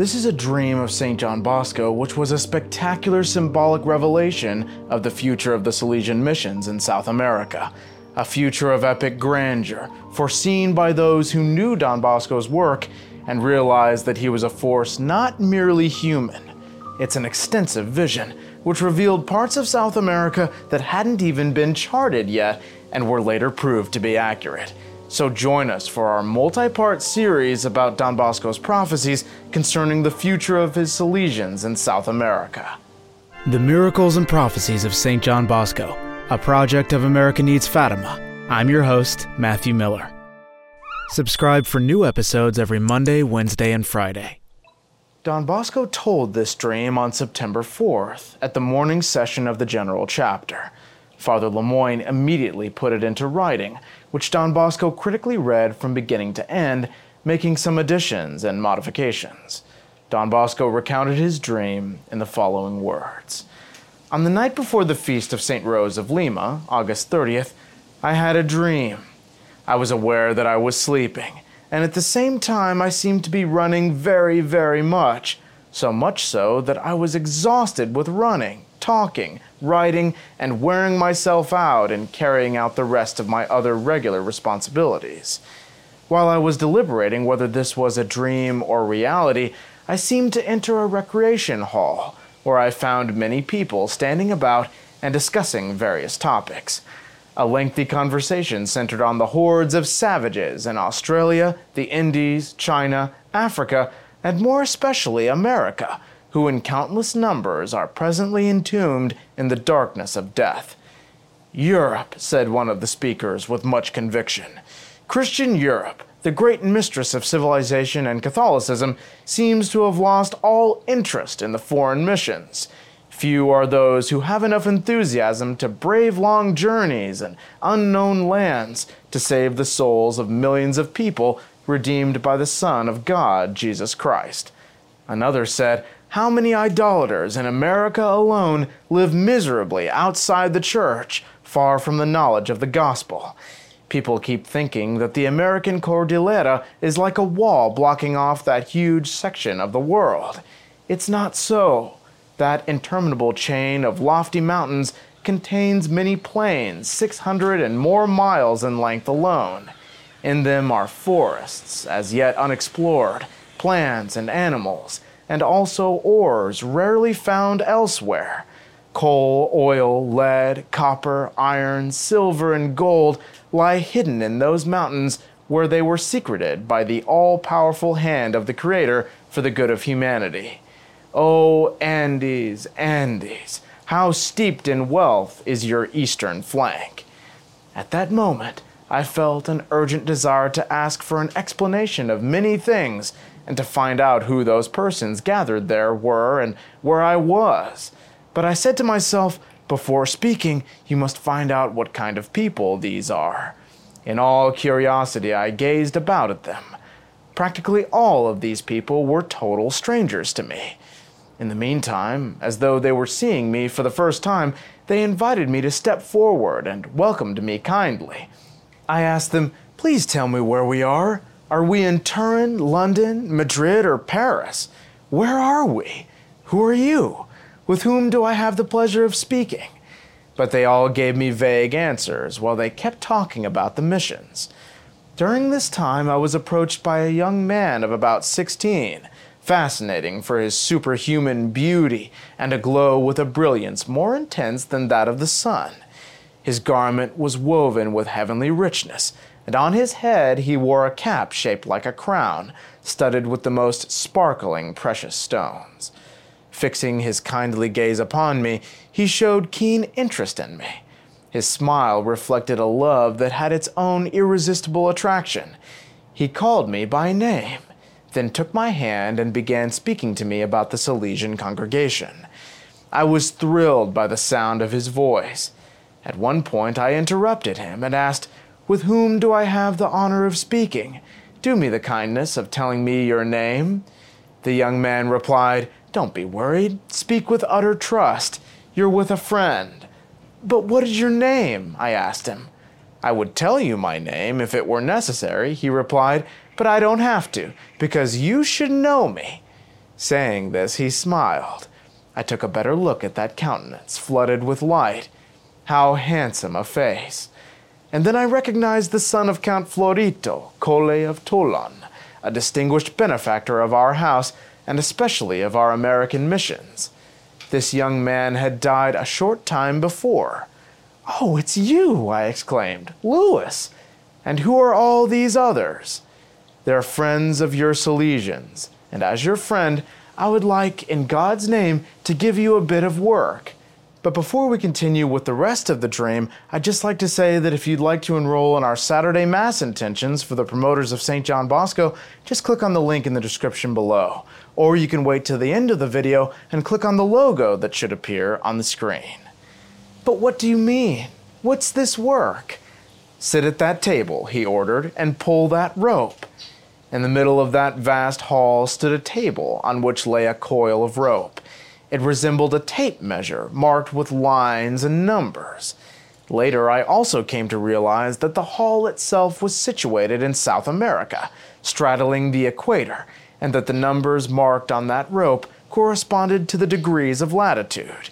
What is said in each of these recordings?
This is a dream of St. John Bosco, which was a spectacular symbolic revelation of the future of the Salesian missions in South America. A future of epic grandeur, foreseen by those who knew Don Bosco's work and realized that he was a force not merely human. It's an extensive vision, which revealed parts of South America that hadn't even been charted yet and were later proved to be accurate. So join us for our multi part series about Don Bosco's prophecies concerning the future of his Salesians in South America. The Miracles and Prophecies of St. John Bosco, a project of America Needs Fatima. I'm your host, Matthew Miller. Subscribe for new episodes every Monday, Wednesday, and Friday. Don Bosco told this dream on September 4th at the morning session of the General Chapter. Father Lemoyne immediately put it into writing, which Don Bosco critically read from beginning to end, making some additions and modifications. Don Bosco recounted his dream in the following words On the night before the feast of St. Rose of Lima, August 30th, I had a dream. I was aware that I was sleeping and at the same time I seemed to be running very, very much. So much so that I was exhausted with running, talking, writing, and wearing myself out in carrying out the rest of my other regular responsibilities. While I was deliberating whether this was a dream or reality, I seemed to enter a recreation hall, where I found many people standing about and discussing various topics. A lengthy conversation centered on the hordes of savages in Australia, the Indies, China, Africa, and more especially America, who in countless numbers are presently entombed in the darkness of death. Europe, said one of the speakers with much conviction. Christian Europe, the great mistress of civilization and Catholicism, seems to have lost all interest in the foreign missions. Few are those who have enough enthusiasm to brave long journeys and unknown lands to save the souls of millions of people redeemed by the Son of God, Jesus Christ. Another said, How many idolaters in America alone live miserably outside the church, far from the knowledge of the gospel? People keep thinking that the American Cordillera is like a wall blocking off that huge section of the world. It's not so. That interminable chain of lofty mountains contains many plains, 600 and more miles in length alone. In them are forests, as yet unexplored, plants and animals, and also ores rarely found elsewhere. Coal, oil, lead, copper, iron, silver, and gold lie hidden in those mountains where they were secreted by the all powerful hand of the Creator for the good of humanity. Oh, Andes, Andes, how steeped in wealth is your eastern flank. At that moment, I felt an urgent desire to ask for an explanation of many things and to find out who those persons gathered there were and where I was. But I said to myself, before speaking, you must find out what kind of people these are. In all curiosity, I gazed about at them. Practically all of these people were total strangers to me. In the meantime, as though they were seeing me for the first time, they invited me to step forward and welcomed me kindly. I asked them, Please tell me where we are. Are we in Turin, London, Madrid, or Paris? Where are we? Who are you? With whom do I have the pleasure of speaking? But they all gave me vague answers while they kept talking about the missions. During this time, I was approached by a young man of about 16 fascinating for his superhuman beauty and aglow with a brilliance more intense than that of the sun. His garment was woven with heavenly richness, and on his head he wore a cap shaped like a crown, studded with the most sparkling precious stones. Fixing his kindly gaze upon me, he showed keen interest in me. His smile reflected a love that had its own irresistible attraction. He called me by name then took my hand and began speaking to me about the Salesian congregation. I was thrilled by the sound of his voice. At one point, I interrupted him and asked, With whom do I have the honor of speaking? Do me the kindness of telling me your name. The young man replied, Don't be worried. Speak with utter trust. You're with a friend. But what is your name? I asked him. I would tell you my name if it were necessary, he replied, but I don't have to, because you should know me. Saying this, he smiled. I took a better look at that countenance, flooded with light. How handsome a face! And then I recognized the son of Count Florito, Colle of Toulon, a distinguished benefactor of our house and especially of our American missions. This young man had died a short time before. Oh, it's you, I exclaimed. Louis! And who are all these others? They're friends of your Salesians, and as your friend, I would like, in God's name, to give you a bit of work. But before we continue with the rest of the dream, I'd just like to say that if you'd like to enroll in our Saturday Mass intentions for the promoters of St. John Bosco, just click on the link in the description below. Or you can wait till the end of the video and click on the logo that should appear on the screen. But what do you mean? What's this work? Sit at that table, he ordered, and pull that rope. In the middle of that vast hall stood a table on which lay a coil of rope. It resembled a tape measure marked with lines and numbers. Later, I also came to realize that the hall itself was situated in South America, straddling the equator, and that the numbers marked on that rope corresponded to the degrees of latitude.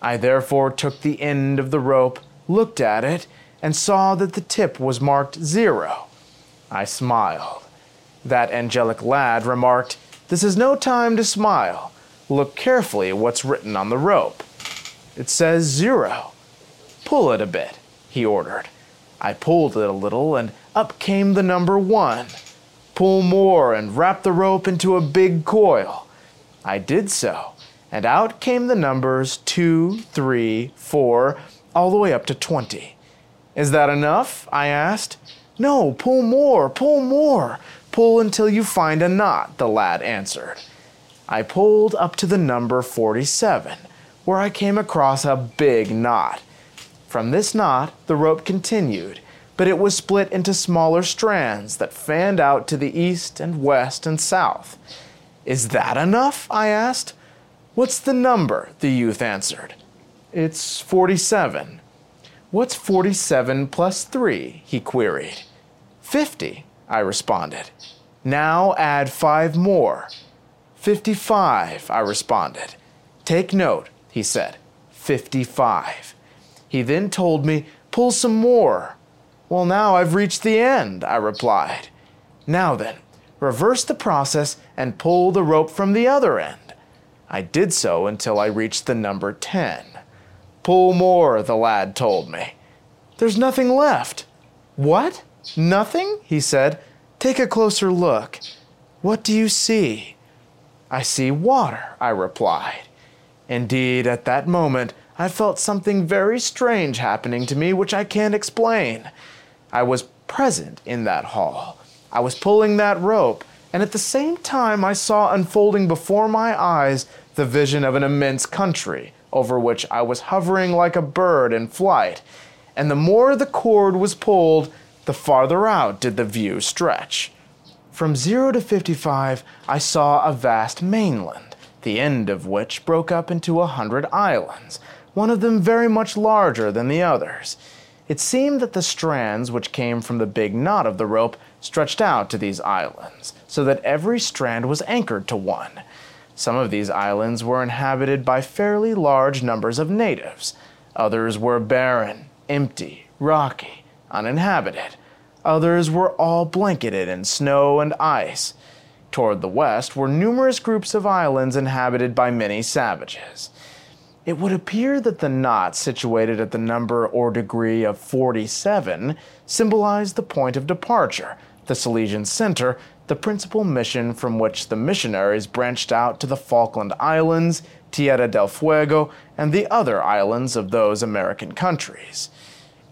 I therefore took the end of the rope, looked at it, and saw that the tip was marked zero. I smiled. That angelic lad remarked, This is no time to smile. Look carefully at what's written on the rope. It says zero. Pull it a bit, he ordered. I pulled it a little, and up came the number one. Pull more and wrap the rope into a big coil. I did so, and out came the numbers two, three, four, all the way up to twenty. Is that enough? I asked. No, pull more, pull more. Pull until you find a knot, the lad answered. I pulled up to the number 47, where I came across a big knot. From this knot, the rope continued, but it was split into smaller strands that fanned out to the east and west and south. Is that enough? I asked. What's the number? The youth answered. It's 47. What's 47 plus 3? he queried. 50, I responded. Now add five more. 55, I responded. Take note, he said. 55. He then told me, Pull some more. Well, now I've reached the end, I replied. Now then, reverse the process and pull the rope from the other end. I did so until I reached the number 10. Pull more, the lad told me. There's nothing left. What? Nothing? He said. Take a closer look. What do you see? I see water, I replied. Indeed, at that moment, I felt something very strange happening to me which I can't explain. I was present in that hall. I was pulling that rope, and at the same time, I saw unfolding before my eyes the vision of an immense country over which I was hovering like a bird in flight. And the more the cord was pulled, the farther out did the view stretch. From 0 to 55, I saw a vast mainland, the end of which broke up into a hundred islands, one of them very much larger than the others. It seemed that the strands which came from the big knot of the rope stretched out to these islands, so that every strand was anchored to one. Some of these islands were inhabited by fairly large numbers of natives. Others were barren, empty, rocky, uninhabited. Others were all blanketed in snow and ice. Toward the west were numerous groups of islands inhabited by many savages. It would appear that the knot situated at the number or degree of 47 symbolized the point of departure, the Salesian center, the principal mission from which the missionaries branched out to the Falkland Islands, Tierra del Fuego, and the other islands of those American countries.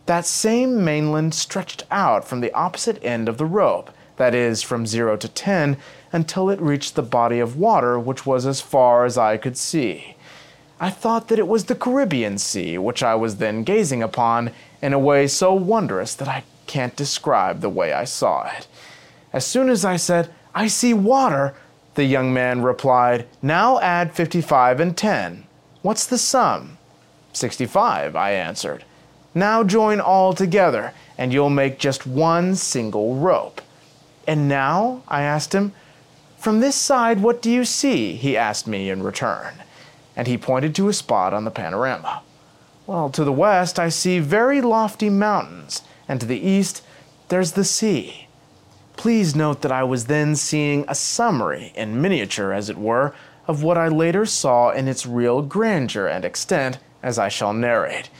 That same mainland stretched out from the opposite end of the rope, that is, from 0 to 10, until it reached the body of water which was as far as I could see. I thought that it was the Caribbean Sea which I was then gazing upon in a way so wondrous that I can't describe the way I saw it. As soon as I said, I see water, the young man replied, Now add 55 and 10. What's the sum? 65, I answered. Now join all together, and you'll make just one single rope. And now? I asked him. From this side, what do you see? he asked me in return. And he pointed to a spot on the panorama. Well, to the west, I see very lofty mountains, and to the east, there's the sea. Please note that I was then seeing a summary, in miniature as it were, of what I later saw in its real grandeur and extent, as I shall narrate.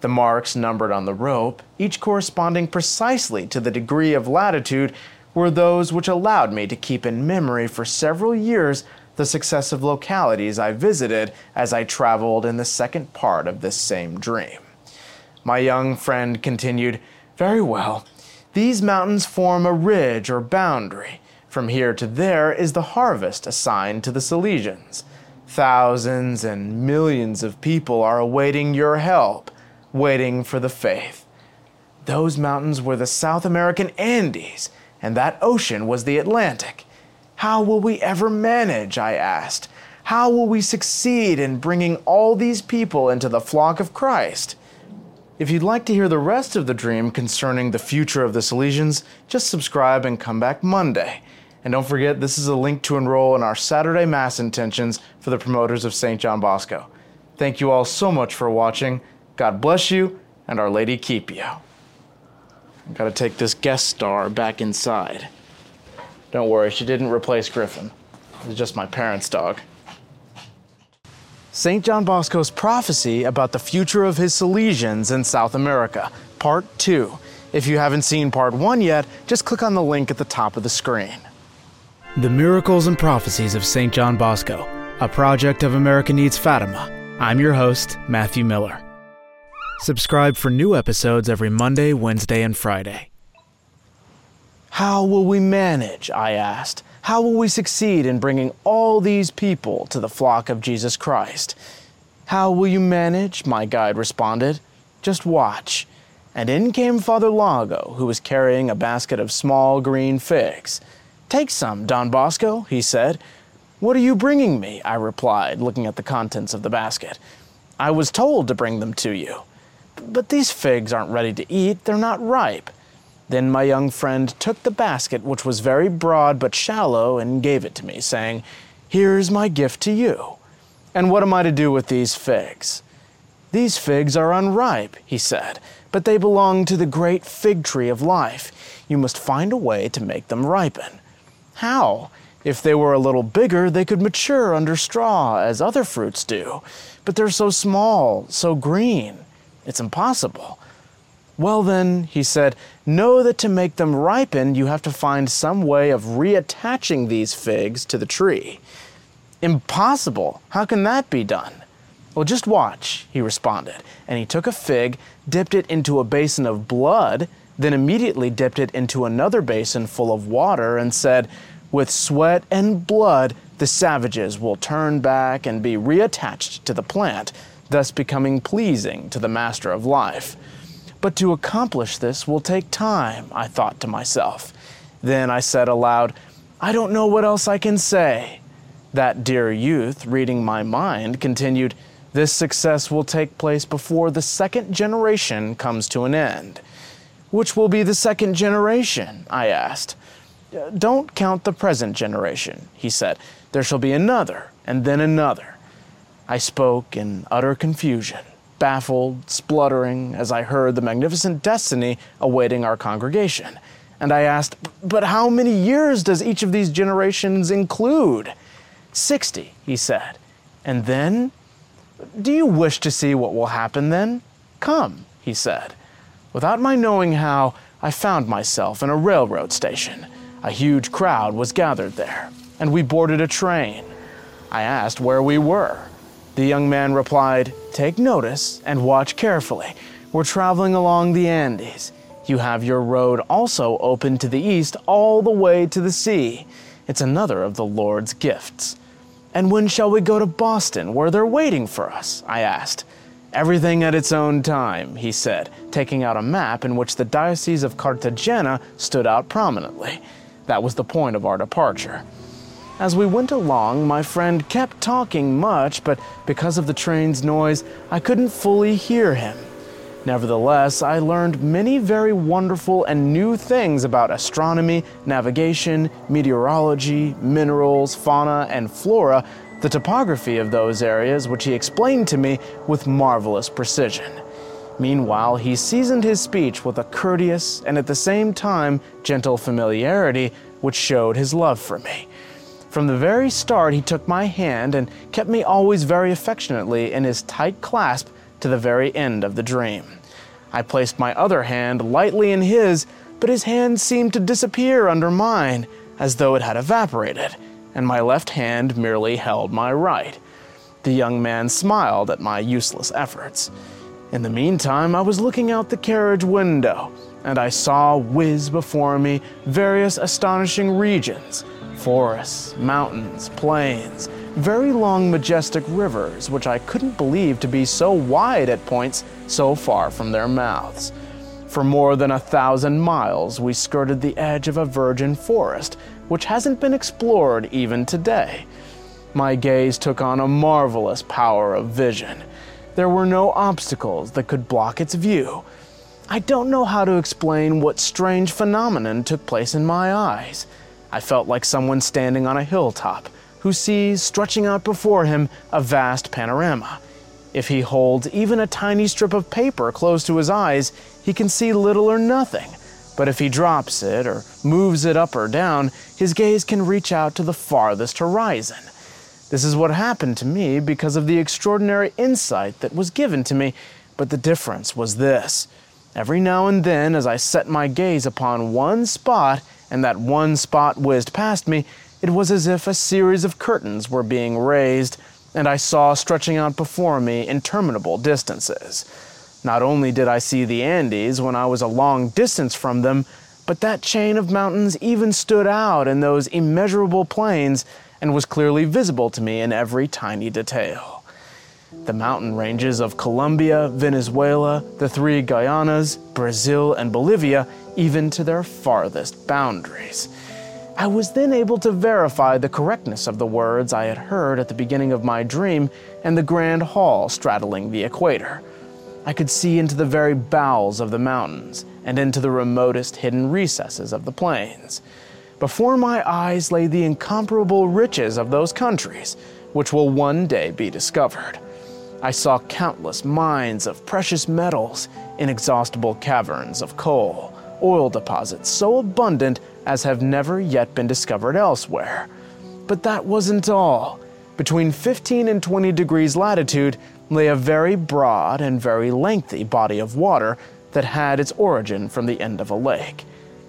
The marks numbered on the rope, each corresponding precisely to the degree of latitude, were those which allowed me to keep in memory for several years the successive localities I visited as I traveled in the second part of this same dream. My young friend continued, Very well. These mountains form a ridge or boundary. From here to there is the harvest assigned to the Salesians. Thousands and millions of people are awaiting your help, waiting for the faith. Those mountains were the South American Andes, and that ocean was the Atlantic. How will we ever manage? I asked. How will we succeed in bringing all these people into the flock of Christ? If you'd like to hear the rest of the dream concerning the future of the Salesians, just subscribe and come back Monday. And don't forget, this is a link to enroll in our Saturday Mass intentions for the promoters of St. John Bosco. Thank you all so much for watching. God bless you, and Our Lady keep you. I've got to take this guest star back inside. Don't worry, she didn't replace Griffin. It's just my parents' dog. St. John Bosco's prophecy about the future of his Salesians in South America, Part 2. If you haven't seen Part 1 yet, just click on the link at the top of the screen. The Miracles and Prophecies of St. John Bosco, a project of America Needs Fatima. I'm your host, Matthew Miller. Subscribe for new episodes every Monday, Wednesday, and Friday. How will we manage? I asked. How will we succeed in bringing all these people to the flock of Jesus Christ? How will you manage? My guide responded. Just watch. And in came Father Lago, who was carrying a basket of small green figs. Take some, Don Bosco, he said. What are you bringing me? I replied, looking at the contents of the basket. I was told to bring them to you. But these figs aren't ready to eat, they're not ripe. Then my young friend took the basket, which was very broad but shallow, and gave it to me, saying, Here's my gift to you. And what am I to do with these figs? These figs are unripe, he said, but they belong to the great fig tree of life. You must find a way to make them ripen. How? If they were a little bigger, they could mature under straw, as other fruits do. But they're so small, so green. It's impossible. Well, then, he said, know that to make them ripen, you have to find some way of reattaching these figs to the tree. Impossible. How can that be done? Well, just watch, he responded. And he took a fig, dipped it into a basin of blood, then immediately dipped it into another basin full of water and said, With sweat and blood, the savages will turn back and be reattached to the plant, thus becoming pleasing to the master of life. But to accomplish this will take time, I thought to myself. Then I said aloud, I don't know what else I can say. That dear youth, reading my mind, continued, This success will take place before the second generation comes to an end. Which will be the second generation? I asked. Don't count the present generation, he said. There shall be another, and then another. I spoke in utter confusion, baffled, spluttering, as I heard the magnificent destiny awaiting our congregation. And I asked, But how many years does each of these generations include? Sixty, he said. And then? Do you wish to see what will happen then? Come, he said. Without my knowing how, I found myself in a railroad station. A huge crowd was gathered there, and we boarded a train. I asked where we were. The young man replied, Take notice and watch carefully. We're traveling along the Andes. You have your road also open to the east all the way to the sea. It's another of the Lord's gifts. And when shall we go to Boston, where they're waiting for us? I asked. Everything at its own time, he said, taking out a map in which the Diocese of Cartagena stood out prominently. That was the point of our departure. As we went along, my friend kept talking much, but because of the train's noise, I couldn't fully hear him. Nevertheless, I learned many very wonderful and new things about astronomy, navigation, meteorology, minerals, fauna, and flora, the topography of those areas, which he explained to me with marvelous precision. Meanwhile, he seasoned his speech with a courteous and at the same time gentle familiarity which showed his love for me. From the very start, he took my hand and kept me always very affectionately in his tight clasp to the very end of the dream. I placed my other hand lightly in his, but his hand seemed to disappear under mine, as though it had evaporated, and my left hand merely held my right. The young man smiled at my useless efforts. In the meantime, I was looking out the carriage window, and I saw whiz before me various astonishing regions forests, mountains, plains, very long, majestic rivers, which I couldn't believe to be so wide at points so far from their mouths. For more than a thousand miles, we skirted the edge of a virgin forest, which hasn't been explored even today. My gaze took on a marvelous power of vision. There were no obstacles that could block its view. I don't know how to explain what strange phenomenon took place in my eyes. I felt like someone standing on a hilltop who sees stretching out before him a vast panorama. If he holds even a tiny strip of paper close to his eyes, he can see little or nothing. But if he drops it or moves it up or down, his gaze can reach out to the farthest horizon. This is what happened to me because of the extraordinary insight that was given to me, but the difference was this. Every now and then, as I set my gaze upon one spot, and that one spot whizzed past me, it was as if a series of curtains were being raised, and I saw stretching out before me interminable distances. Not only did I see the Andes when I was a long distance from them, but that chain of mountains even stood out in those immeasurable plains and was clearly visible to me in every tiny detail. The mountain ranges of Colombia, Venezuela, the three Guyanas, Brazil, and Bolivia, even to their farthest boundaries. I was then able to verify the correctness of the words I had heard at the beginning of my dream and the grand hall straddling the equator. I could see into the very bowels of the mountains and into the remotest hidden recesses of the plains. Before my eyes lay the incomparable riches of those countries, which will one day be discovered. I saw countless mines of precious metals, inexhaustible caverns of coal, oil deposits so abundant as have never yet been discovered elsewhere. But that wasn't all. Between 15 and 20 degrees latitude lay a very broad and very lengthy body of water that had its origin from the end of a lake.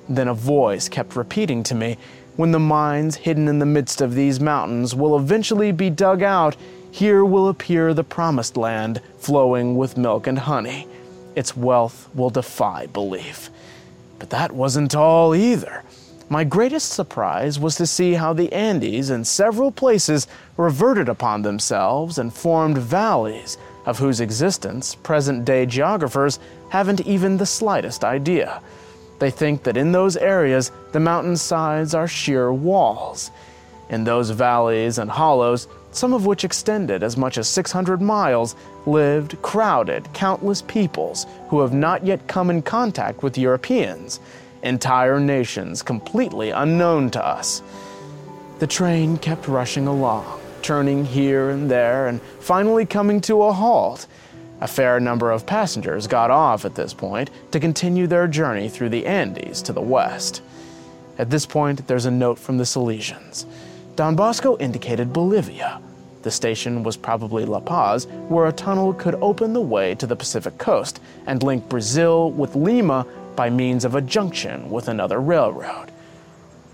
Then a voice kept repeating to me, When the mines hidden in the midst of these mountains will eventually be dug out, here will appear the promised land flowing with milk and honey. Its wealth will defy belief. But that wasn't all either. My greatest surprise was to see how the Andes in several places reverted upon themselves and formed valleys of whose existence present day geographers haven't even the slightest idea. They think that in those areas the mountainsides are sheer walls. In those valleys and hollows, some of which extended as much as 600 miles, lived crowded, countless peoples who have not yet come in contact with Europeans, entire nations completely unknown to us. The train kept rushing along, turning here and there, and finally coming to a halt. A fair number of passengers got off at this point to continue their journey through the Andes to the west. At this point, there's a note from the Salesians. Don Bosco indicated Bolivia. The station was probably La Paz, where a tunnel could open the way to the Pacific coast and link Brazil with Lima by means of a junction with another railroad.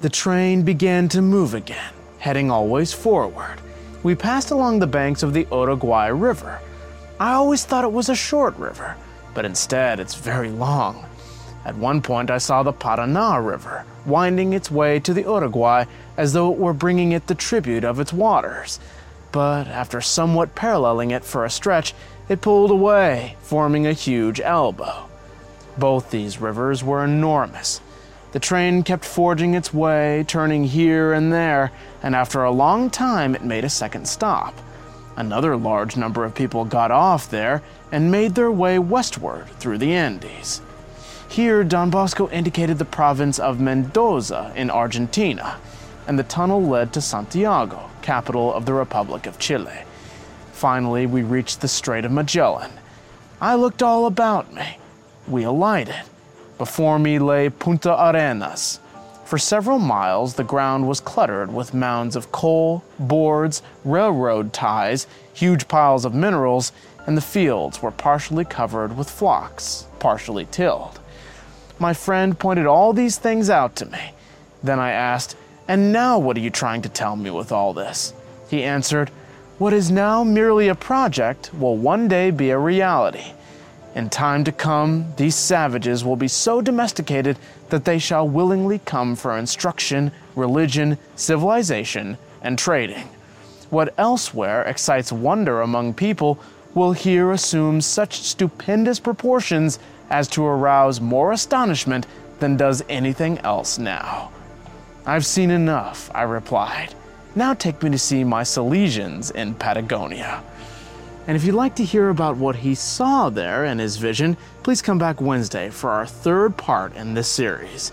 The train began to move again, heading always forward. We passed along the banks of the Uruguay River. I always thought it was a short river, but instead it's very long. At one point, I saw the Paraná River winding its way to the Uruguay as though it were bringing it the tribute of its waters. But after somewhat paralleling it for a stretch, it pulled away, forming a huge elbow. Both these rivers were enormous. The train kept forging its way, turning here and there, and after a long time, it made a second stop. Another large number of people got off there and made their way westward through the Andes. Here, Don Bosco indicated the province of Mendoza in Argentina, and the tunnel led to Santiago, capital of the Republic of Chile. Finally, we reached the Strait of Magellan. I looked all about me. We alighted. Before me lay Punta Arenas, for several miles, the ground was cluttered with mounds of coal, boards, railroad ties, huge piles of minerals, and the fields were partially covered with flocks, partially tilled. My friend pointed all these things out to me. Then I asked, And now what are you trying to tell me with all this? He answered, What is now merely a project will one day be a reality. In time to come, these savages will be so domesticated that they shall willingly come for instruction, religion, civilization, and trading. What elsewhere excites wonder among people will here assume such stupendous proportions as to arouse more astonishment than does anything else now. I've seen enough, I replied. Now take me to see my Salesians in Patagonia. And if you'd like to hear about what he saw there in his vision, please come back Wednesday for our third part in this series.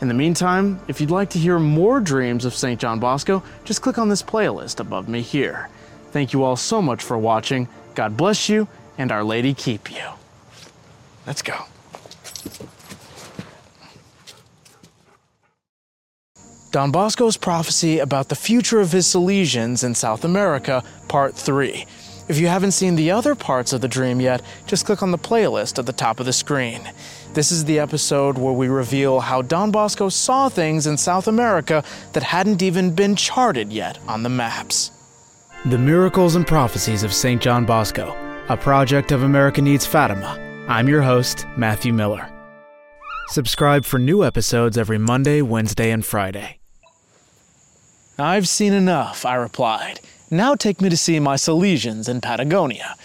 In the meantime, if you'd like to hear more dreams of St. John Bosco, just click on this playlist above me here. Thank you all so much for watching. God bless you, and Our Lady keep you. Let's go. Don Bosco's prophecy about the future of his Salesians in South America, Part 3. If you haven't seen the other parts of the dream yet, just click on the playlist at the top of the screen. This is the episode where we reveal how Don Bosco saw things in South America that hadn't even been charted yet on the maps. The Miracles and Prophecies of St. John Bosco, a project of America Needs Fatima. I'm your host, Matthew Miller. Subscribe for new episodes every Monday, Wednesday, and Friday. I've seen enough, I replied. Now take me to see my Salesians in Patagonia.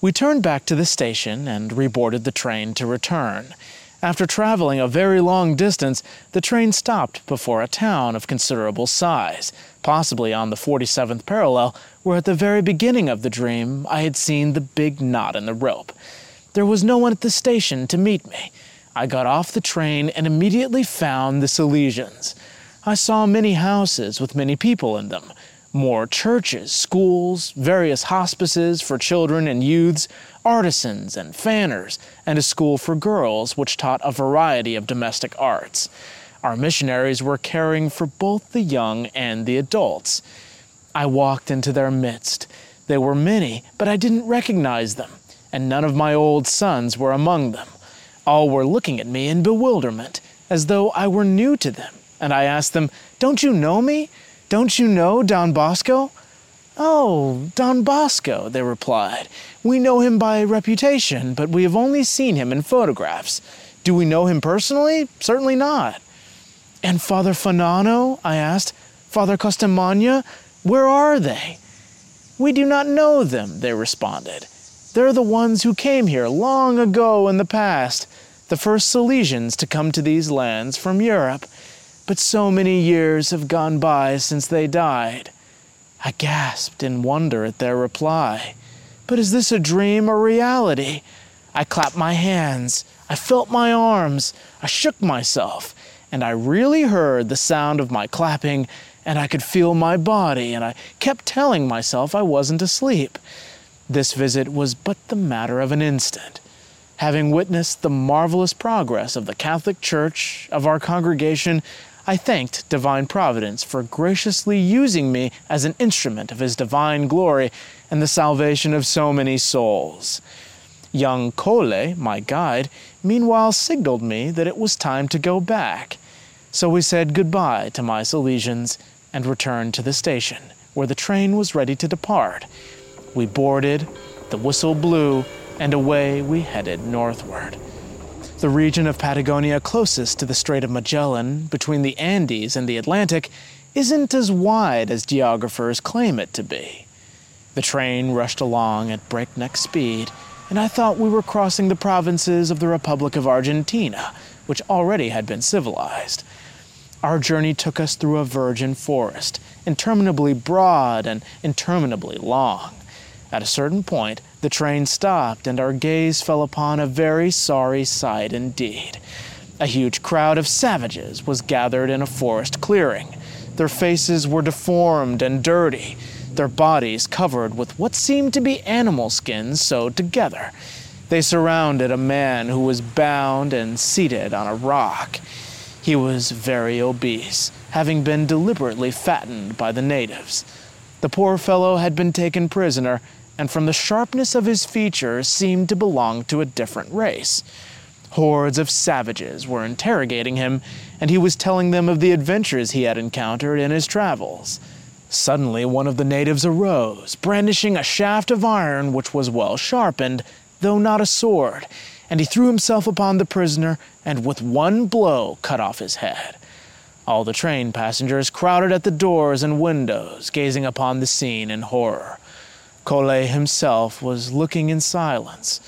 We turned back to the station and reboarded the train to return. After traveling a very long distance, the train stopped before a town of considerable size, possibly on the 47th parallel, where at the very beginning of the dream I had seen the big knot in the rope. There was no one at the station to meet me. I got off the train and immediately found the Salesians. I saw many houses with many people in them more churches, schools, various hospices for children and youths, artisans and fanners, and a school for girls which taught a variety of domestic arts. Our missionaries were caring for both the young and the adults. I walked into their midst. They were many, but I didn't recognize them, and none of my old sons were among them. All were looking at me in bewilderment, as though I were new to them, and I asked them, Don't you know me? Don't you know Don Bosco? Oh, Don Bosco, they replied. We know him by reputation, but we have only seen him in photographs. Do we know him personally? Certainly not. And Father Fagnano? I asked. Father Costamagna? Where are they? We do not know them, they responded. They're the ones who came here long ago in the past, the first Salesians to come to these lands from Europe but so many years have gone by since they died. I gasped in wonder at their reply. But is this a dream or reality? I clapped my hands, I felt my arms, I shook myself, and I really heard the sound of my clapping, and I could feel my body, and I kept telling myself I wasn't asleep. This visit was but the matter of an instant. Having witnessed the marvelous progress of the Catholic Church, of our congregation, I thanked Divine Providence for graciously using me as an instrument of His divine glory and the salvation of so many souls. Young Colle, my guide, meanwhile signaled me that it was time to go back. So we said goodbye to my Salesians and returned to the station, where the train was ready to depart. We boarded, the whistle blew, and away we headed northward. The region of Patagonia closest to the Strait of Magellan, between the Andes and the Atlantic, isn't as wide as geographers claim it to be. The train rushed along at breakneck speed, and I thought we were crossing the provinces of the Republic of Argentina, which already had been civilized. Our journey took us through a virgin forest, interminably broad and interminably long. At a certain point, the train stopped, and our gaze fell upon a very sorry sight indeed. A huge crowd of savages was gathered in a forest clearing. Their faces were deformed and dirty, their bodies covered with what seemed to be animal skins sewed together. They surrounded a man who was bound and seated on a rock. He was very obese, having been deliberately fattened by the natives. The poor fellow had been taken prisoner, and from the sharpness of his features seemed to belong to a different race. Hordes of savages were interrogating him, and he was telling them of the adventures he had encountered in his travels. Suddenly, one of the natives arose, brandishing a shaft of iron which was well sharpened, though not a sword, and he threw himself upon the prisoner and with one blow cut off his head. All the train passengers crowded at the doors and windows, gazing upon the scene in horror. Colle himself was looking in silence.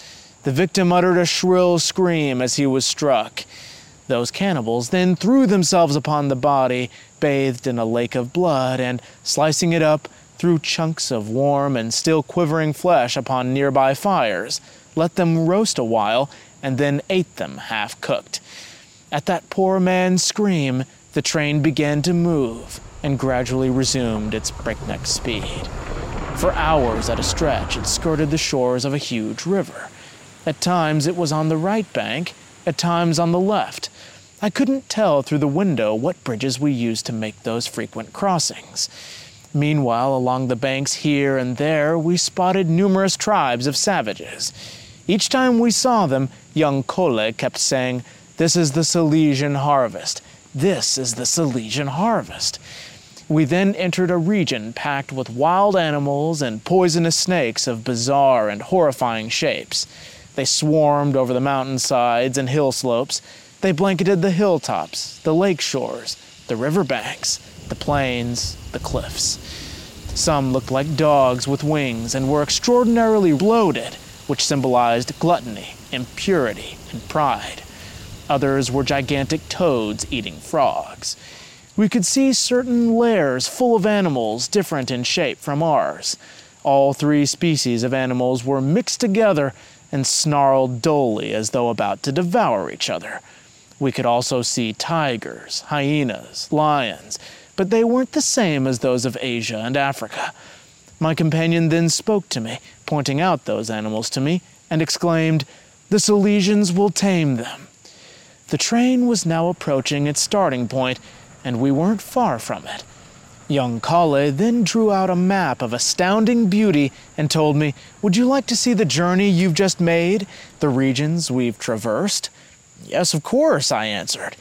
The victim uttered a shrill scream as he was struck. Those cannibals then threw themselves upon the body, bathed in a lake of blood, and slicing it up, threw chunks of warm and still quivering flesh upon nearby fires, let them roast a while, and then ate them half cooked. At that poor man's scream, the train began to move and gradually resumed its breakneck speed. For hours at a stretch, it skirted the shores of a huge river. At times it was on the right bank, at times on the left. I couldn't tell through the window what bridges we used to make those frequent crossings. Meanwhile, along the banks here and there, we spotted numerous tribes of savages. Each time we saw them, young Colle kept saying, This is the Salesian harvest. This is the Salesian harvest. We then entered a region packed with wild animals and poisonous snakes of bizarre and horrifying shapes. They swarmed over the mountainsides and hill slopes. They blanketed the hilltops, the lake shores, the river banks, the plains, the cliffs. Some looked like dogs with wings and were extraordinarily bloated, which symbolized gluttony, impurity, and pride. Others were gigantic toads eating frogs. We could see certain lairs full of animals different in shape from ours. All three species of animals were mixed together and snarled dully as though about to devour each other. We could also see tigers, hyenas, lions, but they weren't the same as those of Asia and Africa. My companion then spoke to me, pointing out those animals to me, and exclaimed, The Salesians will tame them. The train was now approaching its starting point, and we weren't far from it. Young Colle then drew out a map of astounding beauty and told me, Would you like to see the journey you've just made, the regions we've traversed? Yes, of course, I answered.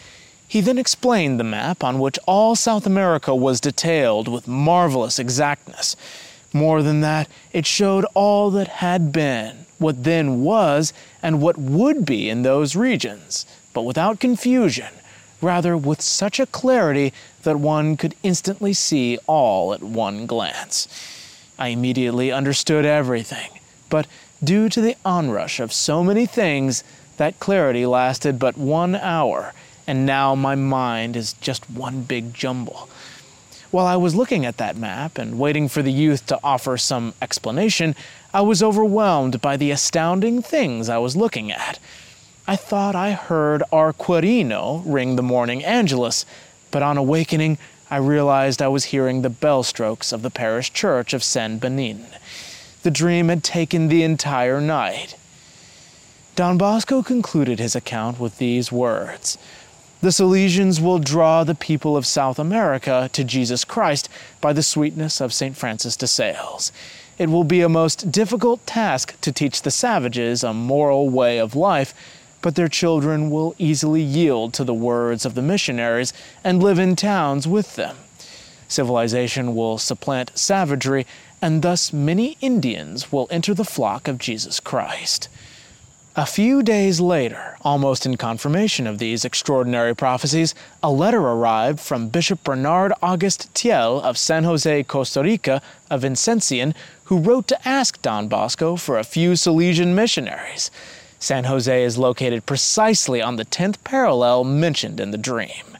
He then explained the map on which all South America was detailed with marvelous exactness. More than that, it showed all that had been, what then was, and what would be in those regions, but without confusion, rather with such a clarity that one could instantly see all at one glance. I immediately understood everything, but due to the onrush of so many things, that clarity lasted but one hour, and now my mind is just one big jumble. While I was looking at that map and waiting for the youth to offer some explanation, I was overwhelmed by the astounding things I was looking at. I thought I heard our ring the morning Angelus, but on awakening, I realized I was hearing the bell strokes of the parish church of San Benigno. The dream had taken the entire night. Don Bosco concluded his account with these words The Salesians will draw the people of South America to Jesus Christ by the sweetness of St. Francis de Sales. It will be a most difficult task to teach the savages a moral way of life but their children will easily yield to the words of the missionaries and live in towns with them. Civilization will supplant savagery, and thus many Indians will enter the flock of Jesus Christ. A few days later, almost in confirmation of these extraordinary prophecies, a letter arrived from Bishop Bernard August Thiel of San Jose, Costa Rica, a Vincentian, who wrote to ask Don Bosco for a few Salesian missionaries. San Jose is located precisely on the 10th parallel mentioned in the dream.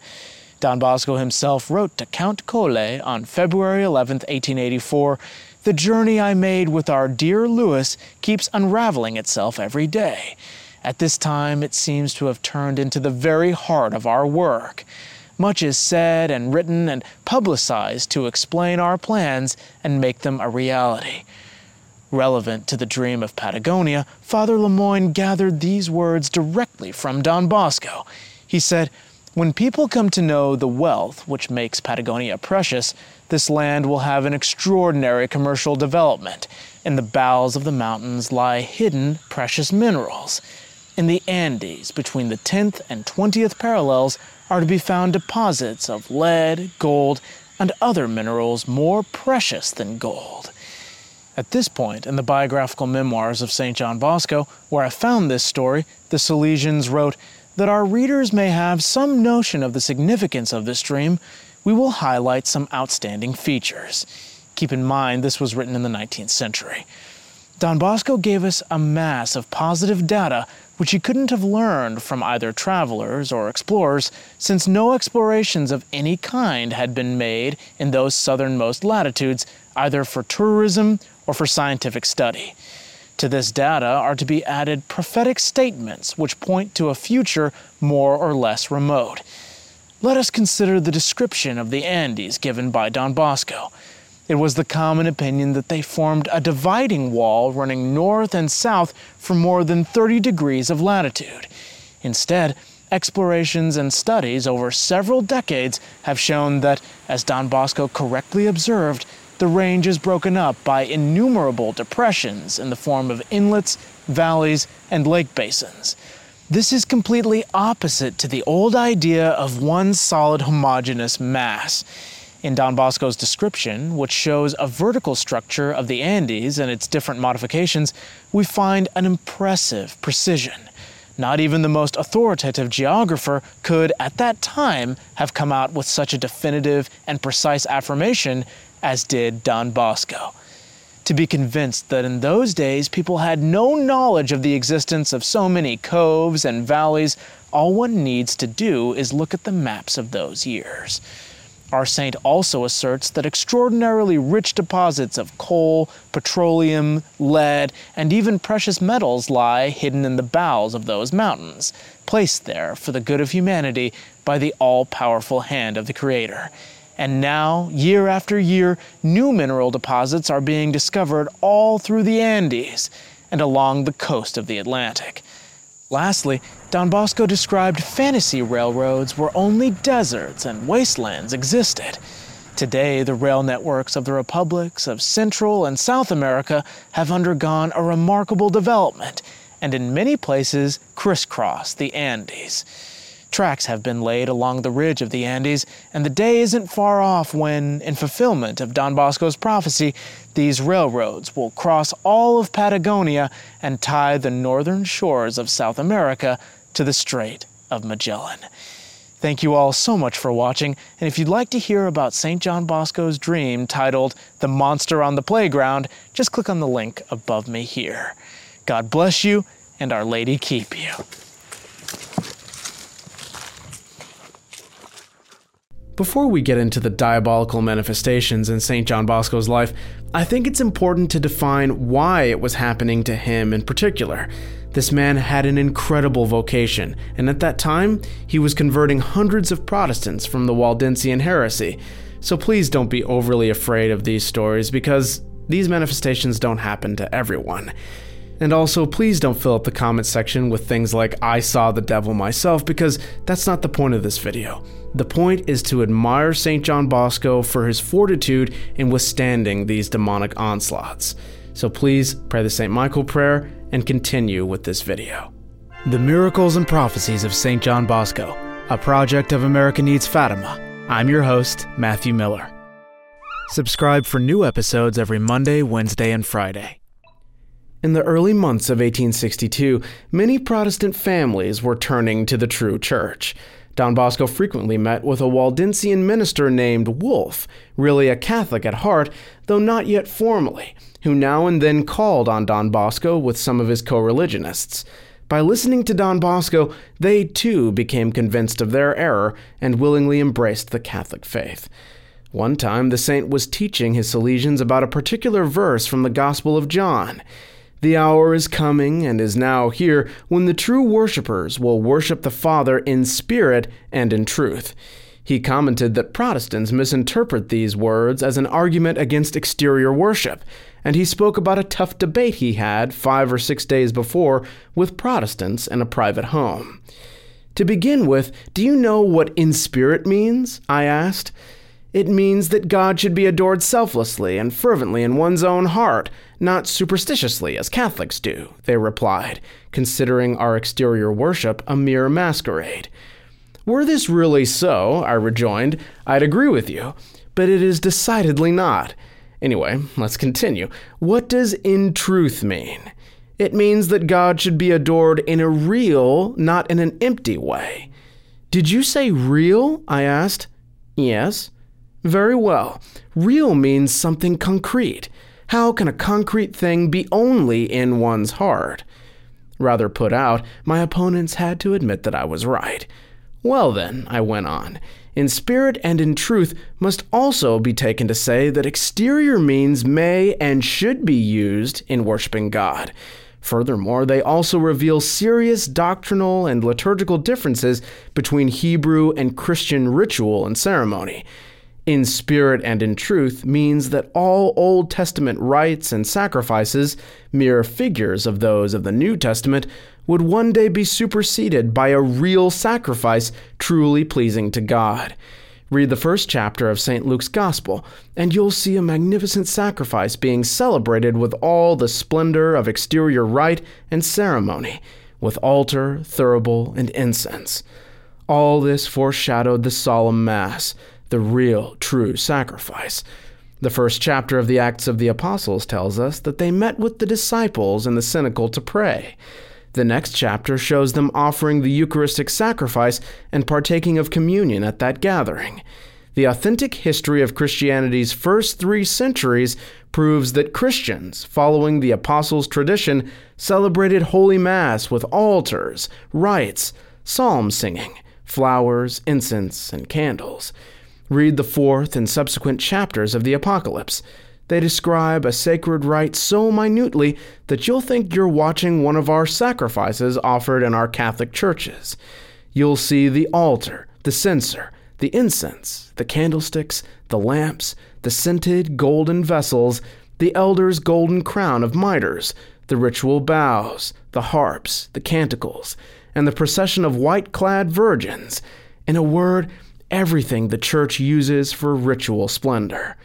Don Bosco himself wrote to Count Colle on February 11, 1884, the journey I made with our dear Louis keeps unraveling itself every day. At this time, it seems to have turned into the very heart of our work. Much is said and written and publicized to explain our plans and make them a reality. Relevant to the dream of Patagonia, Father Lemoyne gathered these words directly from Don Bosco. He said, When people come to know the wealth which makes Patagonia precious, this land will have an extraordinary commercial development. In the bowels of the mountains lie hidden precious minerals. In the Andes, between the 10th and 20th parallels, are to be found deposits of lead, gold, and other minerals more precious than gold. At this point in the biographical memoirs of St. John Bosco, where I found this story, the Salesians wrote that our readers may have some notion of the significance of this dream, we will highlight some outstanding features. Keep in mind, this was written in the 19th century. Don Bosco gave us a mass of positive data which he couldn't have learned from either travelers or explorers, since no explorations of any kind had been made in those southernmost latitudes, either for tourism or for scientific study. To this data are to be added prophetic statements which point to a future more or less remote. Let us consider the description of the Andes given by Don Bosco. It was the common opinion that they formed a dividing wall running north and south for more than 30 degrees of latitude. Instead, explorations and studies over several decades have shown that, as Don Bosco correctly observed, the range is broken up by innumerable depressions in the form of inlets, valleys, and lake basins. This is completely opposite to the old idea of one solid homogeneous mass. In Don Bosco's description, which shows a vertical structure of the Andes and its different modifications, we find an impressive precision. Not even the most authoritative geographer could, at that time, have come out with such a definitive and precise affirmation as did Don Bosco. To be convinced that in those days people had no knowledge of the existence of so many coves and valleys, all one needs to do is look at the maps of those years. Our saint also asserts that extraordinarily rich deposits of coal, petroleum, lead, and even precious metals lie hidden in the bowels of those mountains, placed there for the good of humanity by the all powerful hand of the Creator. And now, year after year, new mineral deposits are being discovered all through the Andes and along the coast of the Atlantic. Lastly, Don Bosco described fantasy railroads where only deserts and wastelands existed. Today, the rail networks of the republics of Central and South America have undergone a remarkable development and in many places crisscross the Andes. Tracks have been laid along the ridge of the Andes, and the day isn't far off when, in fulfillment of Don Bosco's prophecy, these railroads will cross all of Patagonia and tie the northern shores of South America to the Strait of Magellan. Thank you all so much for watching, and if you'd like to hear about St. John Bosco's dream titled The Monster on the Playground, just click on the link above me here. God bless you, and Our Lady keep you. Before we get into the diabolical manifestations in St. John Bosco's life, I think it's important to define why it was happening to him in particular. This man had an incredible vocation, and at that time, he was converting hundreds of Protestants from the Waldensian heresy. So please don't be overly afraid of these stories because these manifestations don't happen to everyone. And also, please don't fill up the comment section with things like, I saw the devil myself, because that's not the point of this video. The point is to admire St. John Bosco for his fortitude in withstanding these demonic onslaughts. So please pray the St. Michael prayer and continue with this video. The Miracles and Prophecies of St. John Bosco, a project of America Needs Fatima. I'm your host, Matthew Miller. Subscribe for new episodes every Monday, Wednesday, and Friday. In the early months of 1862, many Protestant families were turning to the true church. Don Bosco frequently met with a Waldensian minister named Wolf, really a Catholic at heart, though not yet formally, who now and then called on Don Bosco with some of his co religionists. By listening to Don Bosco, they too became convinced of their error and willingly embraced the Catholic faith. One time, the saint was teaching his Salesians about a particular verse from the Gospel of John. The hour is coming and is now here when the true worshippers will worship the Father in spirit and in truth. He commented that Protestants misinterpret these words as an argument against exterior worship, and he spoke about a tough debate he had five or six days before with Protestants in a private home. To begin with, do you know what in spirit means? I asked. It means that God should be adored selflessly and fervently in one's own heart, not superstitiously as Catholics do, they replied, considering our exterior worship a mere masquerade. Were this really so, I rejoined, I'd agree with you, but it is decidedly not. Anyway, let's continue. What does in truth mean? It means that God should be adored in a real, not in an empty way. Did you say real? I asked. Yes. Very well. Real means something concrete. How can a concrete thing be only in one's heart? Rather put out, my opponents had to admit that I was right. Well, then, I went on, in spirit and in truth must also be taken to say that exterior means may and should be used in worshiping God. Furthermore, they also reveal serious doctrinal and liturgical differences between Hebrew and Christian ritual and ceremony in spirit and in truth means that all Old Testament rites and sacrifices, mere figures of those of the New Testament, would one day be superseded by a real sacrifice truly pleasing to God. Read the first chapter of St. Luke's Gospel, and you'll see a magnificent sacrifice being celebrated with all the splendor of exterior rite and ceremony, with altar, thurible, and incense. All this foreshadowed the solemn Mass the real, true sacrifice. The first chapter of the Acts of the Apostles tells us that they met with the disciples in the cenacle to pray. The next chapter shows them offering the Eucharistic sacrifice and partaking of communion at that gathering. The authentic history of Christianity's first three centuries proves that Christians, following the Apostles' tradition, celebrated Holy Mass with altars, rites, psalm singing, flowers, incense, and candles. Read the fourth and subsequent chapters of the Apocalypse. They describe a sacred rite so minutely that you'll think you're watching one of our sacrifices offered in our Catholic churches. You'll see the altar, the censer, the incense, the candlesticks, the lamps, the scented golden vessels, the elder's golden crown of mitres, the ritual bows, the harps, the canticles, and the procession of white clad virgins. In a word, everything the church uses for ritual splendor.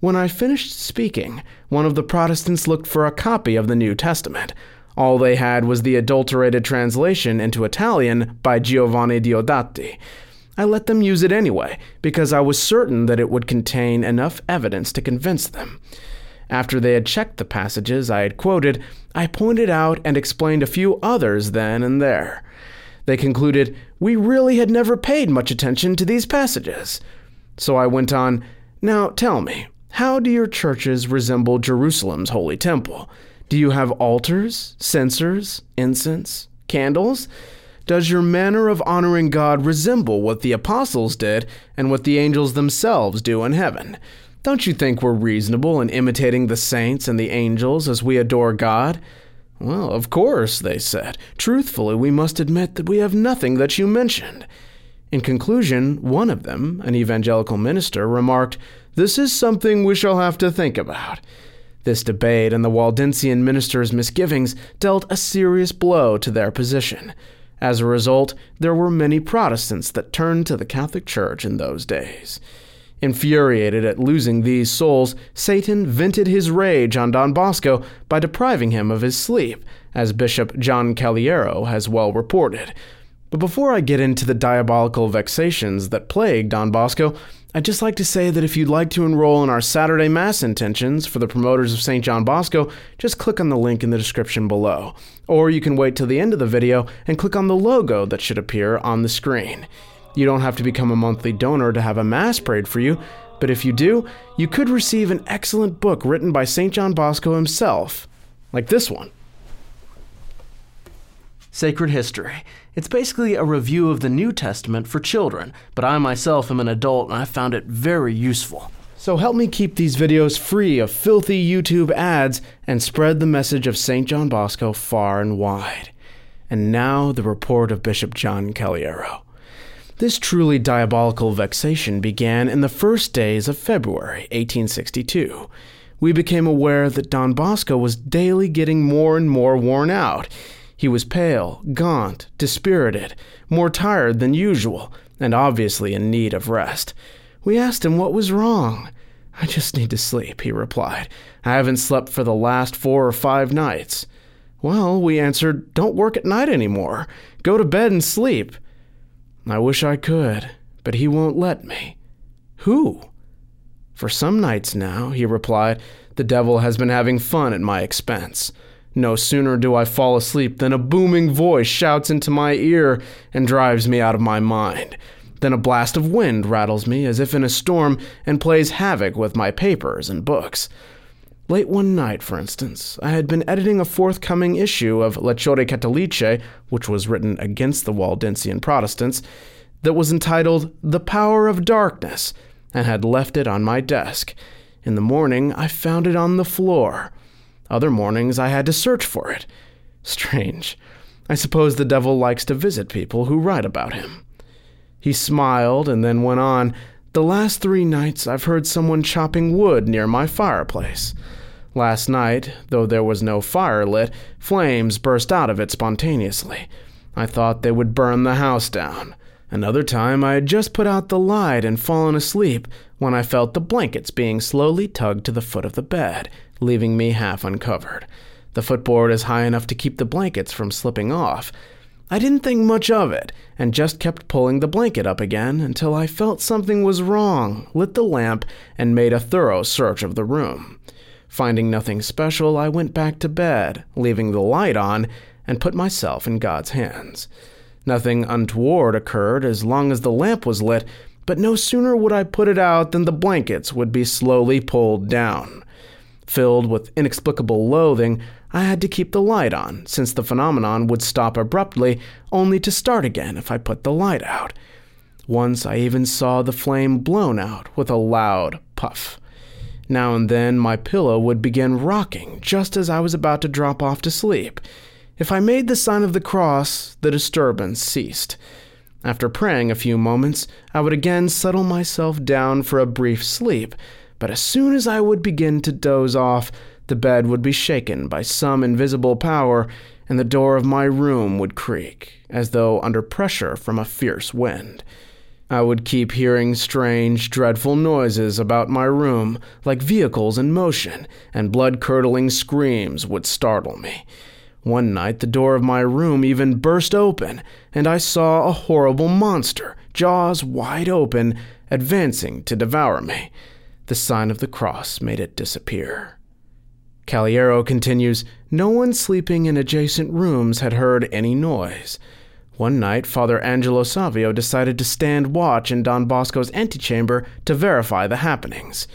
When I finished speaking, one of the Protestants looked for a copy of the New Testament. All they had was the adulterated translation into Italian by Giovanni Diodati. I let them use it anyway, because I was certain that it would contain enough evidence to convince them. After they had checked the passages I had quoted, I pointed out and explained a few others then and there. They concluded, We really had never paid much attention to these passages. So I went on, Now tell me, how do your churches resemble Jerusalem's holy temple? Do you have altars, censers, incense, candles? Does your manner of honoring God resemble what the apostles did and what the angels themselves do in heaven? Don't you think we're reasonable in imitating the saints and the angels as we adore God? Well, of course, they said. Truthfully, we must admit that we have nothing that you mentioned. In conclusion, one of them, an evangelical minister, remarked, This is something we shall have to think about. This debate and the Waldensian minister's misgivings dealt a serious blow to their position. As a result, there were many Protestants that turned to the Catholic Church in those days. Infuriated at losing these souls, Satan vented his rage on Don Bosco by depriving him of his sleep, as Bishop John Cagliero has well reported. But before I get into the diabolical vexations that plague Don Bosco, I'd just like to say that if you'd like to enroll in our Saturday Mass intentions for the promoters of St. John Bosco, just click on the link in the description below. Or you can wait till the end of the video and click on the logo that should appear on the screen. You don't have to become a monthly donor to have a Mass prayed for you, but if you do, you could receive an excellent book written by St. John Bosco himself, like this one. Sacred History. It's basically a review of the New Testament for children, but I myself am an adult and I found it very useful. So help me keep these videos free of filthy YouTube ads and spread the message of St. John Bosco far and wide. And now the report of Bishop John Cagliero. This truly diabolical vexation began in the first days of February 1862. We became aware that Don Bosco was daily getting more and more worn out. He was pale, gaunt, dispirited, more tired than usual, and obviously in need of rest. We asked him what was wrong. I just need to sleep, he replied. I haven't slept for the last four or five nights. Well, we answered, don't work at night anymore. Go to bed and sleep. I wish I could, but he won't let me. Who? For some nights now, he replied, the devil has been having fun at my expense. No sooner do I fall asleep than a booming voice shouts into my ear and drives me out of my mind. Then a blast of wind rattles me as if in a storm and plays havoc with my papers and books. Late one night, for instance, I had been editing a forthcoming issue of Letture Cattoliche, which was written against the Waldensian Protestants, that was entitled The Power of Darkness, and had left it on my desk. In the morning, I found it on the floor. Other mornings, I had to search for it. Strange. I suppose the devil likes to visit people who write about him. He smiled and then went on. The last three nights I've heard someone chopping wood near my fireplace. Last night, though there was no fire lit, flames burst out of it spontaneously. I thought they would burn the house down. Another time, I had just put out the light and fallen asleep when I felt the blankets being slowly tugged to the foot of the bed, leaving me half uncovered. The footboard is high enough to keep the blankets from slipping off, I didn't think much of it, and just kept pulling the blanket up again until I felt something was wrong, lit the lamp, and made a thorough search of the room. Finding nothing special, I went back to bed, leaving the light on, and put myself in God's hands. Nothing untoward occurred as long as the lamp was lit, but no sooner would I put it out than the blankets would be slowly pulled down. Filled with inexplicable loathing, I had to keep the light on, since the phenomenon would stop abruptly, only to start again if I put the light out. Once I even saw the flame blown out with a loud puff. Now and then my pillow would begin rocking just as I was about to drop off to sleep. If I made the sign of the cross, the disturbance ceased. After praying a few moments, I would again settle myself down for a brief sleep, but as soon as I would begin to doze off, the bed would be shaken by some invisible power, and the door of my room would creak, as though under pressure from a fierce wind. I would keep hearing strange, dreadful noises about my room, like vehicles in motion, and blood curdling screams would startle me. One night, the door of my room even burst open, and I saw a horrible monster, jaws wide open, advancing to devour me. The sign of the cross made it disappear. Cagliero continues No one sleeping in adjacent rooms had heard any noise. One night, Father Angelo Savio decided to stand watch in Don Bosco's antechamber to verify the happenings.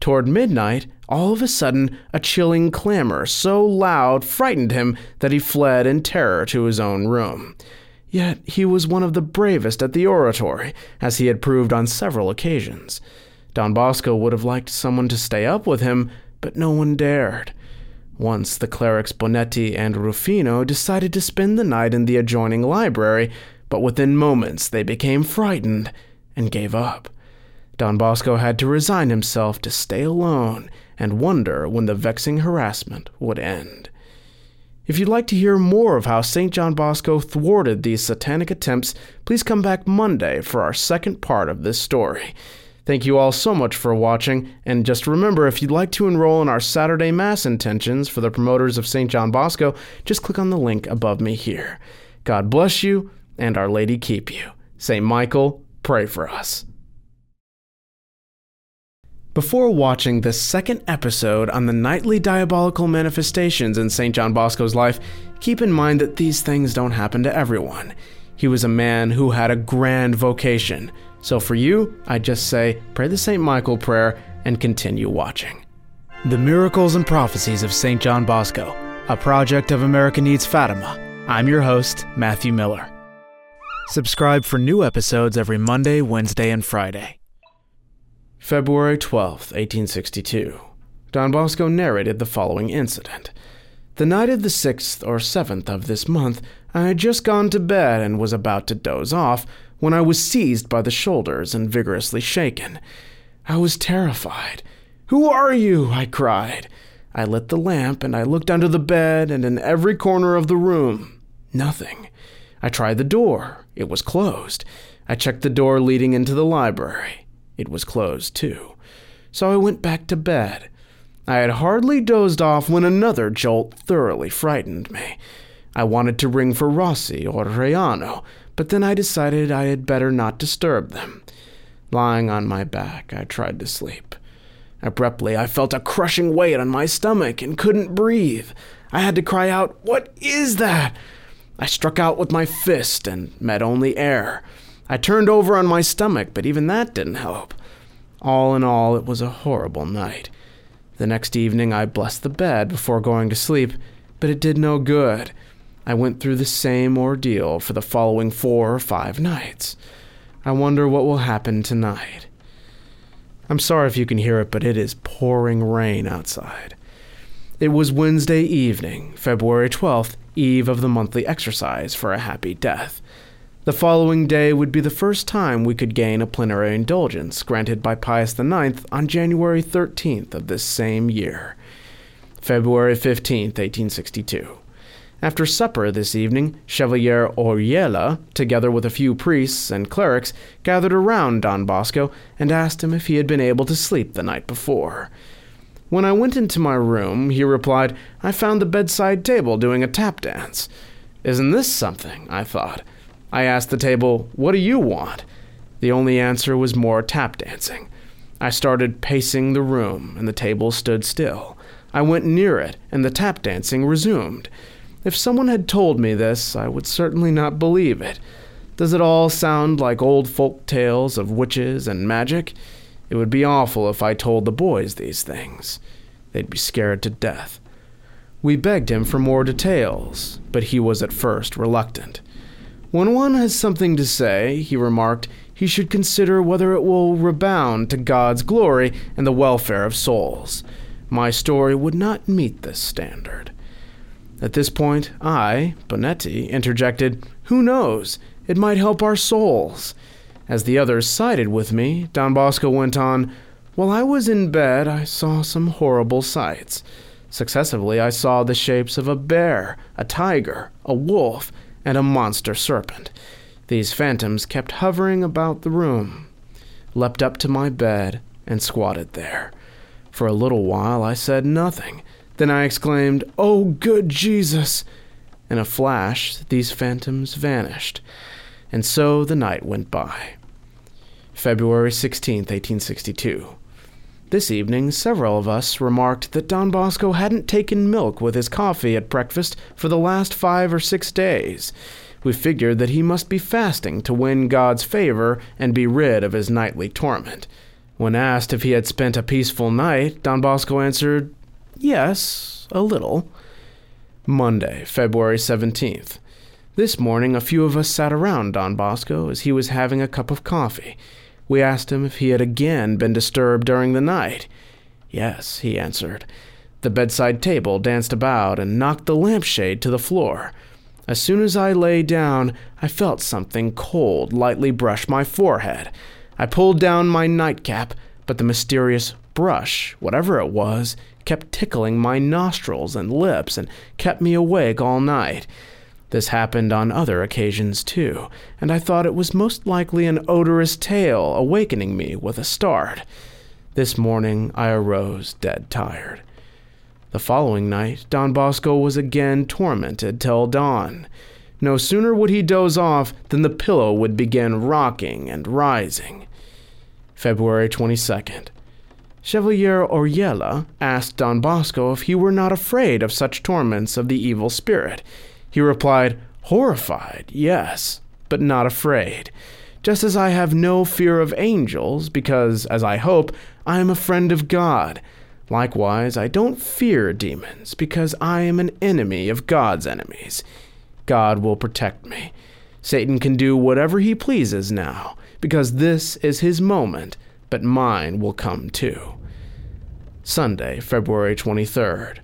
Toward midnight, all of a sudden, a chilling clamor so loud frightened him that he fled in terror to his own room. Yet he was one of the bravest at the oratory, as he had proved on several occasions. Don Bosco would have liked someone to stay up with him, but no one dared. Once the clerics Bonetti and Ruffino decided to spend the night in the adjoining library, but within moments they became frightened and gave up. Don Bosco had to resign himself to stay alone and wonder when the vexing harassment would end. If you'd like to hear more of how St. John Bosco thwarted these satanic attempts, please come back Monday for our second part of this story. Thank you all so much for watching, and just remember if you'd like to enroll in our Saturday Mass intentions for the promoters of St. John Bosco, just click on the link above me here. God bless you, and Our Lady keep you. St. Michael, pray for us. Before watching the second episode on the nightly diabolical manifestations in St. John Bosco's life, keep in mind that these things don't happen to everyone. He was a man who had a grand vocation so for you, I just say, pray the St. Michael prayer and continue watching. The Miracles and Prophecies of St. John Bosco, a project of America Needs Fatima, I'm your host, Matthew Miller. Subscribe for new episodes every Monday, Wednesday, and Friday. February 12th, 1862. Don Bosco narrated the following incident. The night of the 6th or 7th of this month, I had just gone to bed and was about to doze off when I was seized by the shoulders and vigorously shaken. I was terrified. Who are you? I cried. I lit the lamp and I looked under the bed and in every corner of the room. Nothing. I tried the door. It was closed. I checked the door leading into the library. It was closed, too. So I went back to bed. I had hardly dozed off when another jolt thoroughly frightened me. I wanted to ring for Rossi or Rayano, but then I decided I had better not disturb them. Lying on my back, I tried to sleep. Abruptly, I felt a crushing weight on my stomach and couldn't breathe. I had to cry out, What is that? I struck out with my fist and met only air. I turned over on my stomach, but even that didn't help. All in all, it was a horrible night. The next evening, I blessed the bed before going to sleep, but it did no good. I went through the same ordeal for the following four or five nights. I wonder what will happen tonight. I'm sorry if you can hear it, but it is pouring rain outside. It was Wednesday evening, February 12th, eve of the monthly exercise for a happy death. The following day would be the first time we could gain a plenary indulgence granted by Pius IX on January 13th of this same year. February 15th, 1862. After supper this evening, Chevalier Oreglia, together with a few priests and clerics, gathered around Don Bosco and asked him if he had been able to sleep the night before. When I went into my room, he replied, I found the bedside table doing a tap dance. Isn't this something? I thought. I asked the table, What do you want? The only answer was more tap dancing. I started pacing the room, and the table stood still. I went near it, and the tap dancing resumed. If someone had told me this, I would certainly not believe it. Does it all sound like old folk tales of witches and magic? It would be awful if I told the boys these things. They'd be scared to death. We begged him for more details, but he was at first reluctant. When one has something to say, he remarked, he should consider whether it will rebound to God's glory and the welfare of souls. My story would not meet this standard. At this point, I, Bonetti, interjected, Who knows? It might help our souls. As the others sided with me, Don Bosco went on, While I was in bed, I saw some horrible sights. Successively, I saw the shapes of a bear, a tiger, a wolf, and a monster serpent. These phantoms kept hovering about the room, leapt up to my bed, and squatted there. For a little while I said nothing, then I exclaimed, Oh, good Jesus! In a flash, these phantoms vanished, and so the night went by. February 16, 1862. This evening, several of us remarked that Don Bosco hadn't taken milk with his coffee at breakfast for the last five or six days. We figured that he must be fasting to win God's favor and be rid of his nightly torment. When asked if he had spent a peaceful night, Don Bosco answered, Yes, a little. Monday, February 17th. This morning, a few of us sat around Don Bosco as he was having a cup of coffee. We asked him if he had again been disturbed during the night. Yes, he answered. The bedside table danced about and knocked the lampshade to the floor. As soon as I lay down, I felt something cold lightly brush my forehead. I pulled down my nightcap, but the mysterious brush, whatever it was, kept tickling my nostrils and lips and kept me awake all night. This happened on other occasions too, and I thought it was most likely an odorous tail awakening me with a start. This morning I arose dead tired. The following night, Don Bosco was again tormented till dawn. No sooner would he doze off than the pillow would begin rocking and rising. February 22nd. Chevalier Oreglia asked Don Bosco if he were not afraid of such torments of the evil spirit. He replied, Horrified, yes, but not afraid. Just as I have no fear of angels, because, as I hope, I am a friend of God. Likewise, I don't fear demons, because I am an enemy of God's enemies. God will protect me. Satan can do whatever he pleases now, because this is his moment, but mine will come too. Sunday, February 23rd.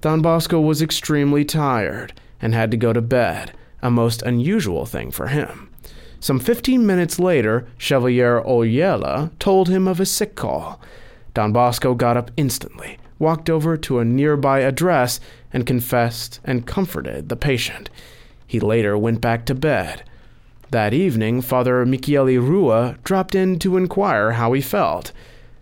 Don Bosco was extremely tired and had to go to bed, a most unusual thing for him. Some 15 minutes later, Chevalier Oreglia told him of a sick call. Don Bosco got up instantly, walked over to a nearby address, and confessed and comforted the patient. He later went back to bed. That evening, Father Michele Rua dropped in to inquire how he felt.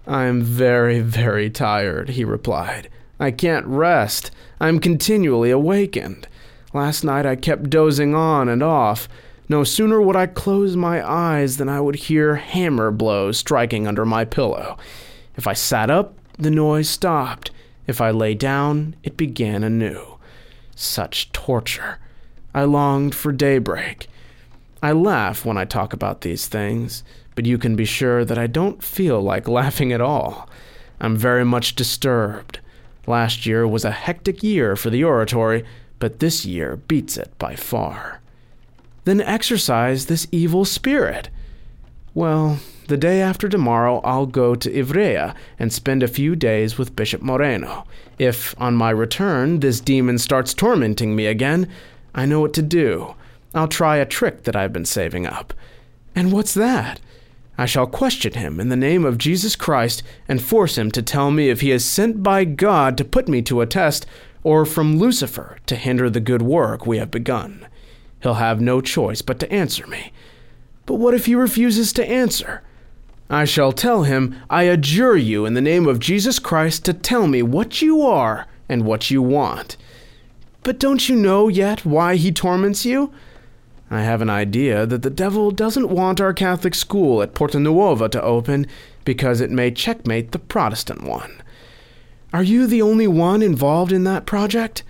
I'm very, very tired, he replied. I can't rest. I'm continually awakened. Last night I kept dozing on and off. No sooner would I close my eyes than I would hear hammer blows striking under my pillow. If I sat up, the noise stopped. If I lay down, it began anew. Such torture. I longed for daybreak. I laugh when I talk about these things, but you can be sure that I don't feel like laughing at all. I'm very much disturbed. Last year was a hectic year for the oratory, but this year beats it by far. Then exorcise this evil spirit. Well, the day after tomorrow, I'll go to Ivrea and spend a few days with Bishop Moreno. If, on my return, this demon starts tormenting me again, I know what to do. I'll try a trick that I've been saving up. And what's that? I shall question him in the name of Jesus Christ and force him to tell me if he is sent by God to put me to a test or from Lucifer to hinder the good work we have begun. He'll have no choice but to answer me. But what if he refuses to answer? I shall tell him, I adjure you in the name of Jesus Christ to tell me what you are and what you want. But don't you know yet why he torments you? I have an idea that the devil doesn't want our Catholic school at Porta Nuova to open because it may checkmate the Protestant one. Are you the only one involved in that project?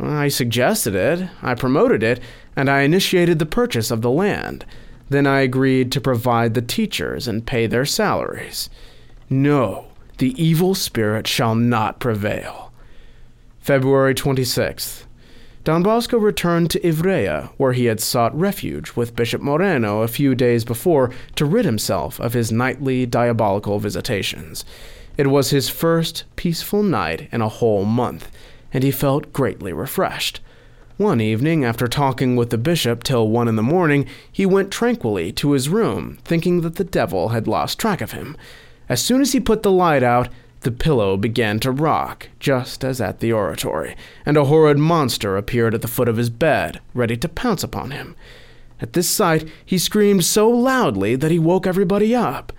I suggested it, I promoted it, and I initiated the purchase of the land. Then I agreed to provide the teachers and pay their salaries. No, the evil spirit shall not prevail. February 26th. Don Bosco returned to Ivrea, where he had sought refuge with Bishop Moreno a few days before to rid himself of his nightly diabolical visitations. It was his first peaceful night in a whole month, and he felt greatly refreshed. One evening, after talking with the bishop till one in the morning, he went tranquilly to his room, thinking that the devil had lost track of him. As soon as he put the light out, the pillow began to rock, just as at the oratory, and a horrid monster appeared at the foot of his bed, ready to pounce upon him. At this sight, he screamed so loudly that he woke everybody up.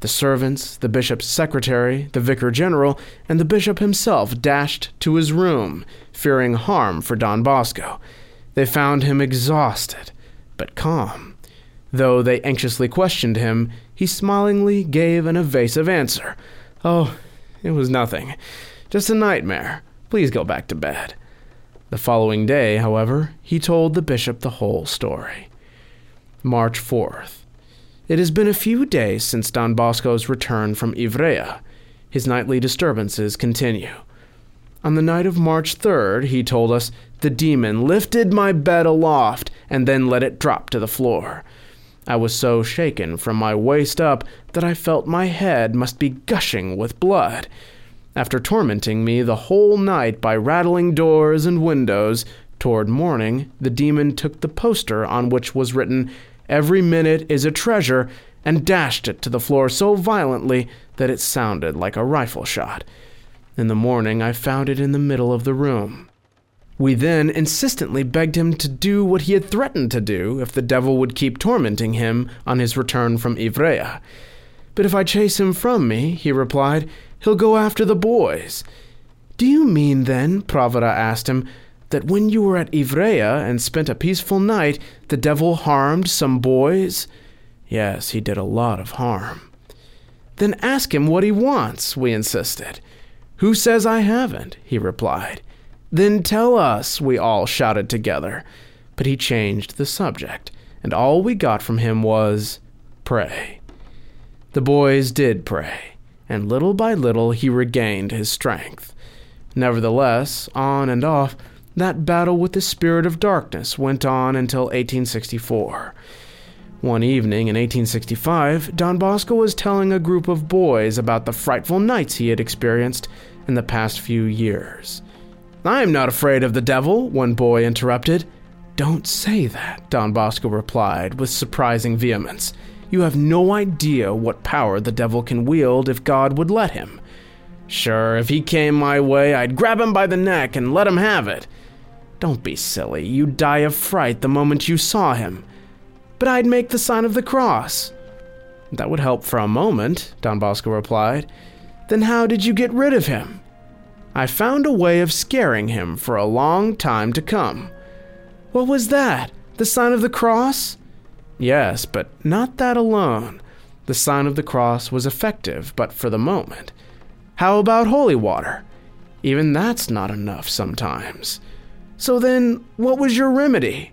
The servants, the bishop's secretary, the vicar general, and the bishop himself dashed to his room, fearing harm for Don Bosco. They found him exhausted, but calm. Though they anxiously questioned him, he smilingly gave an evasive answer. Oh, it was nothing. Just a nightmare. Please go back to bed. The following day, however, he told the bishop the whole story. March 4th. It has been a few days since Don Bosco's return from Ivrea. His nightly disturbances continue. On the night of March 3rd, he told us, the demon lifted my bed aloft and then let it drop to the floor. I was so shaken from my waist up that I felt my head must be gushing with blood. After tormenting me the whole night by rattling doors and windows, toward morning the demon took the poster on which was written, Every minute is a treasure, and dashed it to the floor so violently that it sounded like a rifle shot. In the morning I found it in the middle of the room. We then insistently begged him to do what he had threatened to do if the devil would keep tormenting him on his return from Ivrea. But if I chase him from me, he replied, he'll go after the boys. Do you mean then, Provera asked him, that when you were at Ivrea and spent a peaceful night, the devil harmed some boys? Yes, he did a lot of harm. Then ask him what he wants, we insisted. Who says I haven't? he replied. Then tell us, we all shouted together. But he changed the subject, and all we got from him was, Pray. The boys did pray, and little by little he regained his strength. Nevertheless, on and off, That battle with the spirit of darkness went on until 1864. One evening in 1865, Don Bosco was telling a group of boys about the frightful nights he had experienced in the past few years. I am not afraid of the devil, one boy interrupted. Don't say that, Don Bosco replied with surprising vehemence. You have no idea what power the devil can wield if God would let him. Sure, if he came my way, I'd grab him by the neck and let him have it. Don't be silly, you'd die of fright the moment you saw him. But I'd make the sign of the cross. That would help for a moment, Don Bosco replied. Then how did you get rid of him? I found a way of scaring him for a long time to come. What was that? The sign of the cross? Yes, but not that alone. The sign of the cross was effective, but for the moment. How about holy water? Even that's not enough sometimes. So then, what was your remedy?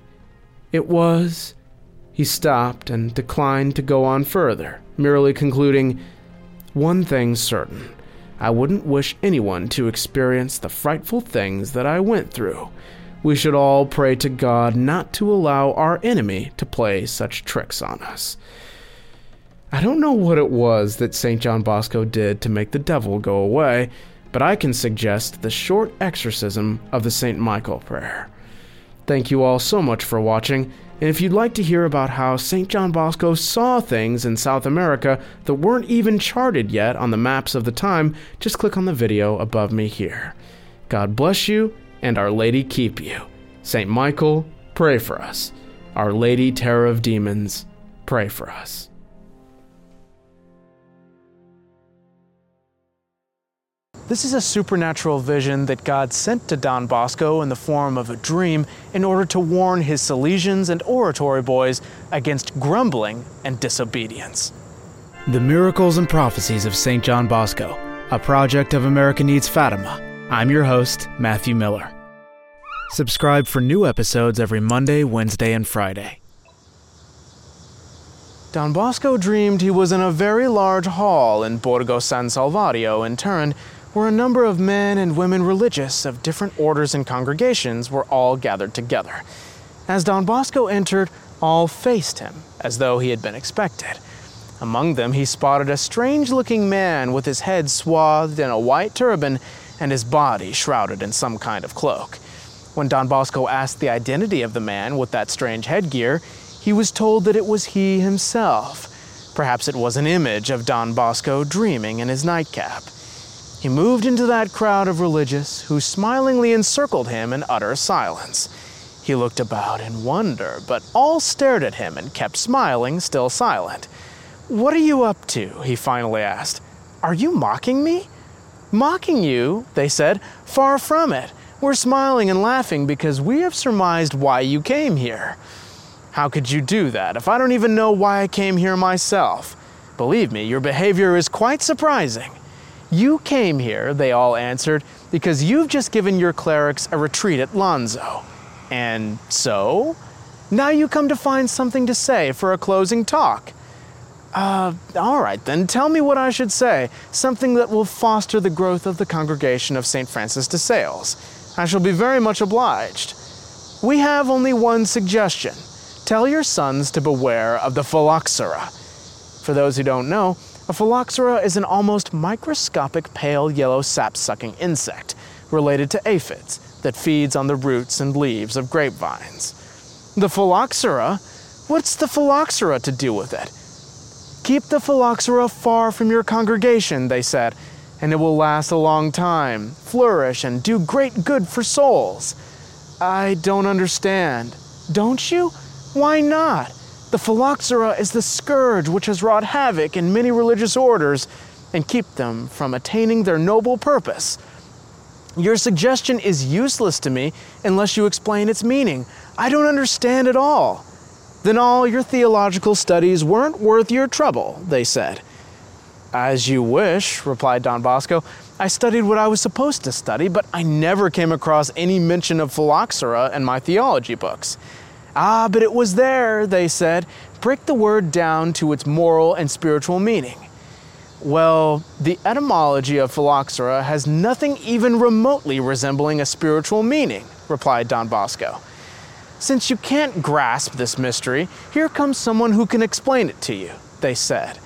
It was. He stopped and declined to go on further, merely concluding, One thing's certain. I wouldn't wish anyone to experience the frightful things that I went through. We should all pray to God not to allow our enemy to play such tricks on us. I don't know what it was that St. John Bosco did to make the devil go away, but I can suggest the short exorcism of the St. Michael prayer. Thank you all so much for watching, and if you'd like to hear about how St. John Bosco saw things in South America that weren't even charted yet on the maps of the time, just click on the video above me here. God bless you, and Our Lady keep you. St. Michael, pray for us. Our Lady, Terror of Demons, pray for us. This is a supernatural vision that God sent to Don Bosco in the form of a dream in order to warn his Salesians and oratory boys against grumbling and disobedience. The Miracles and Prophecies of St. John Bosco, a project of America Needs Fatima. I'm your host, Matthew Miller. Subscribe for new episodes every Monday, Wednesday, and Friday. Don Bosco dreamed he was in a very large hall in Borgo San Salvario in Turin where a number of men and women religious of different orders and congregations were all gathered together. As Don Bosco entered, all faced him, as though he had been expected. Among them, he spotted a strange looking man with his head swathed in a white turban and his body shrouded in some kind of cloak. When Don Bosco asked the identity of the man with that strange headgear, he was told that it was he himself. Perhaps it was an image of Don Bosco dreaming in his nightcap. He moved into that crowd of religious who smilingly encircled him in utter silence. He looked about in wonder, but all stared at him and kept smiling, still silent. What are you up to? he finally asked. Are you mocking me? Mocking you, they said. Far from it. We're smiling and laughing because we have surmised why you came here. How could you do that if I don't even know why I came here myself? Believe me, your behavior is quite surprising. You came here, they all answered, because you've just given your clerics a retreat at Lanzo. And so? Now you come to find something to say for a closing talk. Uh, all right then, tell me what I should say, something that will foster the growth of the congregation of St. Francis de Sales. I shall be very much obliged. We have only one suggestion. Tell your sons to beware of the phylloxera. For those who don't know, a phylloxera is an almost microscopic pale yellow sap sucking insect related to aphids that feeds on the roots and leaves of grapevines. The phylloxera? What's the phylloxera to do with it? Keep the phylloxera far from your congregation, they said, and it will last a long time, flourish, and do great good for souls. I don't understand. Don't you? Why not? The phylloxera is the scourge which has wrought havoc in many religious orders and keep them from attaining their noble purpose. Your suggestion is useless to me unless you explain its meaning. I don't understand at all. Then all your theological studies weren't worth your trouble, they said. As you wish, replied Don Bosco. I studied what I was supposed to study, but I never came across any mention of phylloxera in my theology books. Ah, but it was there, they said. Break the word down to its moral and spiritual meaning. Well, the etymology of phylloxera has nothing even remotely resembling a spiritual meaning, replied Don Bosco. Since you can't grasp this mystery, here comes someone who can explain it to you, they said.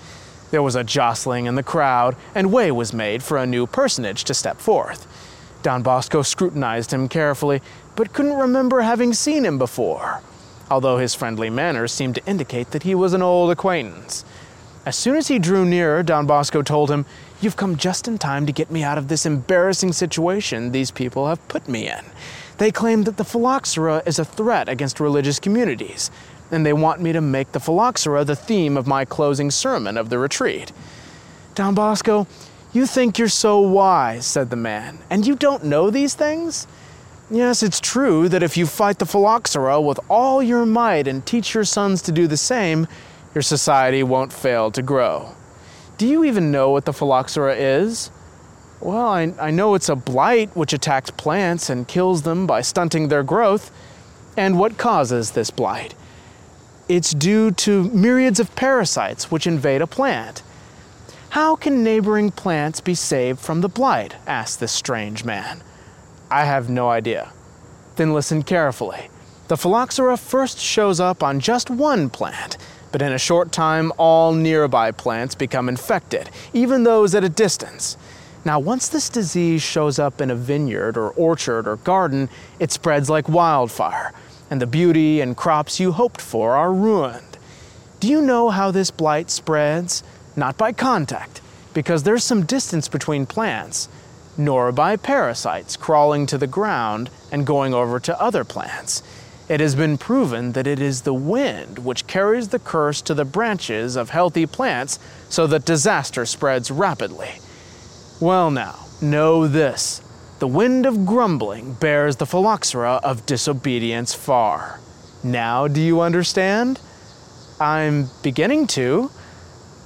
There was a jostling in the crowd, and way was made for a new personage to step forth. Don Bosco scrutinized him carefully, but couldn't remember having seen him before, although his friendly manners seemed to indicate that he was an old acquaintance. As soon as he drew nearer, Don Bosco told him, You've come just in time to get me out of this embarrassing situation these people have put me in. They claim that the phylloxera is a threat against religious communities, and they want me to make the phylloxera the theme of my closing sermon of the retreat. Don Bosco, you think you're so wise, said the man, and you don't know these things? Yes, it's true that if you fight the phylloxera with all your might and teach your sons to do the same, your society won't fail to grow. Do you even know what the phylloxera is? Well, I, I know it's a blight which attacks plants and kills them by stunting their growth. And what causes this blight? It's due to myriads of parasites which invade a plant. How can neighboring plants be saved from the blight? asked this strange man. I have no idea. Then listen carefully. The phylloxera first shows up on just one plant, but in a short time, all nearby plants become infected, even those at a distance. Now, once this disease shows up in a vineyard or orchard or garden, it spreads like wildfire, and the beauty and crops you hoped for are ruined. Do you know how this blight spreads? Not by contact, because there's some distance between plants, nor by parasites crawling to the ground and going over to other plants. It has been proven that it is the wind which carries the curse to the branches of healthy plants so that disaster spreads rapidly. Well, now, know this the wind of grumbling bears the phylloxera of disobedience far. Now, do you understand? I'm beginning to.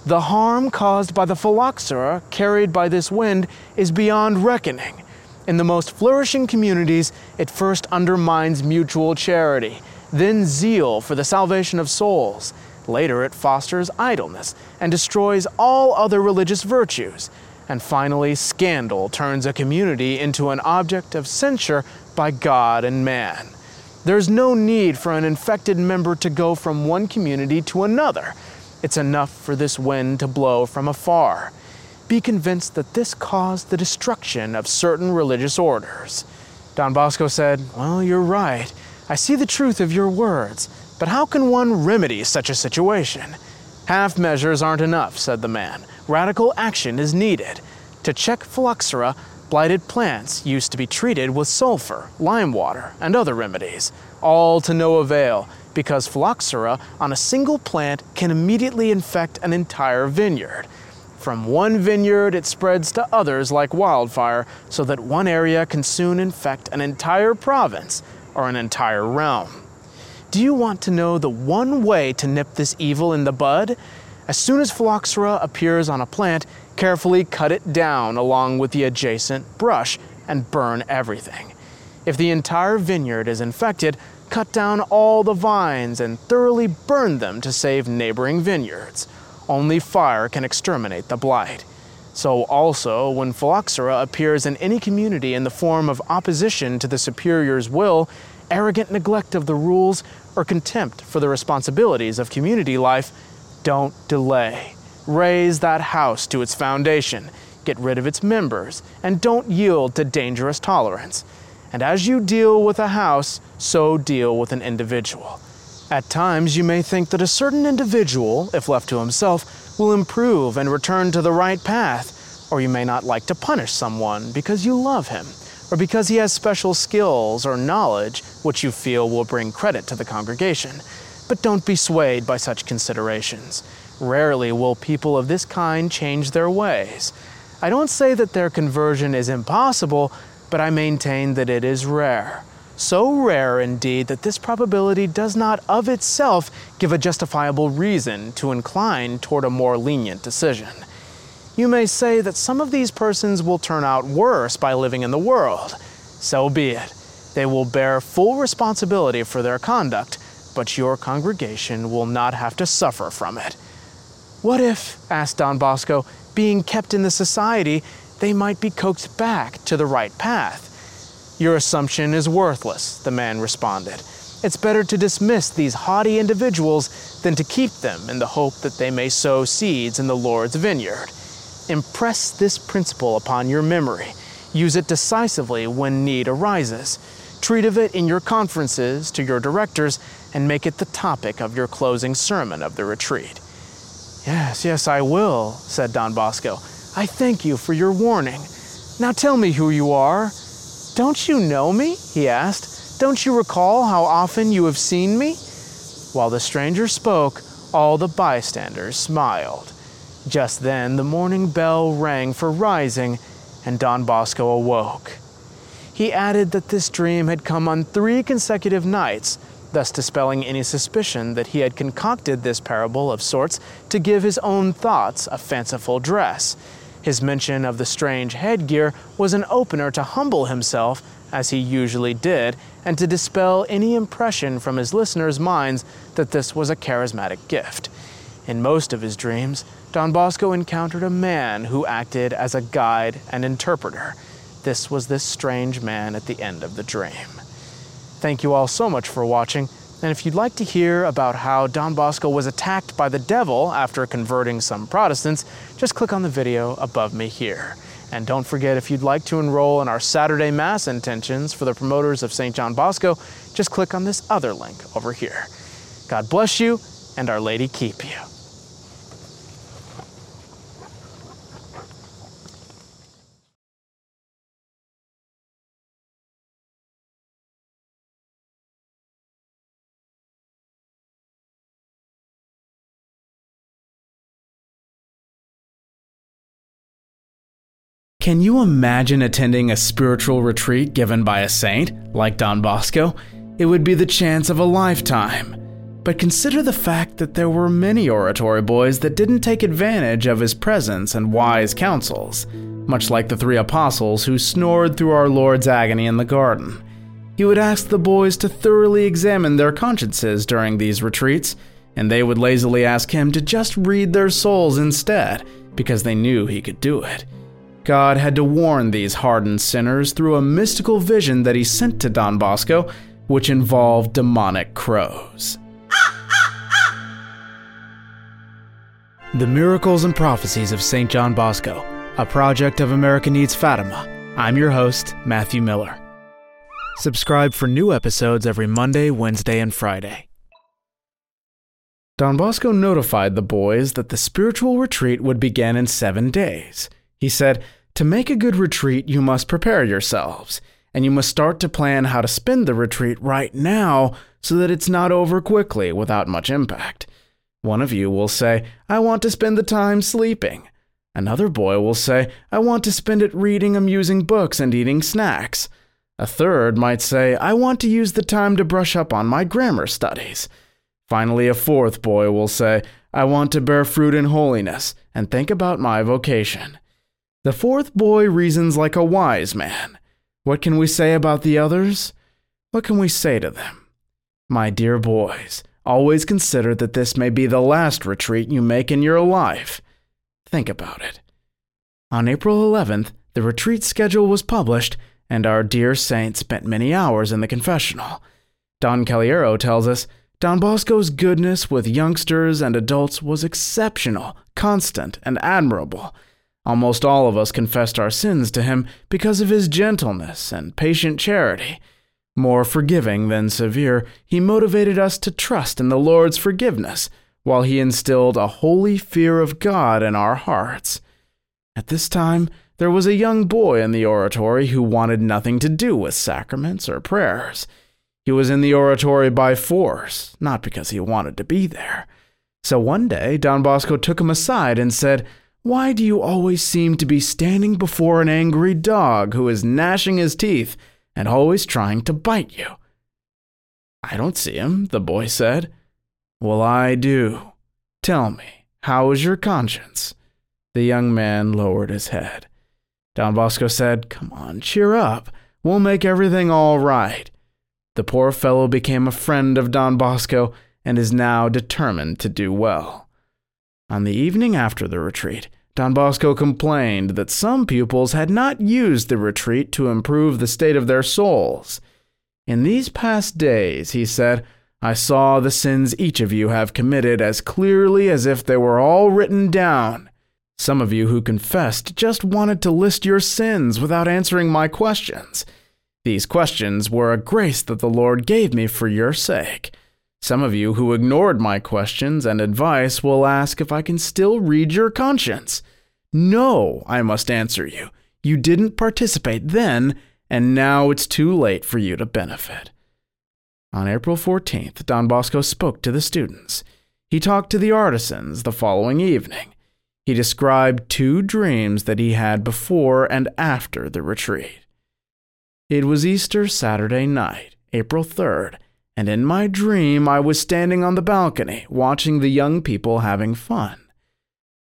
The harm caused by the phylloxera carried by this wind is beyond reckoning. In the most flourishing communities, it first undermines mutual charity, then zeal for the salvation of souls. Later, it fosters idleness and destroys all other religious virtues. And finally, scandal turns a community into an object of censure by God and man. There's no need for an infected member to go from one community to another. It's enough for this wind to blow from afar be convinced that this caused the destruction of certain religious orders. Don Bosco said, Well, you're right. I see the truth of your words, but how can one remedy such a situation? Half measures aren't enough, said the man. Radical action is needed. To check phylloxera, blighted plants used to be treated with sulfur, lime water, and other remedies, all to no avail because phylloxera on a single plant can immediately infect an entire vineyard. From one vineyard, it spreads to others like wildfire, so that one area can soon infect an entire province or an entire realm. Do you want to know the one way to nip this evil in the bud? As soon as phylloxera appears on a plant, carefully cut it down along with the adjacent brush and burn everything. If the entire vineyard is infected, cut down all the vines and thoroughly burn them to save neighboring vineyards. Only fire can exterminate the blight. So, also, when phylloxera appears in any community in the form of opposition to the superior's will, arrogant neglect of the rules, or contempt for the responsibilities of community life, don't delay. Raze that house to its foundation, get rid of its members, and don't yield to dangerous tolerance. And as you deal with a house, so deal with an individual. At times, you may think that a certain individual, if left to himself, will improve and return to the right path, or you may not like to punish someone because you love him, or because he has special skills or knowledge which you feel will bring credit to the congregation. But don't be swayed by such considerations. Rarely will people of this kind change their ways. I don't say that their conversion is impossible, but I maintain that it is rare so rare indeed that this probability does not of itself give a justifiable reason to incline toward a more lenient decision. You may say that some of these persons will turn out worse by living in the world. So be it. They will bear full responsibility for their conduct, but your congregation will not have to suffer from it. What if, asked Don Bosco, being kept in the society, they might be coaxed back to the right path. Your assumption is worthless, the man responded. It's better to dismiss these haughty individuals than to keep them in the hope that they may sow seeds in the Lord's vineyard. Impress this principle upon your memory. Use it decisively when need arises. Treat of it in your conferences to your directors and make it the topic of your closing sermon of the retreat. Yes, yes, I will, said Don Bosco. I thank you for your warning. Now tell me who you are. Don't you know me? he asked. Don't you recall how often you have seen me? While the stranger spoke, all the bystanders smiled. Just then the morning bell rang for rising, and Don Bosco awoke. He added that this dream had come on three consecutive nights, thus dispelling any suspicion that he had concocted this parable of sorts to give his own thoughts a fanciful dress. His mention of the strange headgear was an opener to humble himself, as he usually did, and to dispel any impression from his listeners' minds that this was a charismatic gift. In most of his dreams, Don Bosco encountered a man who acted as a guide and interpreter. This was this strange man at the end of the dream. Thank you all so much for watching. And if you'd like to hear about how Don Bosco was attacked by the devil after converting some Protestants, just click on the video above me here. And don't forget, if you'd like to enroll in our Saturday Mass intentions for the promoters of St. John Bosco, just click on this other link over here. God bless you, and Our Lady keep you. Can you imagine attending a spiritual retreat given by a saint, like Don Bosco? It would be the chance of a lifetime. But consider the fact that there were many oratory boys that didn't take advantage of his presence and wise counsels, much like the three apostles who snored through our Lord's agony in the garden. He would ask the boys to thoroughly examine their consciences during these retreats, and they would lazily ask him to just read their souls instead, because they knew he could do it. God had to warn these hardened sinners through a mystical vision that he sent to Don Bosco, which involved demonic crows. the Miracles and Prophecies of St. John Bosco, a project of America Needs Fatima. I'm your host, Matthew Miller. Subscribe for new episodes every Monday, Wednesday, and Friday. Don Bosco notified the boys that the spiritual retreat would begin in seven days. He said, to make a good retreat, you must prepare yourselves, and you must start to plan how to spend the retreat right now so that it's not over quickly without much impact. One of you will say, I want to spend the time sleeping. Another boy will say, I want to spend it reading amusing books and eating snacks. A third might say, I want to use the time to brush up on my grammar studies. Finally, a fourth boy will say, I want to bear fruit in holiness and think about my vocation. The fourth boy reasons like a wise man. What can we say about the others? What can we say to them? My dear boys, always consider that this may be the last retreat you make in your life. Think about it. On April 11th, the retreat schedule was published, and our dear saint spent many hours in the confessional. Don Cagliero tells us Don Bosco's goodness with youngsters and adults was exceptional, constant, and admirable. Almost all of us confessed our sins to him because of his gentleness and patient charity. More forgiving than severe, he motivated us to trust in the Lord's forgiveness, while he instilled a holy fear of God in our hearts. At this time, there was a young boy in the oratory who wanted nothing to do with sacraments or prayers. He was in the oratory by force, not because he wanted to be there. So one day, Don Bosco took him aside and said, why do you always seem to be standing before an angry dog who is gnashing his teeth and always trying to bite you? I don't see him, the boy said. Well, I do. Tell me, how is your conscience? The young man lowered his head. Don Bosco said, Come on, cheer up. We'll make everything all right. The poor fellow became a friend of Don Bosco and is now determined to do well. On the evening after the retreat, Don Bosco complained that some pupils had not used the retreat to improve the state of their souls. In these past days, he said, I saw the sins each of you have committed as clearly as if they were all written down. Some of you who confessed just wanted to list your sins without answering my questions. These questions were a grace that the Lord gave me for your sake. Some of you who ignored my questions and advice will ask if I can still read your conscience. No, I must answer you. You didn't participate then, and now it's too late for you to benefit. On April 14th, Don Bosco spoke to the students. He talked to the artisans the following evening. He described two dreams that he had before and after the retreat. It was Easter Saturday night, April 3rd, and in my dream I was standing on the balcony watching the young people having fun.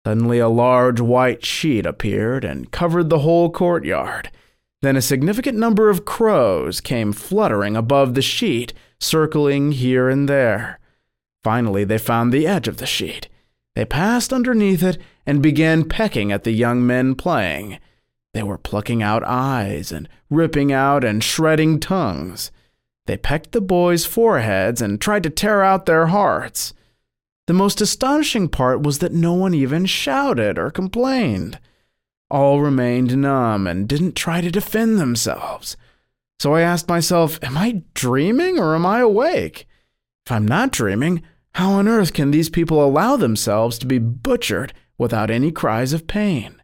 Suddenly, a large white sheet appeared and covered the whole courtyard. Then a significant number of crows came fluttering above the sheet, circling here and there. Finally, they found the edge of the sheet. They passed underneath it and began pecking at the young men playing. They were plucking out eyes and ripping out and shredding tongues. They pecked the boys' foreheads and tried to tear out their hearts. The most astonishing part was that no one even shouted or complained. All remained numb and didn't try to defend themselves. So I asked myself, am I dreaming or am I awake? If I'm not dreaming, how on earth can these people allow themselves to be butchered without any cries of pain?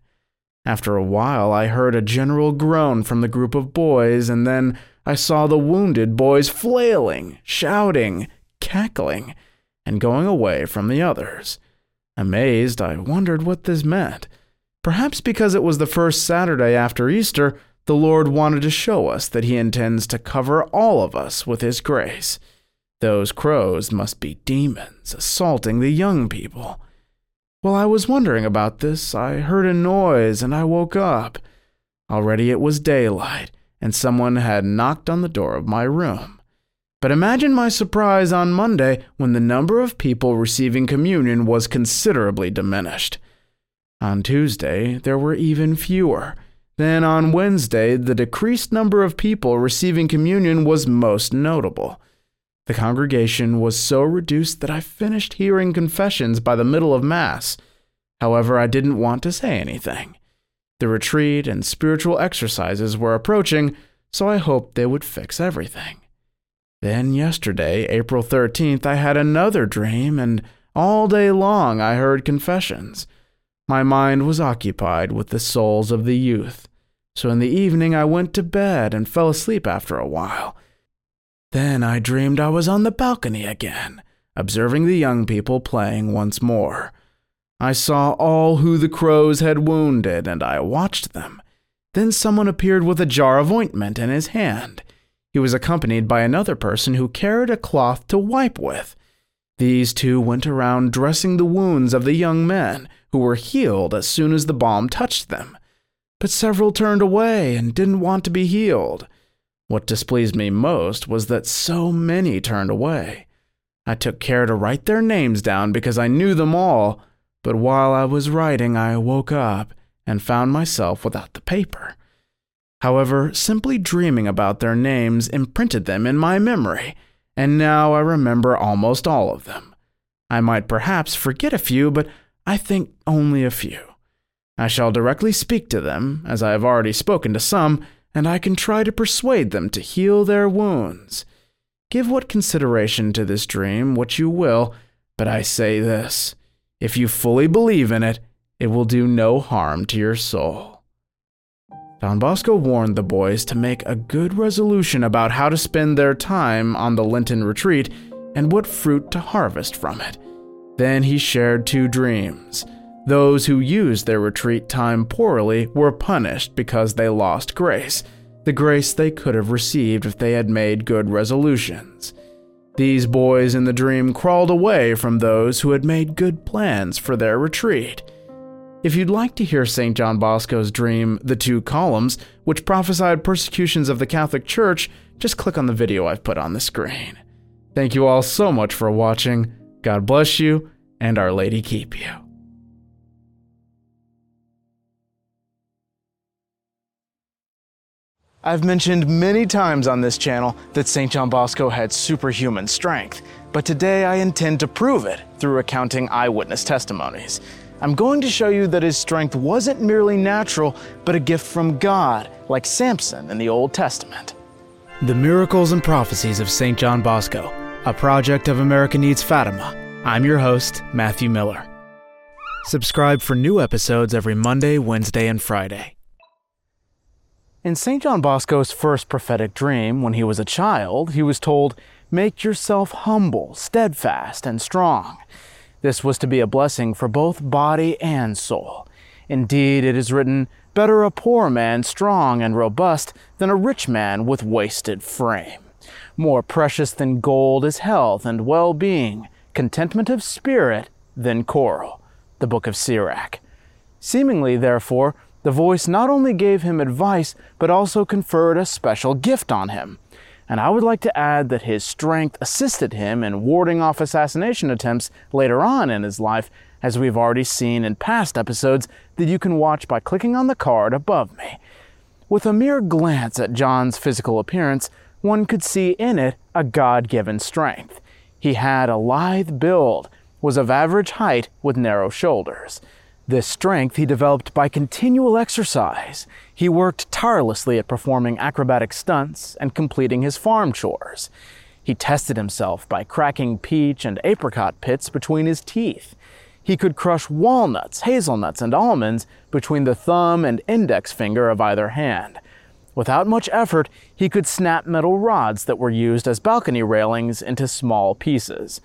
After a while, I heard a general groan from the group of boys, and then I saw the wounded boys flailing, shouting, cackling, and going away from the others. Amazed, I wondered what this meant. Perhaps because it was the first Saturday after Easter, the Lord wanted to show us that He intends to cover all of us with His grace. Those crows must be demons assaulting the young people. While I was wondering about this, I heard a noise and I woke up. Already it was daylight, and someone had knocked on the door of my room. But imagine my surprise on Monday when the number of people receiving communion was considerably diminished. On Tuesday, there were even fewer. Then on Wednesday, the decreased number of people receiving communion was most notable. The congregation was so reduced that I finished hearing confessions by the middle of Mass. However, I didn't want to say anything. The retreat and spiritual exercises were approaching, so I hoped they would fix everything. Then, yesterday, April 13th, I had another dream, and all day long I heard confessions. My mind was occupied with the souls of the youth, so in the evening I went to bed and fell asleep after a while. Then I dreamed I was on the balcony again, observing the young people playing once more. I saw all who the crows had wounded, and I watched them. Then someone appeared with a jar of ointment in his hand. He was accompanied by another person who carried a cloth to wipe with. These two went around dressing the wounds of the young men, who were healed as soon as the balm touched them. But several turned away and didn't want to be healed. What displeased me most was that so many turned away. I took care to write their names down because I knew them all, but while I was writing, I woke up and found myself without the paper. However, simply dreaming about their names imprinted them in my memory, and now I remember almost all of them. I might perhaps forget a few, but I think only a few. I shall directly speak to them, as I have already spoken to some, and I can try to persuade them to heal their wounds. Give what consideration to this dream what you will, but I say this if you fully believe in it, it will do no harm to your soul. Don Bosco warned the boys to make a good resolution about how to spend their time on the Lenten retreat and what fruit to harvest from it. Then he shared two dreams those who used their retreat time poorly were punished because they lost grace, the grace they could have received if they had made good resolutions. These boys in the dream crawled away from those who had made good plans for their retreat. If you'd like to hear St. John Bosco's dream, The Two Columns, which prophesied persecutions of the Catholic Church, just click on the video I've put on the screen. Thank you all so much for watching. God bless you, and Our Lady keep you. I've mentioned many times on this channel that St. John Bosco had superhuman strength, but today I intend to prove it through recounting eyewitness testimonies. I'm going to show you that his strength wasn't merely natural, but a gift from God, like Samson in the Old Testament. The Miracles and Prophecies of St. John Bosco, a project of America Needs Fatima. I'm your host, Matthew Miller. Subscribe for new episodes every Monday, Wednesday, and Friday. In St. John Bosco's first prophetic dream, when he was a child, he was told, Make yourself humble, steadfast, and strong. This was to be a blessing for both body and soul. Indeed, it is written, Better a poor man strong and robust than a rich man with wasted frame. More precious than gold is health and well being, contentment of spirit than coral. The Book of Sirach. Seemingly, therefore, the voice not only gave him advice, but also conferred a special gift on him. And I would like to add that his strength assisted him in warding off assassination attempts later on in his life, as we've already seen in past episodes that you can watch by clicking on the card above me. With a mere glance at John's physical appearance, one could see in it a God given strength. He had a lithe build, was of average height with narrow shoulders. This strength he developed by continual exercise. He worked tirelessly at performing acrobatic stunts and completing his farm chores. He tested himself by cracking peach and apricot pits between his teeth. He could crush walnuts, hazelnuts, and almonds between the thumb and index finger of either hand. Without much effort, he could snap metal rods that were used as balcony railings into small pieces.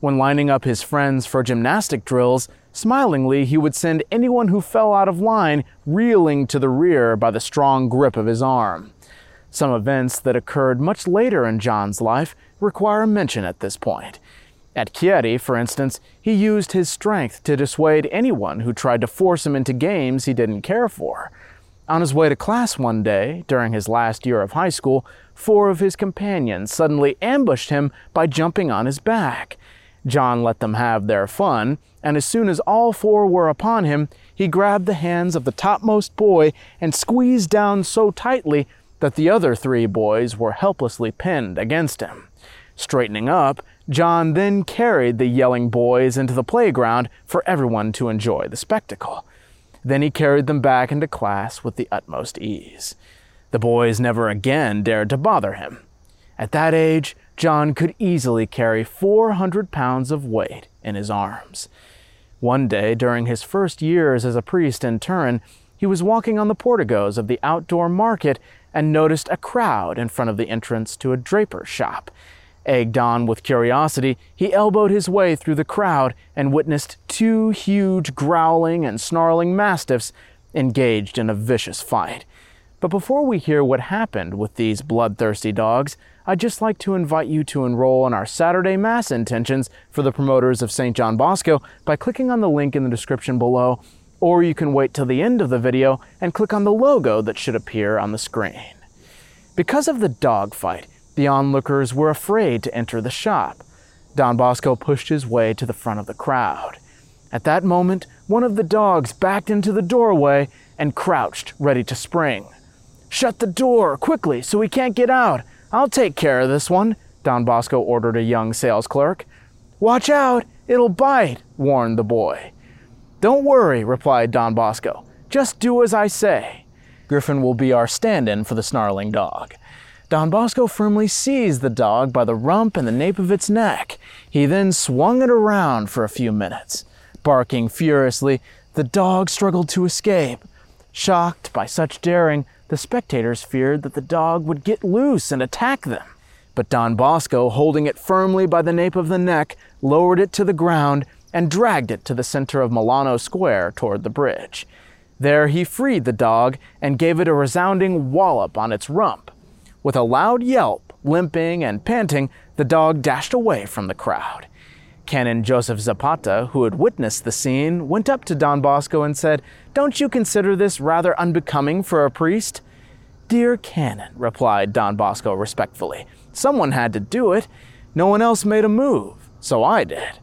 When lining up his friends for gymnastic drills, Smilingly, he would send anyone who fell out of line reeling to the rear by the strong grip of his arm. Some events that occurred much later in John's life require mention at this point. At Chieri, for instance, he used his strength to dissuade anyone who tried to force him into games he didn't care for. On his way to class one day, during his last year of high school, four of his companions suddenly ambushed him by jumping on his back. John let them have their fun, and as soon as all four were upon him, he grabbed the hands of the topmost boy and squeezed down so tightly that the other three boys were helplessly pinned against him. Straightening up, John then carried the yelling boys into the playground for everyone to enjoy the spectacle. Then he carried them back into class with the utmost ease. The boys never again dared to bother him. At that age, John could easily carry 400 pounds of weight in his arms. One day, during his first years as a priest in Turin, he was walking on the porticos of the outdoor market and noticed a crowd in front of the entrance to a draper's shop. Egged on with curiosity, he elbowed his way through the crowd and witnessed two huge growling and snarling mastiffs engaged in a vicious fight. But before we hear what happened with these bloodthirsty dogs, I'd just like to invite you to enroll in our Saturday Mass intentions for the promoters of St. John Bosco by clicking on the link in the description below, or you can wait till the end of the video and click on the logo that should appear on the screen. Because of the dogfight, the onlookers were afraid to enter the shop. Don Bosco pushed his way to the front of the crowd. At that moment, one of the dogs backed into the doorway and crouched, ready to spring. Shut the door, quickly, so we can't get out, I'll take care of this one, Don Bosco ordered a young sales clerk. Watch out, it'll bite, warned the boy. Don't worry, replied Don Bosco. Just do as I say. Griffin will be our stand in for the snarling dog. Don Bosco firmly seized the dog by the rump and the nape of its neck. He then swung it around for a few minutes. Barking furiously, the dog struggled to escape. Shocked by such daring, the spectators feared that the dog would get loose and attack them. But Don Bosco, holding it firmly by the nape of the neck, lowered it to the ground and dragged it to the center of Milano Square toward the bridge. There he freed the dog and gave it a resounding wallop on its rump. With a loud yelp, limping and panting, the dog dashed away from the crowd. Canon Joseph Zappata, who had witnessed the scene, went up to Don Bosco and said, Don't you consider this rather unbecoming for a priest? Dear Canon, replied Don Bosco respectfully, someone had to do it. No one else made a move, so I did.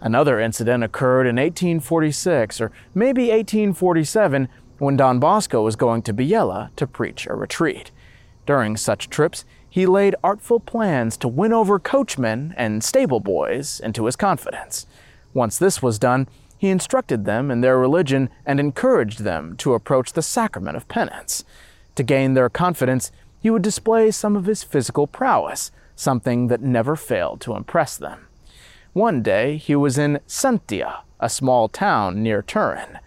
Another incident occurred in 1846, or maybe 1847, when Don Bosco was going to Biella to preach a retreat. During such trips, he laid artful plans to win over coachmen and stable boys into his confidence. Once this was done, he instructed them in their religion and encouraged them to approach the sacrament of penance. To gain their confidence, he would display some of his physical prowess, something that never failed to impress them. One day, he was in Santhià, a small town near Turin.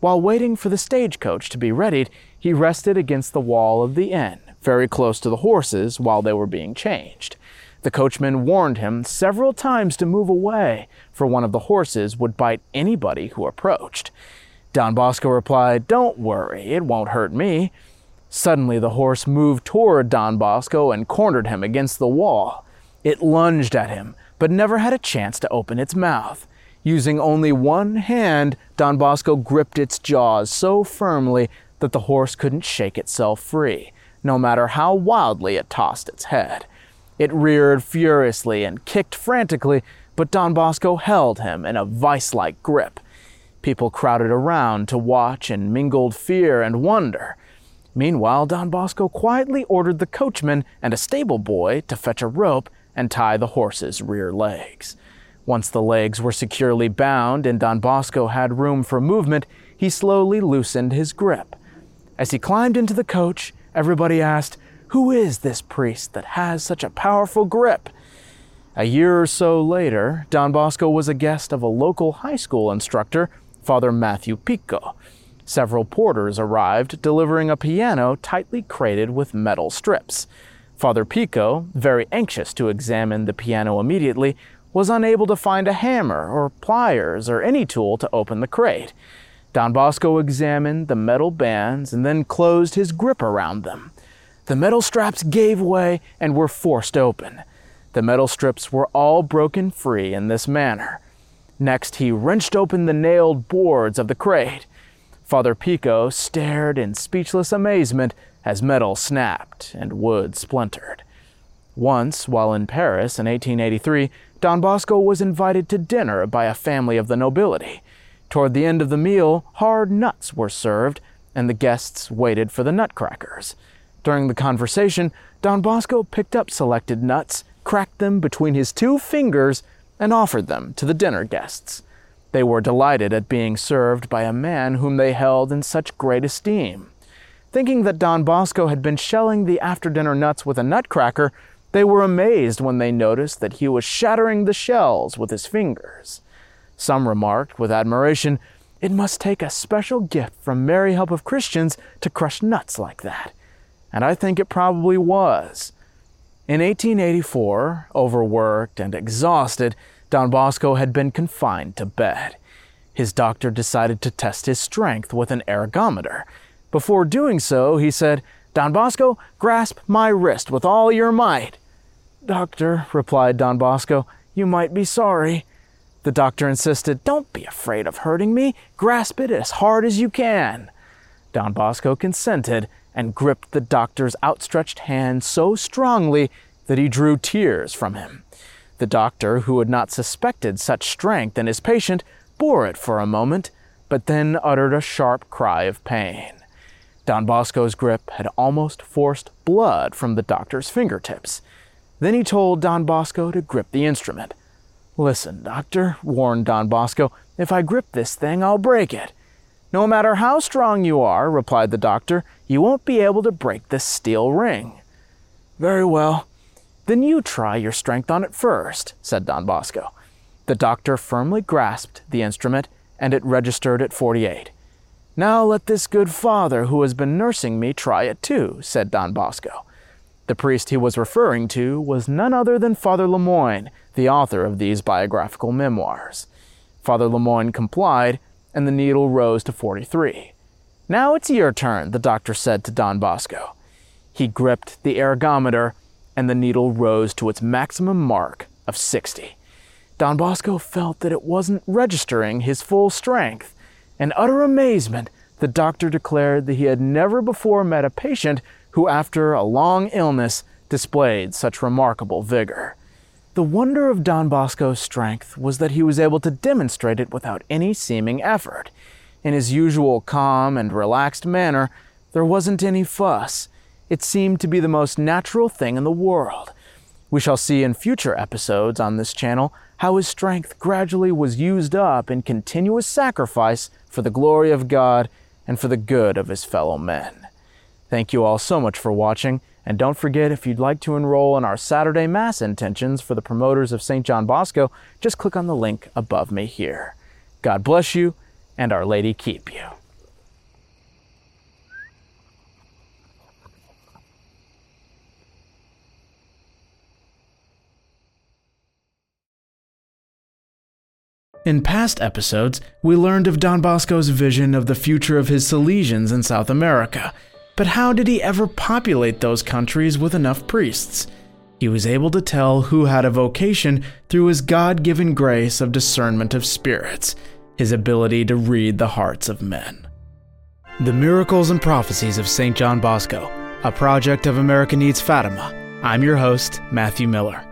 While waiting for the stagecoach to be readied, he rested against the wall of the inn, very close to the horses, while they were being changed. The coachman warned him several times to move away, for one of the horses would bite anybody who approached. Don Bosco replied, Don't worry, it won't hurt me. Suddenly, the horse moved toward Don Bosco and cornered him against the wall. It lunged at him, but never had a chance to open its mouth. Using only one hand, Don Bosco gripped its jaws so firmly that the horse couldn't shake itself free, no matter how wildly it tossed its head. It reared furiously and kicked frantically, but Don Bosco held him in a vice like grip. People crowded around to watch in mingled fear and wonder. Meanwhile, Don Bosco quietly ordered the coachman and a stable boy to fetch a rope and tie the horse's rear legs. Once the legs were securely bound and Don Bosco had room for movement, he slowly loosened his grip. As he climbed into the coach, everybody asked, Who is this priest that has such a powerful grip? A year or so later, Don Bosco was a guest of a local high school instructor, Father Matthew Picco. Several porters arrived delivering a piano tightly crated with metal strips. Father Picco, very anxious to examine the piano immediately, was unable to find a hammer or pliers or any tool to open the crate. Don Bosco examined the metal bands and then closed his grip around them. The metal straps gave way and were forced open. The metal strips were all broken free in this manner. Next, he wrenched open the nailed boards of the crate. Father Picco stared in speechless amazement as metal snapped and wood splintered. Once, while in Paris in 1883, Don Bosco was invited to dinner by a family of the nobility. Toward the end of the meal, hard nuts were served, and the guests waited for the nutcrackers. During the conversation, Don Bosco picked up selected nuts, cracked them between his two fingers, and offered them to the dinner guests. They were delighted at being served by a man whom they held in such great esteem. Thinking that Don Bosco had been shelling the after dinner nuts with a nutcracker, they were amazed when they noticed that he was shattering the shells with his fingers. Some remarked with admiration, It must take a special gift from Mary Help of Christians to crush nuts like that. And I think it probably was. In 1884, overworked and exhausted, Don Bosco had been confined to bed. His doctor decided to test his strength with an ergometer. Before doing so, he said, Don Bosco, grasp my wrist with all your might. Doctor, replied Don Bosco, you might be sorry. The doctor insisted, Don't be afraid of hurting me. Grasp it as hard as you can. Don Bosco consented and gripped the doctor's outstretched hand so strongly that he drew tears from him. The doctor, who had not suspected such strength in his patient, bore it for a moment, but then uttered a sharp cry of pain. Don Bosco's grip had almost forced blood from the doctor's fingertips. Then he told Don Bosco to grip the instrument. Listen, Doctor, warned Don Bosco, if I grip this thing, I'll break it. No matter how strong you are, replied the doctor, you won't be able to break this steel ring. Very well. Then you try your strength on it first, said Don Bosco. The doctor firmly grasped the instrument, and it registered at 48. Now let this good father who has been nursing me try it too, said Don Bosco. The priest he was referring to was none other than Father Lemoyne, the author of these biographical memoirs. Father Lemoyne complied, and the needle rose to 43. Now it's your turn, the doctor said to Don Bosco. He gripped the ergometer, and the needle rose to its maximum mark of 60. Don Bosco felt that it wasn't registering his full strength. In utter amazement, the doctor declared that he had never before met a patient who, after a long illness, displayed such remarkable vigor. The wonder of Don Bosco's strength was that he was able to demonstrate it without any seeming effort. In his usual calm and relaxed manner, there wasn't any fuss. it seemed to be the most natural thing in the world. We shall see in future episodes on this channel how his strength gradually was used up in continuous sacrifice for the glory of God and for the good of his fellow men. Thank you all so much for watching, and don't forget if you'd like to enroll in our Saturday Mass intentions for the promoters of St. John Bosco, just click on the link above me here. God bless you, and Our Lady keep you. In past episodes, we learned of Don Bosco's vision of the future of his Salesians in South America. But how did he ever populate those countries with enough priests? He was able to tell who had a vocation through his God given grace of discernment of spirits, his ability to read the hearts of men. The Miracles and Prophecies of St. John Bosco, a project of America Needs Fatima. I'm your host, Matthew Miller.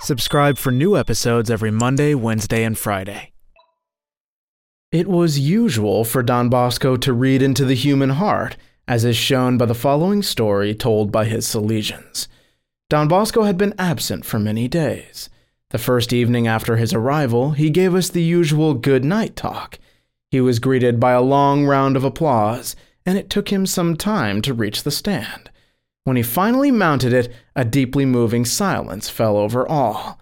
Subscribe for new episodes every Monday, Wednesday, and Friday. It was usual for Don Bosco to read into the human heart, as is shown by the following story told by his Salesians. Don Bosco had been absent for many days. The first evening after his arrival, he gave us the usual good night talk. He was greeted by a long round of applause, and it took him some time to reach the stand. When he finally mounted it, a deeply moving silence fell over all.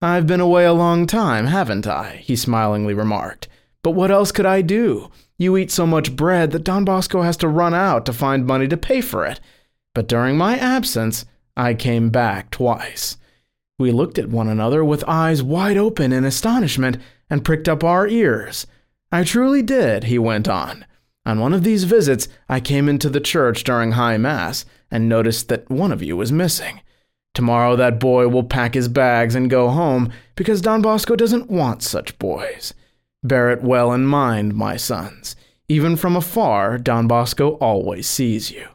I've been away a long time, haven't I? he smilingly remarked. But what else could I do? You eat so much bread that Don Bosco has to run out to find money to pay for it. But during my absence, I came back twice. We looked at one another with eyes wide open in astonishment and pricked up our ears. I truly did, he went on. On one of these visits, I came into the church during High Mass and noticed that one of you was missing. Tomorrow, that boy will pack his bags and go home because Don Bosco doesn't want such boys. Bear it well in mind, my sons. Even from afar, Don Bosco always sees you.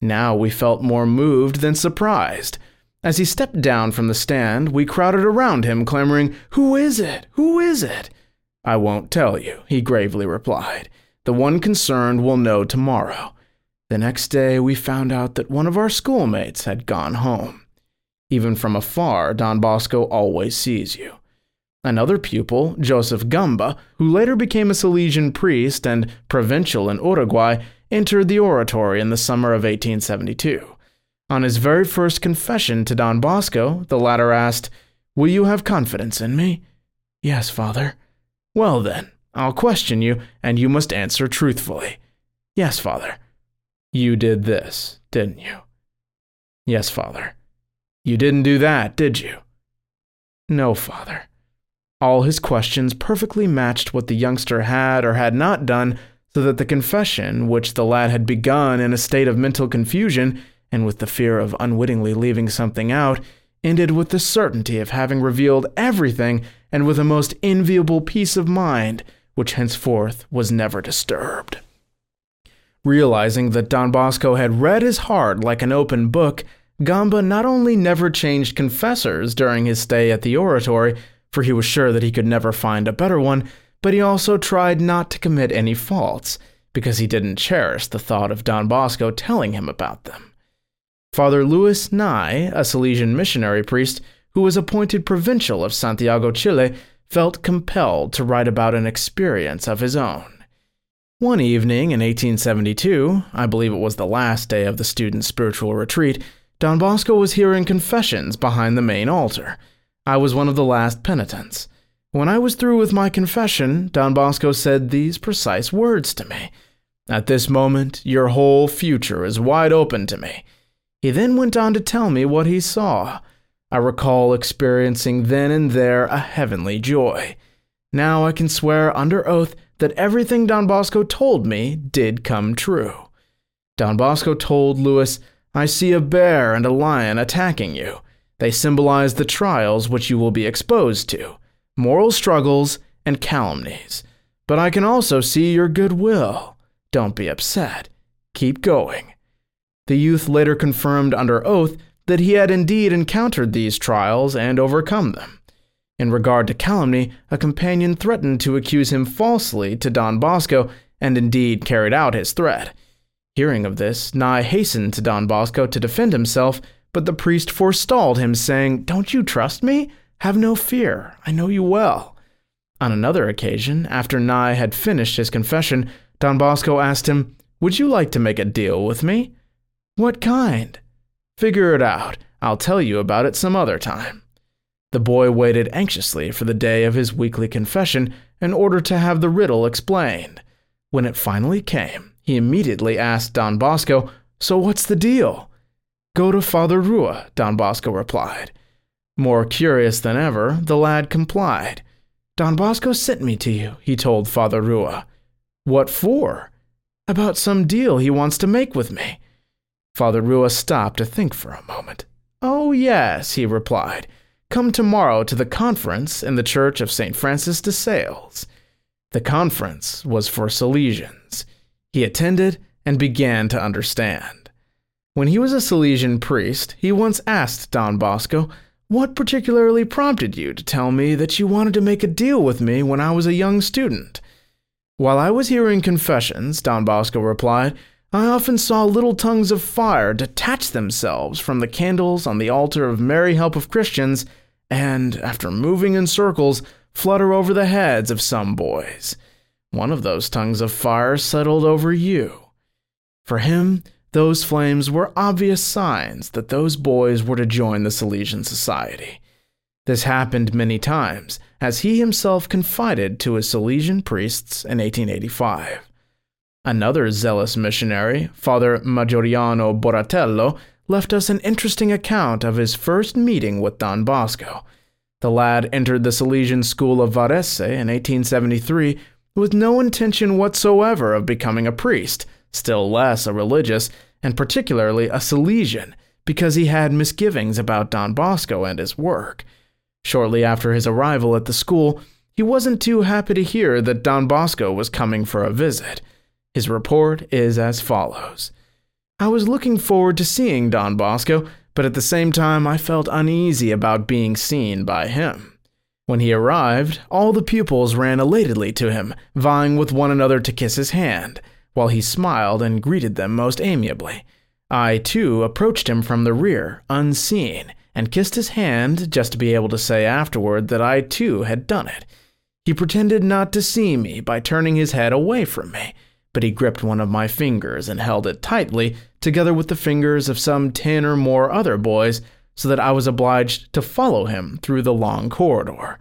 Now we felt more moved than surprised. As he stepped down from the stand, we crowded around him, clamoring, Who is it? Who is it? I won't tell you, he gravely replied. The one concerned will know tomorrow. The next day, we found out that one of our schoolmates had gone home. Even from afar, Don Bosco always sees you. Another pupil, Joseph Gamba, who later became a Salesian priest and provincial in Uruguay, entered the oratory in the summer of 1872. On his very first confession to Don Bosco, the latter asked, Will you have confidence in me? Yes, father. Well, then, I'll question you, and you must answer truthfully. Yes, Father. You did this, didn't you? Yes, Father. You didn't do that, did you? No, Father. All his questions perfectly matched what the youngster had or had not done, so that the confession, which the lad had begun in a state of mental confusion, and with the fear of unwittingly leaving something out, ended with the certainty of having revealed everything and with a most enviable peace of mind which henceforth was never disturbed. Realizing that Don Bosco had read his heart like an open book, Gamba not only never changed confessors during his stay at the oratory, for he was sure that he could never find a better one, but he also tried not to commit any faults, because he didn't cherish the thought of Don Bosco telling him about them. Father Louis Nai, a Salesian missionary priest who was appointed provincial of Santiago, Chile, felt compelled to write about an experience of his own. One evening in 1872, I believe it was the last day of the student's spiritual retreat, Don Bosco was hearing confessions behind the main altar. I was one of the last penitents. When I was through with my confession, Don Bosco said these precise words to me At this moment, your whole future is wide open to me. He then went on to tell me what he saw. I recall experiencing then and there a heavenly joy. Now I can swear under oath that everything Don Bosco told me did come true. Don Bosco told Louis, I see a bear and a lion attacking you. They symbolize the trials which you will be exposed to, moral struggles, and calumnies. But I can also see your goodwill. Don't be upset. Keep going. The youth later confirmed under oath that he had indeed encountered these trials and overcome them. In regard to calumny, a companion threatened to accuse him falsely to Don Bosco and indeed carried out his threat. Hearing of this, Nai hastened to Don Bosco to defend himself, but the priest forestalled him, saying, Don't you trust me? Have no fear, I know you well. On another occasion, after Nai had finished his confession, Don Bosco asked him, Would you like to make a deal with me? What kind? Figure it out. I'll tell you about it some other time. The boy waited anxiously for the day of his weekly confession in order to have the riddle explained. When it finally came, he immediately asked Don Bosco, So what's the deal? Go to Father Rua, Don Bosco replied. More curious than ever, the lad complied. Don Bosco sent me to you, he told Father Rua. What for? About some deal he wants to make with me. Father Rua stopped to think for a moment. Oh, yes, he replied. Come tomorrow to the conference in the church of St. Francis de Sales. The conference was for Salesians. He attended and began to understand. When he was a Salesian priest, he once asked Don Bosco, What particularly prompted you to tell me that you wanted to make a deal with me when I was a young student? While I was hearing confessions, Don Bosco replied, I often saw little tongues of fire detach themselves from the candles on the altar of Mary Help of Christians, and, after moving in circles, flutter over the heads of some boys. One of those tongues of fire settled over you. For him, those flames were obvious signs that those boys were to join the Salesian Society. This happened many times, as he himself confided to his Salesian priests in 1885. Another zealous missionary, Father Maggiorino Borgatello, left us an interesting account of his first meeting with Don Bosco. The lad entered the Salesian school of Varese in 1873 with no intention whatsoever of becoming a priest, still less a religious, and particularly a Salesian, because he had misgivings about Don Bosco and his work. Shortly after his arrival at the school, he wasn't too happy to hear that Don Bosco was coming for a visit. His report is as follows I was looking forward to seeing Don Bosco, but at the same time I felt uneasy about being seen by him. When he arrived, all the pupils ran elatedly to him, vying with one another to kiss his hand, while he smiled and greeted them most amiably. I, too, approached him from the rear, unseen, and kissed his hand just to be able to say afterward that I, too, had done it. He pretended not to see me by turning his head away from me but he gripped one of my fingers and held it tightly, together with the fingers of some ten or more other boys, so that I was obliged to follow him through the long corridor.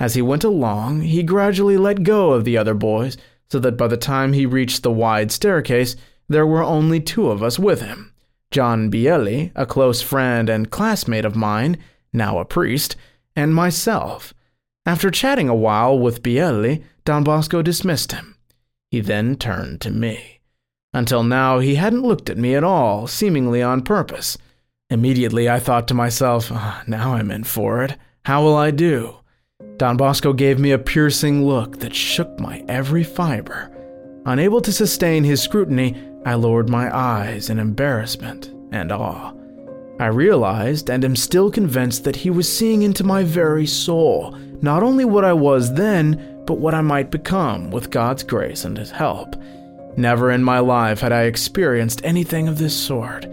As he went along, he gradually let go of the other boys, so that by the time he reached the wide staircase, there were only two of us with him John Bielli, a close friend and classmate of mine, now a priest, and myself. After chatting a while with Bielli, Don Bosco dismissed him. He then turned to me. Until now, he hadn't looked at me at all, seemingly on purpose. Immediately, I thought to myself, oh, now I'm in for it. How will I do? Don Bosco gave me a piercing look that shook my every fiber. Unable to sustain his scrutiny, I lowered my eyes in embarrassment and awe. I realized and am still convinced that he was seeing into my very soul, not only what I was then, but what I might become with God's grace and His help. Never in my life had I experienced anything of this sort.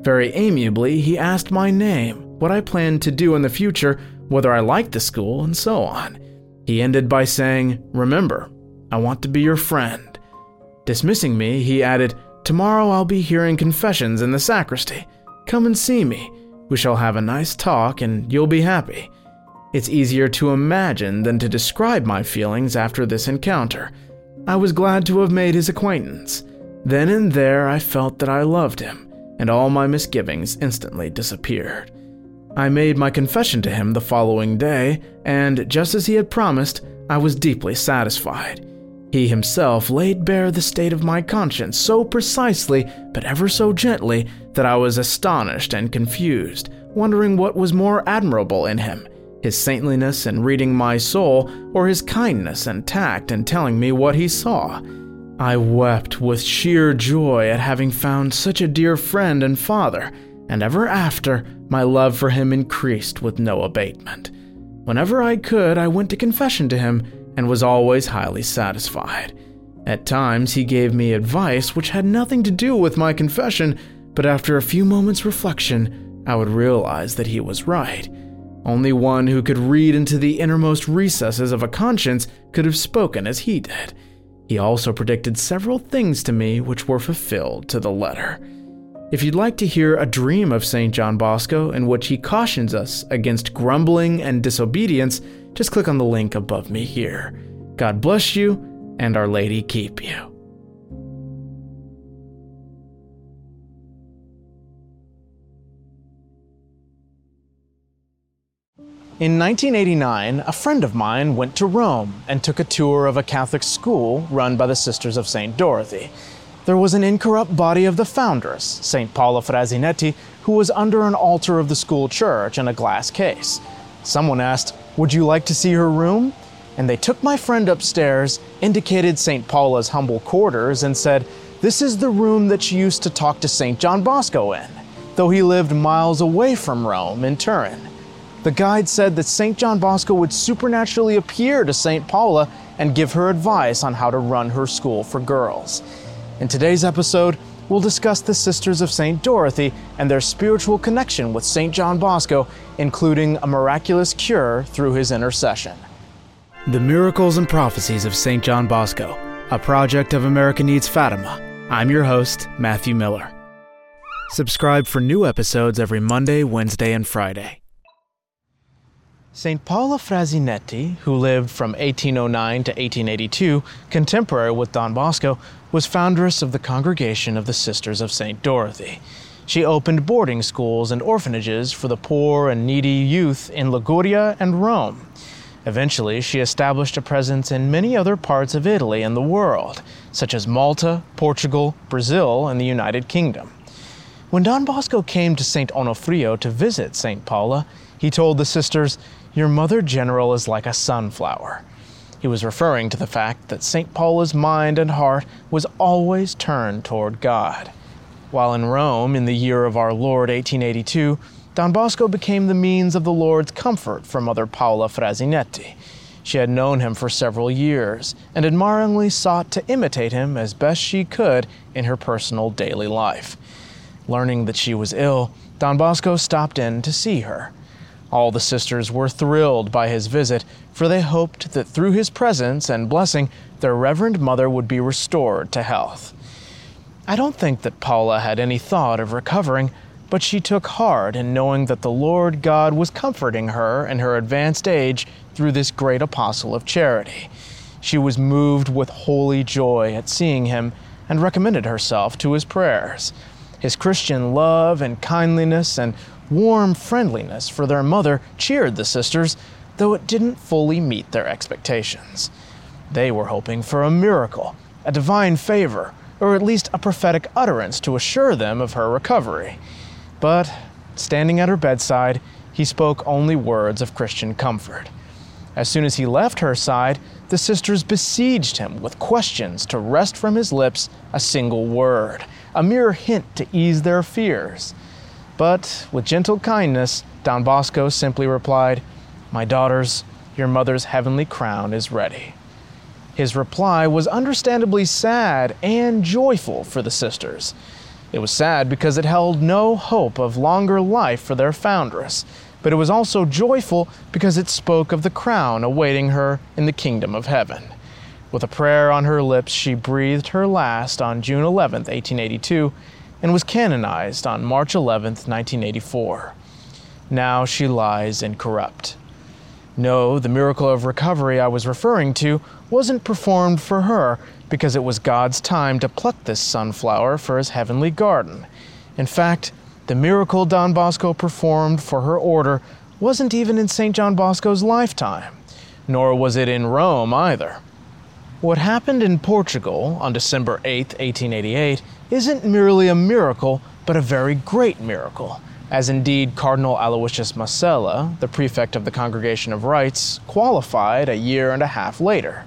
Very amiably, he asked my name, what I planned to do in the future, whether I liked the school, and so on. He ended by saying, Remember, I want to be your friend. Dismissing me, he added, Tomorrow I'll be hearing confessions in the sacristy. Come and see me. We shall have a nice talk and you'll be happy. It's easier to imagine than to describe my feelings after this encounter. I was glad to have made his acquaintance. Then and there, I felt that I loved him, and all my misgivings instantly disappeared. I made my confession to him the following day, and just as he had promised, I was deeply satisfied. He himself laid bare the state of my conscience so precisely, but ever so gently, that I was astonished and confused, wondering what was more admirable in him his saintliness in reading my soul, or his kindness and tact in telling me what he saw. I wept with sheer joy at having found such a dear friend and father, and ever after my love for him increased with no abatement. Whenever I could, I went to confession to him and was always highly satisfied. At times, he gave me advice which had nothing to do with my confession, but after a few moments' reflection, I would realize that he was right. Only one who could read into the innermost recesses of a conscience could have spoken as he did. He also predicted several things to me which were fulfilled to the letter. If you'd like to hear a dream of St. John Bosco in which he cautions us against grumbling and disobedience, just click on the link above me here. God bless you, and Our Lady keep you. In 1989, a friend of mine went to Rome and took a tour of a Catholic school run by the Sisters of St. Dorothy. There was an incorrupt body of the foundress, St. Paula Frassinetti, who was under an altar of the school church in a glass case. Someone asked, Would you like to see her room? And they took my friend upstairs, indicated St. Paula's humble quarters, and said, This is the room that she used to talk to St. John Bosco in, though he lived miles away from Rome in Turin. The guide said that St. John Bosco would supernaturally appear to St. Paula and give her advice on how to run her school for girls. In today's episode, we'll discuss the Sisters of St. Dorothy and their spiritual connection with St. John Bosco, including a miraculous cure through his intercession. The Miracles and Prophecies of St. John Bosco, a project of America Needs Fatima. I'm your host, Matthew Miller. Subscribe for new episodes every Monday, Wednesday, and Friday. St. Paula Frassinetti, who lived from 1809 to 1882, contemporary with Don Bosco, was foundress of the Congregation of the Sisters of St. Dorothy. She opened boarding schools and orphanages for the poor and needy youth in Liguria and Rome. Eventually, she established a presence in many other parts of Italy and the world, such as Malta, Portugal, Brazil, and the United Kingdom. When Don Bosco came to St. Onofrio to visit St. Paula, he told the sisters, your mother general is like a sunflower. He was referring to the fact that St. Paula's mind and heart was always turned toward God. While in Rome in the year of our Lord 1882, Don Bosco became the means of the Lord's comfort for Mother Paula Frassinetti. She had known him for several years and admiringly sought to imitate him as best she could in her personal daily life. Learning that she was ill, Don Bosco stopped in to see her. All the sisters were thrilled by his visit, for they hoped that through his presence and blessing, their Reverend Mother would be restored to health. I don't think that Paula had any thought of recovering, but she took heart in knowing that the Lord God was comforting her in her advanced age through this great apostle of charity. She was moved with holy joy at seeing him and recommended herself to his prayers. His Christian love and kindliness and warm friendliness for their mother cheered the sisters, though it didn't fully meet their expectations. They were hoping for a miracle, a divine favor, or at least a prophetic utterance to assure them of her recovery. But, standing at her bedside, he spoke only words of Christian comfort. As soon as he left her side, the sisters besieged him with questions to wrest from his lips a single word, a mere hint to ease their fears. But with gentle kindness, Don Bosco simply replied, My daughters, your mother's heavenly crown is ready. His reply was understandably sad and joyful for the sisters. It was sad because it held no hope of longer life for their foundress, but it was also joyful because it spoke of the crown awaiting her in the kingdom of heaven. With a prayer on her lips, she breathed her last on June 11, 1882, and was canonized on March 11, 1984. Now she lies incorrupt. No, the miracle of recovery I was referring to wasn't performed for her because it was God's time to pluck this sunflower for his heavenly garden. In fact, the miracle Don Bosco performed for her order wasn't even in St. John Bosco's lifetime, nor was it in Rome either. What happened in Portugal on December 8, 1888, isn't merely a miracle, but a very great miracle, as indeed Cardinal Aloysius Masella, the prefect of the Congregation of Rites, qualified a year and a half later.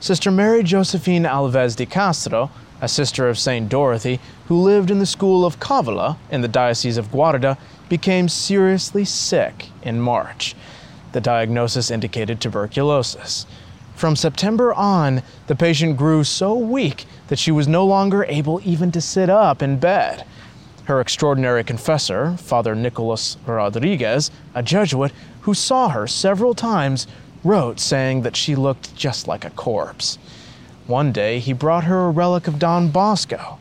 Sister Mary Josephine Alves de Castro, a sister of St. Dorothy, who lived in the school of Cavola in the Diocese of Guarda, became seriously sick in March. The diagnosis indicated tuberculosis. From September on, the patient grew so weak that she was no longer able even to sit up in bed. Her extraordinary confessor, Father Nicolas Rodriguez, a Jesuit who saw her several times, wrote saying that she looked just like a corpse. One day he brought her a relic of Don Bosco.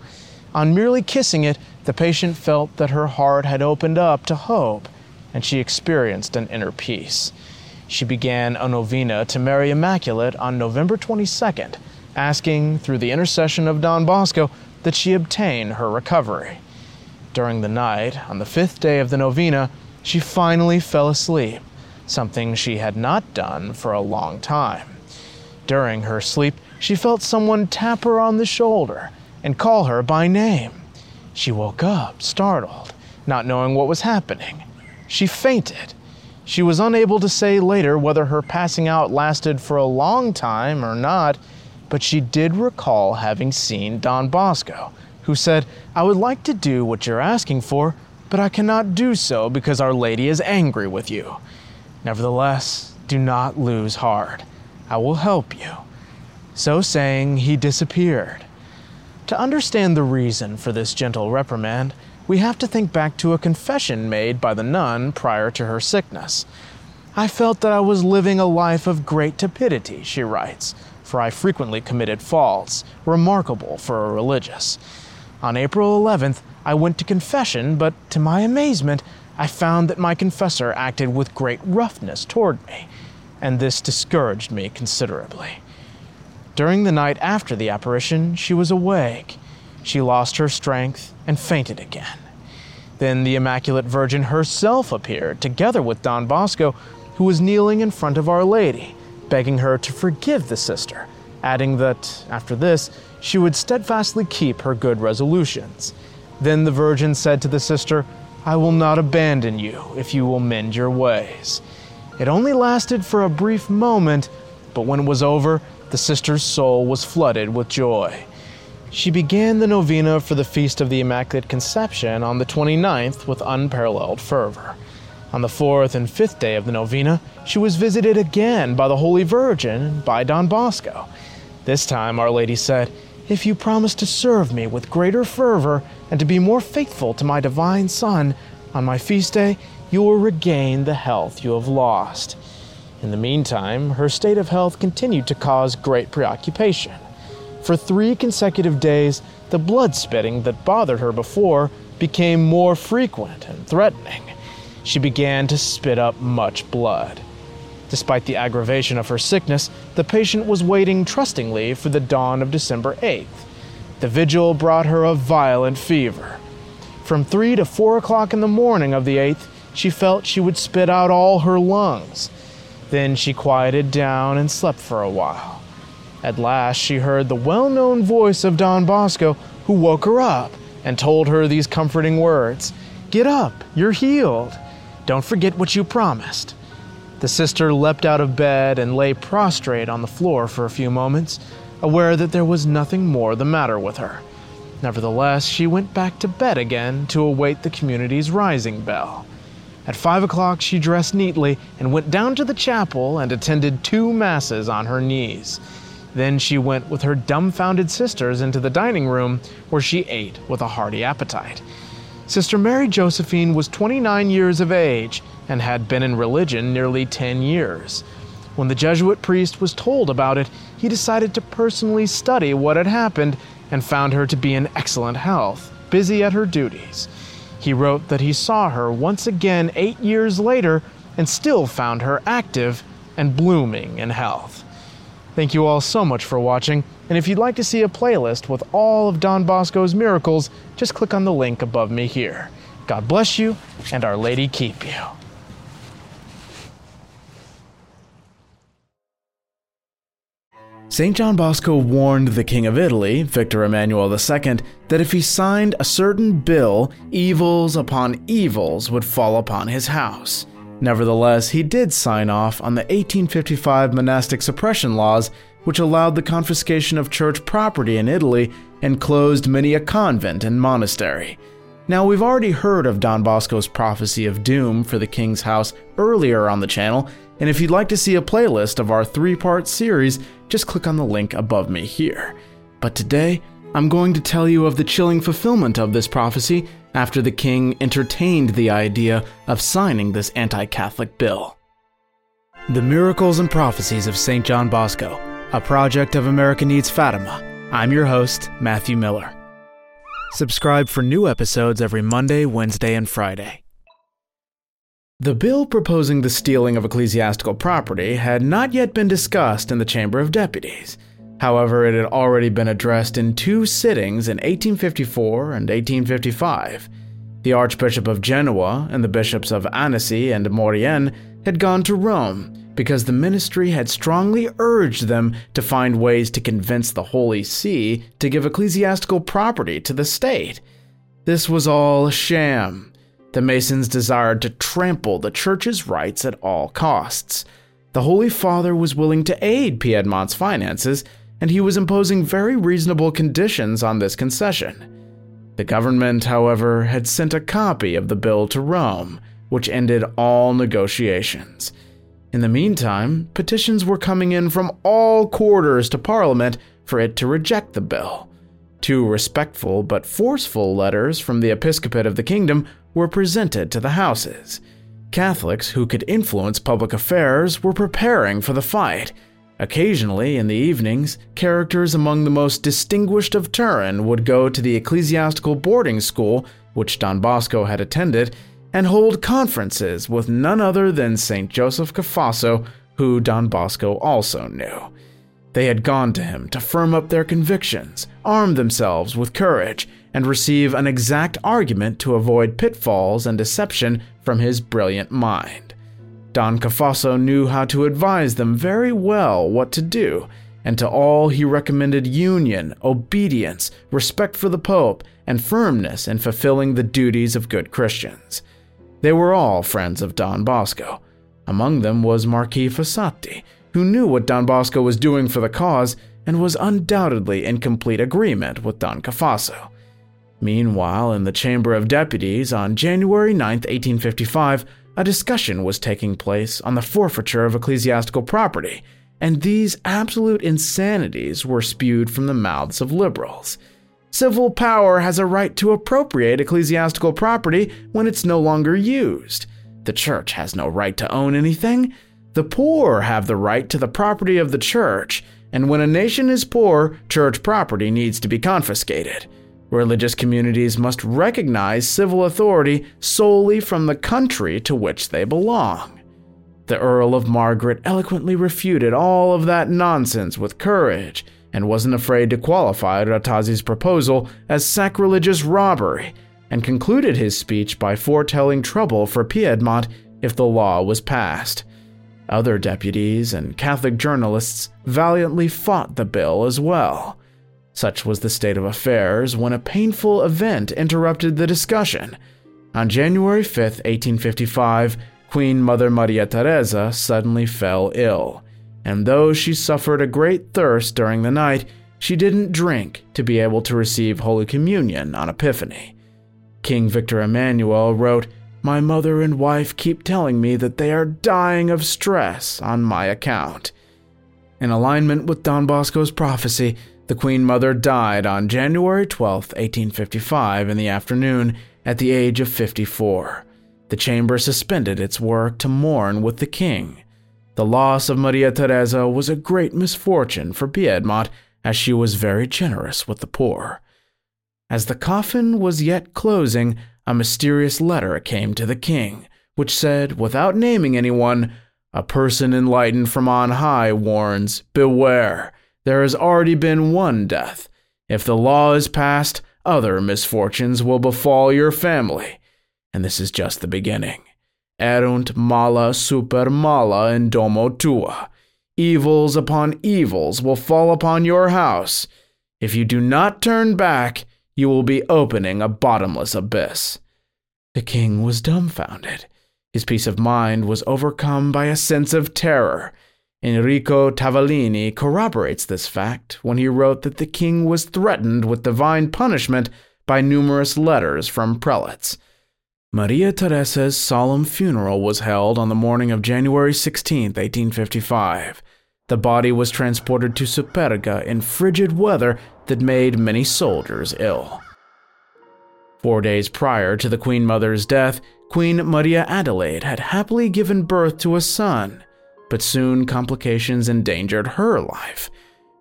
On merely kissing it, the patient felt that her heart had opened up to hope, and she experienced an inner peace she began a novena to Mary Immaculate on November 22nd, asking, through the intercession of Don Bosco, that she obtain her recovery. During the night, on the fifth day of the novena, she finally fell asleep, something she had not done for a long time. During her sleep, she felt someone tap her on the shoulder and call her by name. She woke up, startled, not knowing what was happening. She fainted she was unable to say later whether her passing out lasted for a long time or not, but she did recall having seen Don Bosco, who said, I would like to do what you're asking for, but I cannot do so because Our Lady is angry with you. Nevertheless, do not lose heart. I will help you. So saying, he disappeared. To understand the reason for this gentle reprimand, we have to think back to a confession made by the nun prior to her sickness. I felt that I was living a life of great tepidity, she writes, for I frequently committed faults, remarkable for a religious. On April 11th, I went to confession, but to my amazement, I found that my confessor acted with great roughness toward me, and this discouraged me considerably. During the night after the apparition, she was awake. She lost her strength and fainted again. Then the Immaculate Virgin herself appeared, together with Don Bosco, who was kneeling in front of Our Lady, begging her to forgive the sister, adding that, after this, she would steadfastly keep her good resolutions. Then the Virgin said to the sister, I will not abandon you if you will mend your ways. It only lasted for a brief moment, but when it was over, the sister's soul was flooded with joy. She began the novena for the Feast of the Immaculate Conception on the 29th with unparalleled fervor. On the fourth and fifth day of the novena, she was visited again by the Holy Virgin by Don Bosco. This time, Our Lady said, If you promise to serve me with greater fervor and to be more faithful to my divine Son, on my feast day, you will regain the health you have lost. In the meantime, her state of health continued to cause great preoccupation. For three consecutive days, the blood spitting that bothered her before became more frequent and threatening. She began to spit up much blood. Despite the aggravation of her sickness, the patient was waiting trustingly for the dawn of December 8th. The vigil brought her a violent fever. From 3 to 4 o'clock in the morning of the 8th, she felt she would spit out all her lungs. Then she quieted down and slept for a while. At last she heard the well known voice of Don Bosco, who woke her up and told her these comforting words Get up, you're healed. Don't forget what you promised. The sister leapt out of bed and lay prostrate on the floor for a few moments, aware that there was nothing more the matter with her. Nevertheless, she went back to bed again to await the community's rising bell. At five o'clock, she dressed neatly and went down to the chapel and attended two masses on her knees. Then she went with her dumbfounded sisters into the dining room, where she ate with a hearty appetite. Sister Mary Josephine was 29 years of age and had been in religion nearly 10 years. When the Jesuit priest was told about it, he decided to personally study what had happened and found her to be in excellent health, busy at her duties. He wrote that he saw her once again eight years later and still found her active and blooming in health. Thank you all so much for watching, and if you'd like to see a playlist with all of Don Bosco's miracles, just click on the link above me here. God bless you, and Our Lady keep you. St. John Bosco warned the King of Italy, Victor Emmanuel II, that if he signed a certain bill, evils upon evils would fall upon his house. Nevertheless, he did sign off on the 1855 monastic suppression laws, which allowed the confiscation of church property in Italy and closed many a convent and monastery. Now, we've already heard of Don Bosco's prophecy of doom for the king's house earlier on the channel, and if you'd like to see a playlist of our three part series, just click on the link above me here. But today, I'm going to tell you of the chilling fulfillment of this prophecy after the king entertained the idea of signing this anti Catholic bill. The Miracles and Prophecies of St. John Bosco, a project of America Needs Fatima. I'm your host, Matthew Miller. Subscribe for new episodes every Monday, Wednesday, and Friday. The bill proposing the stealing of ecclesiastical property had not yet been discussed in the Chamber of Deputies. However, it had already been addressed in two sittings in 1854 and 1855. The Archbishop of Genoa and the bishops of Annecy and Maurienne had gone to Rome because the ministry had strongly urged them to find ways to convince the Holy See to give ecclesiastical property to the state. This was all a sham. The Masons desired to trample the church's rights at all costs. The Holy Father was willing to aid Piedmont's finances, and he was imposing very reasonable conditions on this concession. The government, however, had sent a copy of the bill to Rome, which ended all negotiations. In the meantime, petitions were coming in from all quarters to Parliament for it to reject the bill. Two respectful but forceful letters from the episcopate of the kingdom were presented to the houses. Catholics who could influence public affairs were preparing for the fight. Occasionally, in the evenings, characters among the most distinguished of Turin would go to the ecclesiastical boarding school, which Don Bosco had attended, and hold conferences with none other than St. Joseph Cafasso, who Don Bosco also knew. They had gone to him to firm up their convictions, arm themselves with courage, and receive an exact argument to avoid pitfalls and deception from his brilliant mind. Don Cafasso knew how to advise them very well what to do, and to all he recommended union, obedience, respect for the Pope, and firmness in fulfilling the duties of good Christians. They were all friends of Don Bosco. Among them was Marquis Fossati, who knew what Don Bosco was doing for the cause and was undoubtedly in complete agreement with Don Cafasso. Meanwhile, in the Chamber of Deputies on January 9, 1855, a discussion was taking place on the forfeiture of ecclesiastical property, and these absolute insanities were spewed from the mouths of liberals. Civil power has a right to appropriate ecclesiastical property when it's no longer used. The church has no right to own anything. The poor have the right to the property of the church, and when a nation is poor, church property needs to be confiscated. Religious communities must recognize civil authority solely from the country to which they belong. The Earl of Margaret eloquently refuted all of that nonsense with courage and wasn't afraid to qualify Rattazzi's proposal as sacrilegious robbery, and concluded his speech by foretelling trouble for Piedmont if the law was passed. Other deputies and Catholic journalists valiantly fought the bill as well. Such was the state of affairs when a painful event interrupted the discussion. On January 5, 1855, Queen Mother Maria Theresa suddenly fell ill and though she suffered a great thirst during the night, she didn't drink to be able to receive Holy Communion on Epiphany. King Victor Emmanuel wrote, My mother and wife keep telling me that they are dying of stress on my account. In alignment with Don Bosco's prophecy, the Queen Mother died on January 12, 1855, in the afternoon, at the age of 54. The chamber suspended its work to mourn with the king. The loss of Maria Theresa was a great misfortune for Piedmont, as she was very generous with the poor. As the coffin was yet closing, a mysterious letter came to the king, which said, without naming anyone, A person enlightened from on high warns, Beware, there has already been one death. If the law is passed, other misfortunes will befall your family. And this is just the beginning. Erunt mala super mala in domo tua. Evils upon evils will fall upon your house. If you do not turn back, you will be opening a bottomless abyss. The king was dumbfounded. His peace of mind was overcome by a sense of terror. Enrico Tavallini corroborates this fact when he wrote that the king was threatened with divine punishment by numerous letters from prelates. Maria Theresa's solemn funeral was held on the morning of January 16, 1855. The body was transported to Superga in frigid weather that made many soldiers ill. Four days prior to the Queen Mother's death, Queen Maria Adelaide had happily given birth to a son, but soon complications endangered her life.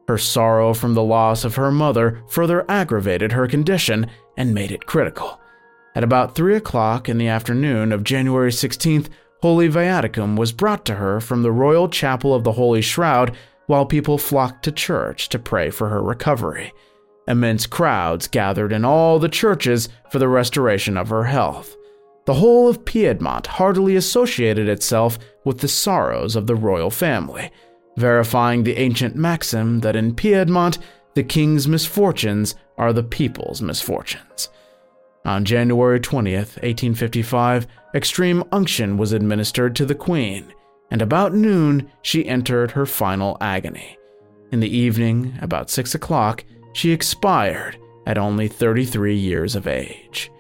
Her sorrow from the loss of her mother further aggravated her condition and made it critical. At about 3 o'clock in the afternoon of January 16th, Holy Viaticum was brought to her from the Royal Chapel of the Holy Shroud while people flocked to church to pray for her recovery. Immense crowds gathered in all the churches for the restoration of her health. The whole of Piedmont heartily associated itself with the sorrows of the royal family, verifying the ancient maxim that in Piedmont the king's misfortunes are the people's misfortunes. On January 20th, 1855, extreme unction was administered to the queen, and about noon she entered her final agony. In the evening, about 6 o'clock, she expired at only 33 years of age.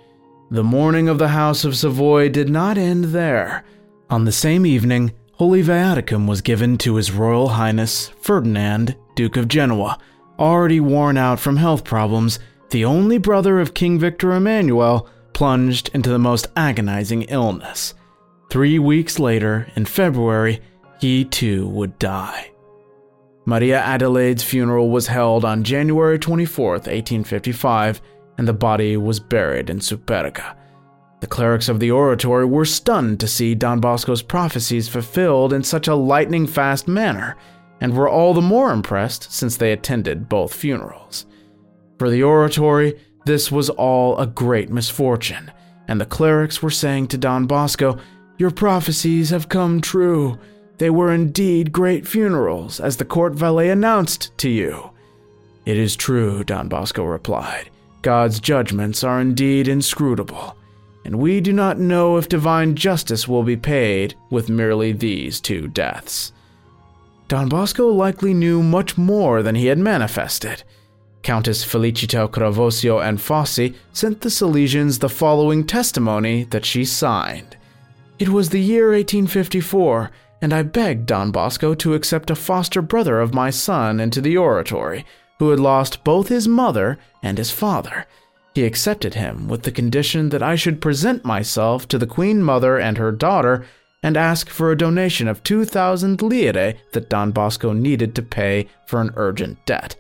The mourning of the House of Savoy did not end there. On the same evening, Holy Viaticum was given to His Royal Highness Ferdinand, Duke of Genoa, already worn out from health problems, the only brother of King Victor Emmanuel, plunged into the most agonizing illness. Three weeks later, in February, he too would die. Maria Adelaide's funeral was held on January 24, 1855, and the body was buried in Superga. The clerics of the oratory were stunned to see Don Bosco's prophecies fulfilled in such a lightning fast manner, and were all the more impressed since they attended both funerals. For the oratory, this was all a great misfortune, and the clerics were saying to Don Bosco, Your prophecies have come true. They were indeed great funerals, as the court valet announced to you. It is true, Don Bosco replied. God's judgments are indeed inscrutable, and we do not know if divine justice will be paid with merely these two deaths. Don Bosco likely knew much more than he had manifested. Countess Felicita Cravosio Anfossi sent the Salesians the following testimony that she signed. It was the year 1854 and I begged Don Bosco to accept a foster brother of my son into the oratory, who had lost both his mother and his father. He accepted him with the condition that I should present myself to the Queen Mother and her daughter and ask for a donation of 2,000 lire that Don Bosco needed to pay for an urgent debt.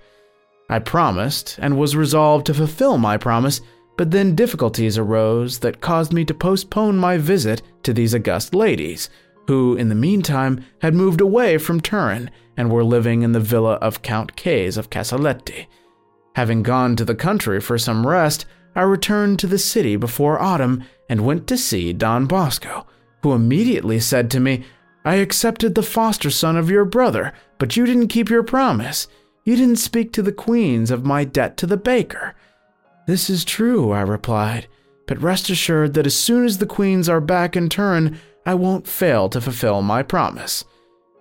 I promised and was resolved to fulfill my promise, but then difficulties arose that caused me to postpone my visit to these august ladies who, in the meantime, had moved away from Turin and were living in the villa of Count Case of Casaletti. Having gone to the country for some rest, I returned to the city before autumn and went to see Don Bosco, who immediately said to me, I accepted the foster son of your brother, but you didn't keep your promise. You didn't speak to the queens of my debt to the baker. This is true, I replied, but rest assured that as soon as the queens are back in Turin, I won't fail to fulfill my promise.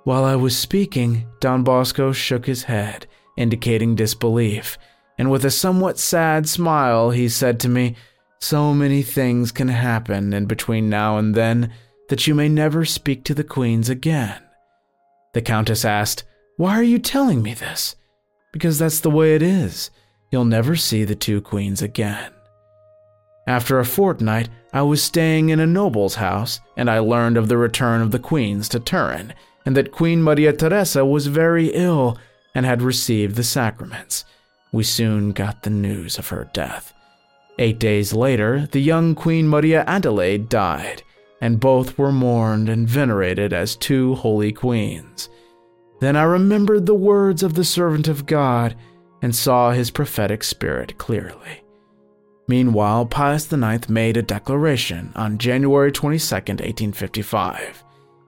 While I was speaking, Don Bosco shook his head, indicating disbelief, and with a somewhat sad smile, he said to me, So many things can happen in between now and then that you may never speak to the queens again. The Countess asked, Why are you telling me this? Because that's the way it is. You'll never see the two queens again. After a fortnight, I was staying in a noble's house, and I learned of the return of the queens to Turin, and that Queen Maria Theresa was very ill and had received the sacraments. We soon got the news of her death. Eight days later, the young Queen Maria Adelaide died, and both were mourned and venerated as two holy queens. Then I remembered the words of the servant of God and saw his prophetic spirit clearly. Meanwhile, Pius IX made a declaration on January 22, 1855.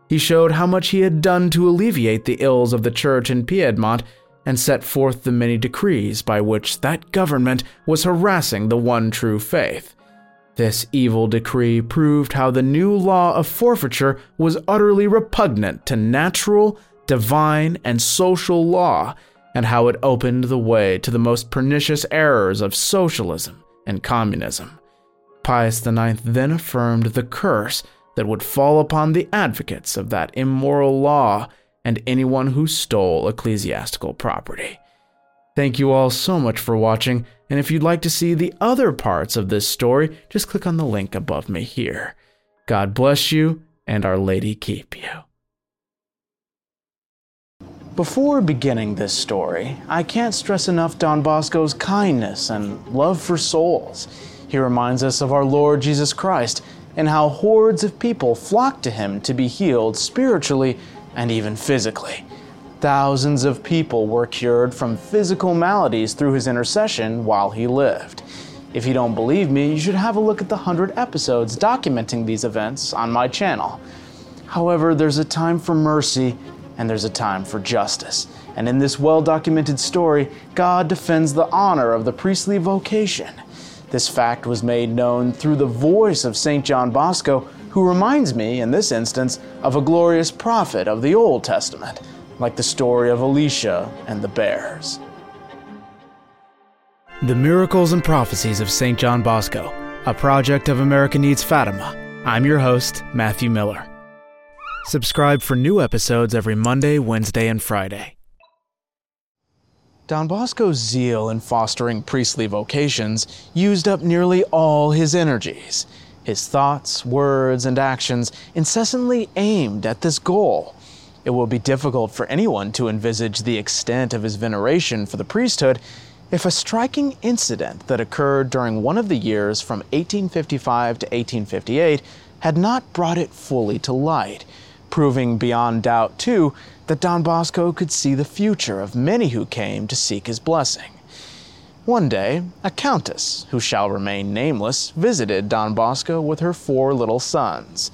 He showed how much he had done to alleviate the ills of the church in Piedmont and set forth the many decrees by which that government was harassing the one true faith. This evil decree proved how the new law of forfeiture was utterly repugnant to natural, divine, and social law, and how it opened the way to the most pernicious errors of socialism, and communism. Pius IX then affirmed the curse that would fall upon the advocates of that immoral law and anyone who stole ecclesiastical property. Thank you all so much for watching, and if you'd like to see the other parts of this story, just click on the link above me here. God bless you, and Our Lady keep you. Before beginning this story, I can't stress enough Don Bosco's kindness and love for souls. He reminds us of our Lord Jesus Christ and how hordes of people flocked to him to be healed spiritually and even physically. Thousands of people were cured from physical maladies through his intercession while he lived. If you don't believe me, you should have a look at the 100 episodes documenting these events on my channel. However, there's a time for mercy and there's a time for justice. And in this well documented story, God defends the honor of the priestly vocation. This fact was made known through the voice of St. John Bosco, who reminds me, in this instance, of a glorious prophet of the Old Testament, like the story of Elisha and the bears. The Miracles and Prophecies of St. John Bosco, a project of America Needs Fatima. I'm your host, Matthew Miller. Subscribe for new episodes every Monday, Wednesday, and Friday. Don Bosco's zeal in fostering priestly vocations used up nearly all his energies. His thoughts, words, and actions incessantly aimed at this goal. It will be difficult for anyone to envisage the extent of his veneration for the priesthood if a striking incident that occurred during one of the years from 1855 to 1858 had not brought it fully to light, proving beyond doubt, too, that Don Bosco could see the future of many who came to seek his blessing. One day, a countess, who shall remain nameless, visited Don Bosco with her four little sons.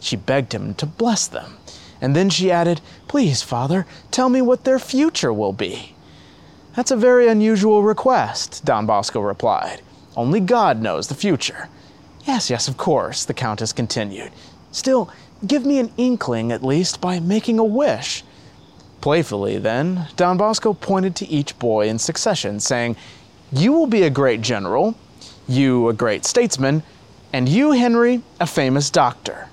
She begged him to bless them, and then she added, Please, father, tell me what their future will be. That's a very unusual request, Don Bosco replied. Only God knows the future. Yes, yes, of course, the Countess continued. Still, give me an inkling at least by making a wish. Playfully, then, Don Bosco pointed to each boy in succession, saying, You will be a great general, you a great statesman, and you, Henry, a famous doctor.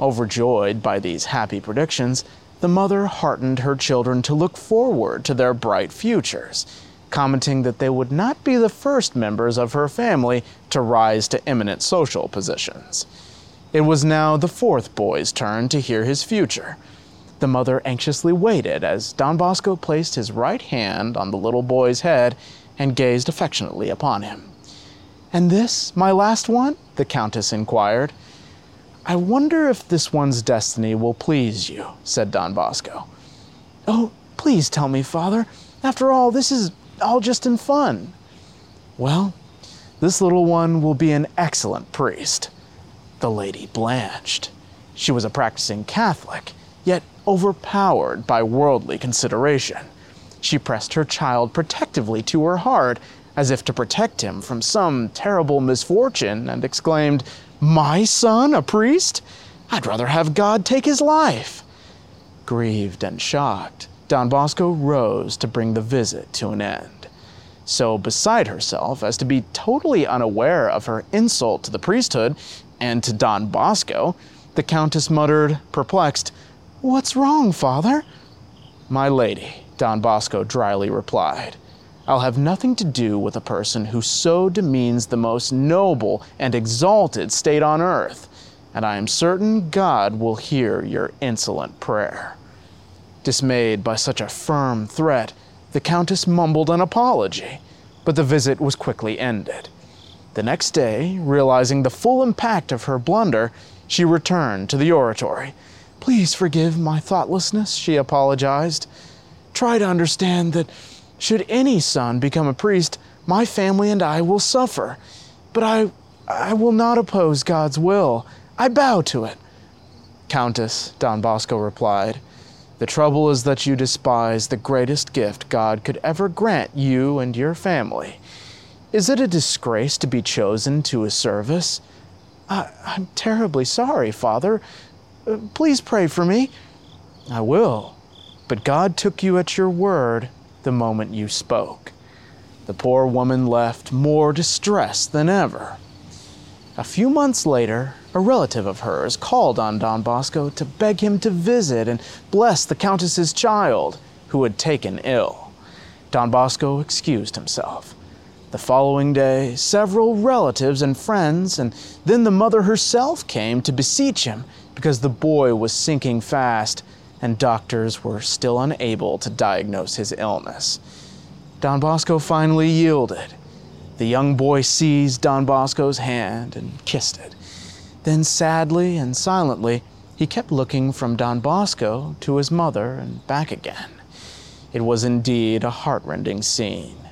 Overjoyed by these happy predictions, the mother heartened her children to look forward to their bright futures, commenting that they would not be the first members of her family to rise to eminent social positions. It was now the fourth boy's turn to hear his future. The mother anxiously waited as Don Bosco placed his right hand on the little boy's head and gazed affectionately upon him. And this, my last one? the Countess inquired. I wonder if this one's destiny will please you, said Don Bosco. Oh, please tell me, Father. After all, this is all just in fun. Well, this little one will be an excellent priest. The lady blanched. She was a practicing Catholic, yet overpowered by worldly consideration. She pressed her child protectively to her heart, as if to protect him from some terrible misfortune, and exclaimed, My son, a priest? I'd rather have God take his life. Grieved and shocked, Don Bosco rose to bring the visit to an end. So beside herself as to be totally unaware of her insult to the priesthood and to Don Bosco, the Countess muttered, perplexed, What's wrong, father? My lady, Don Bosco dryly replied, I'll have nothing to do with a person who so demeans the most noble and exalted state on earth, and I am certain God will hear your insolent prayer. Dismayed by such a firm threat, the Countess mumbled an apology, but the visit was quickly ended. The next day, realizing the full impact of her blunder, she returned to the oratory. Please forgive my thoughtlessness, she apologized. Try to understand that should any son become a priest, my family and I will suffer. But I, I will not oppose God's will. I bow to it. Countess, Don Bosco replied, the trouble is that you despise the greatest gift God could ever grant you and your family. Is it a disgrace to be chosen to his service? I, am terribly sorry, Father. Uh, please pray for me. I will. But God took you at your word the moment you spoke. the poor woman left more distressed than ever. A few months later, a relative of hers called on Don Bosco to beg him to visit and bless the Countess's child, who had taken ill. Don Bosco excused himself. The following day, several relatives and friends, and then the mother herself came to beseech him because the boy was sinking fast and doctors were still unable to diagnose his illness. Don Bosco finally yielded. The young boy seized Don Bosco's hand and kissed it. Then, sadly and silently, he kept looking from Don Bosco to his mother and back again. It was indeed a heartrending scene.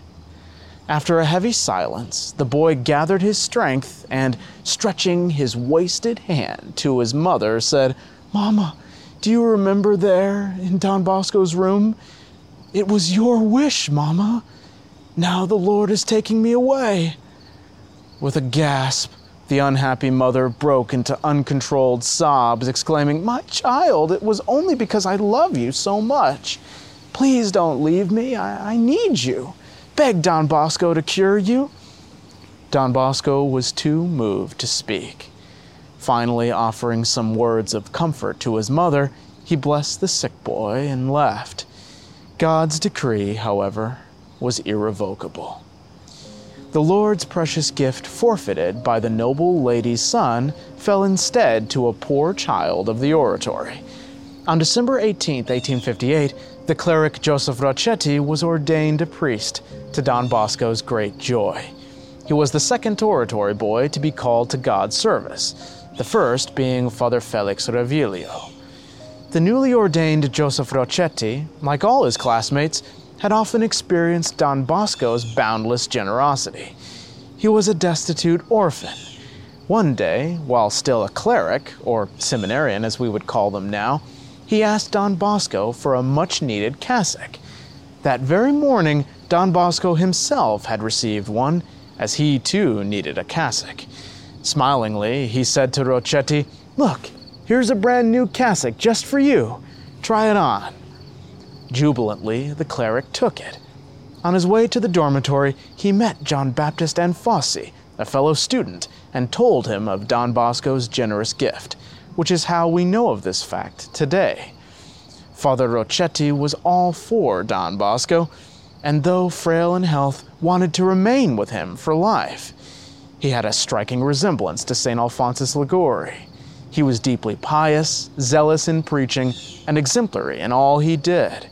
After a heavy silence, the boy gathered his strength and, stretching his wasted hand to his mother, said, Mama, do you remember there in Don Bosco's room? It was your wish, Mama. Now the Lord is taking me away. With a gasp, the unhappy mother broke into uncontrolled sobs, exclaiming, My child, it was only because I love you so much. Please don't leave me. I, I need you. Beg Don Bosco to cure you. Don Bosco was too moved to speak. Finally, offering some words of comfort to his mother, he blessed the sick boy and left. God's decree, however, was irrevocable. The Lord's precious gift forfeited by the noble lady's son fell instead to a poor child of the oratory. On December 18, 1858, the cleric Joseph Rocchietti was ordained a priest to Don Bosco's great joy. He was the second oratory boy to be called to God's service, the first being Father Felix Reviglio. The newly ordained Joseph Rocchietti, like all his classmates, had often experienced Don Bosco's boundless generosity. He was a destitute orphan. One day, while still a cleric, or seminarian as we would call them now, he asked Don Bosco for a much needed cassock. That very morning, Don Bosco himself had received one, as he too needed a cassock. Smilingly, he said to Rocchietti, Look, here's a brand new cassock just for you. Try it on. Jubilantly, the cleric took it. On his way to the dormitory, he met John Baptist and Anfossi, a fellow student, and told him of Don Bosco's generous gift which is how we know of this fact today. Father Rocchietti was all for Don Bosco, and though frail in health, wanted to remain with him for life. He had a striking resemblance to St. Alphonsus Liguori. He was deeply pious, zealous in preaching, and exemplary in all he did.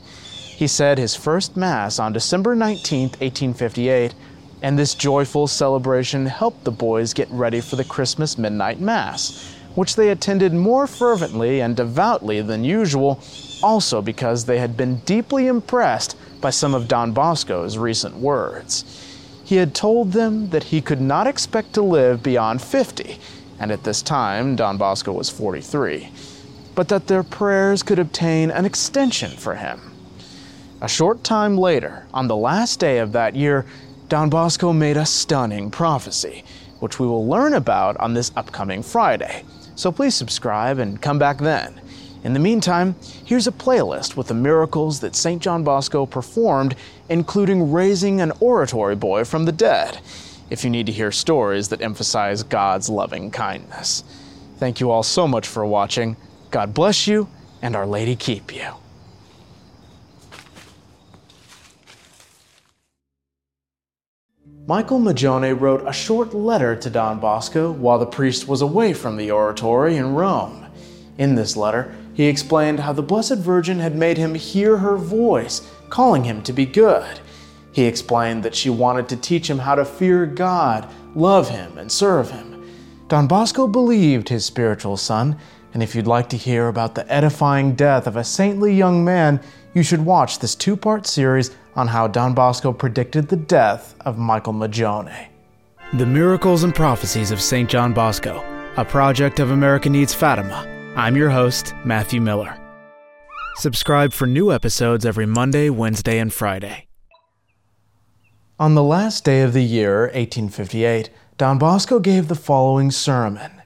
He said his first Mass on December 19, 1858, and this joyful celebration helped the boys get ready for the Christmas midnight Mass, which they attended more fervently and devoutly than usual, also because they had been deeply impressed by some of Don Bosco's recent words. He had told them that he could not expect to live beyond 50, and at this time Don Bosco was 43, but that their prayers could obtain an extension for him. A short time later, on the last day of that year, Don Bosco made a stunning prophecy, which we will learn about on this upcoming Friday so please subscribe and come back then. In the meantime, here's a playlist with the miracles that St. John Bosco performed, including raising an oratory boy from the dead, if you need to hear stories that emphasize God's loving kindness. Thank you all so much for watching. God bless you, and Our Lady keep you. Michael Magone wrote a short letter to Don Bosco while the priest was away from the oratory in Rome. In this letter, he explained how the Blessed Virgin had made him hear her voice, calling him to be good. He explained that she wanted to teach him how to fear God, love Him, and serve Him. Don Bosco believed his spiritual son, and if you'd like to hear about the edifying death of a saintly young man, you should watch this two part series on how Don Bosco predicted the death of Michael Magone. The Miracles and Prophecies of St. John Bosco, a project of America Needs Fatima. I'm your host, Matthew Miller. Subscribe for new episodes every Monday, Wednesday, and Friday. On the last day of the year, 1858, Don Bosco gave the following sermon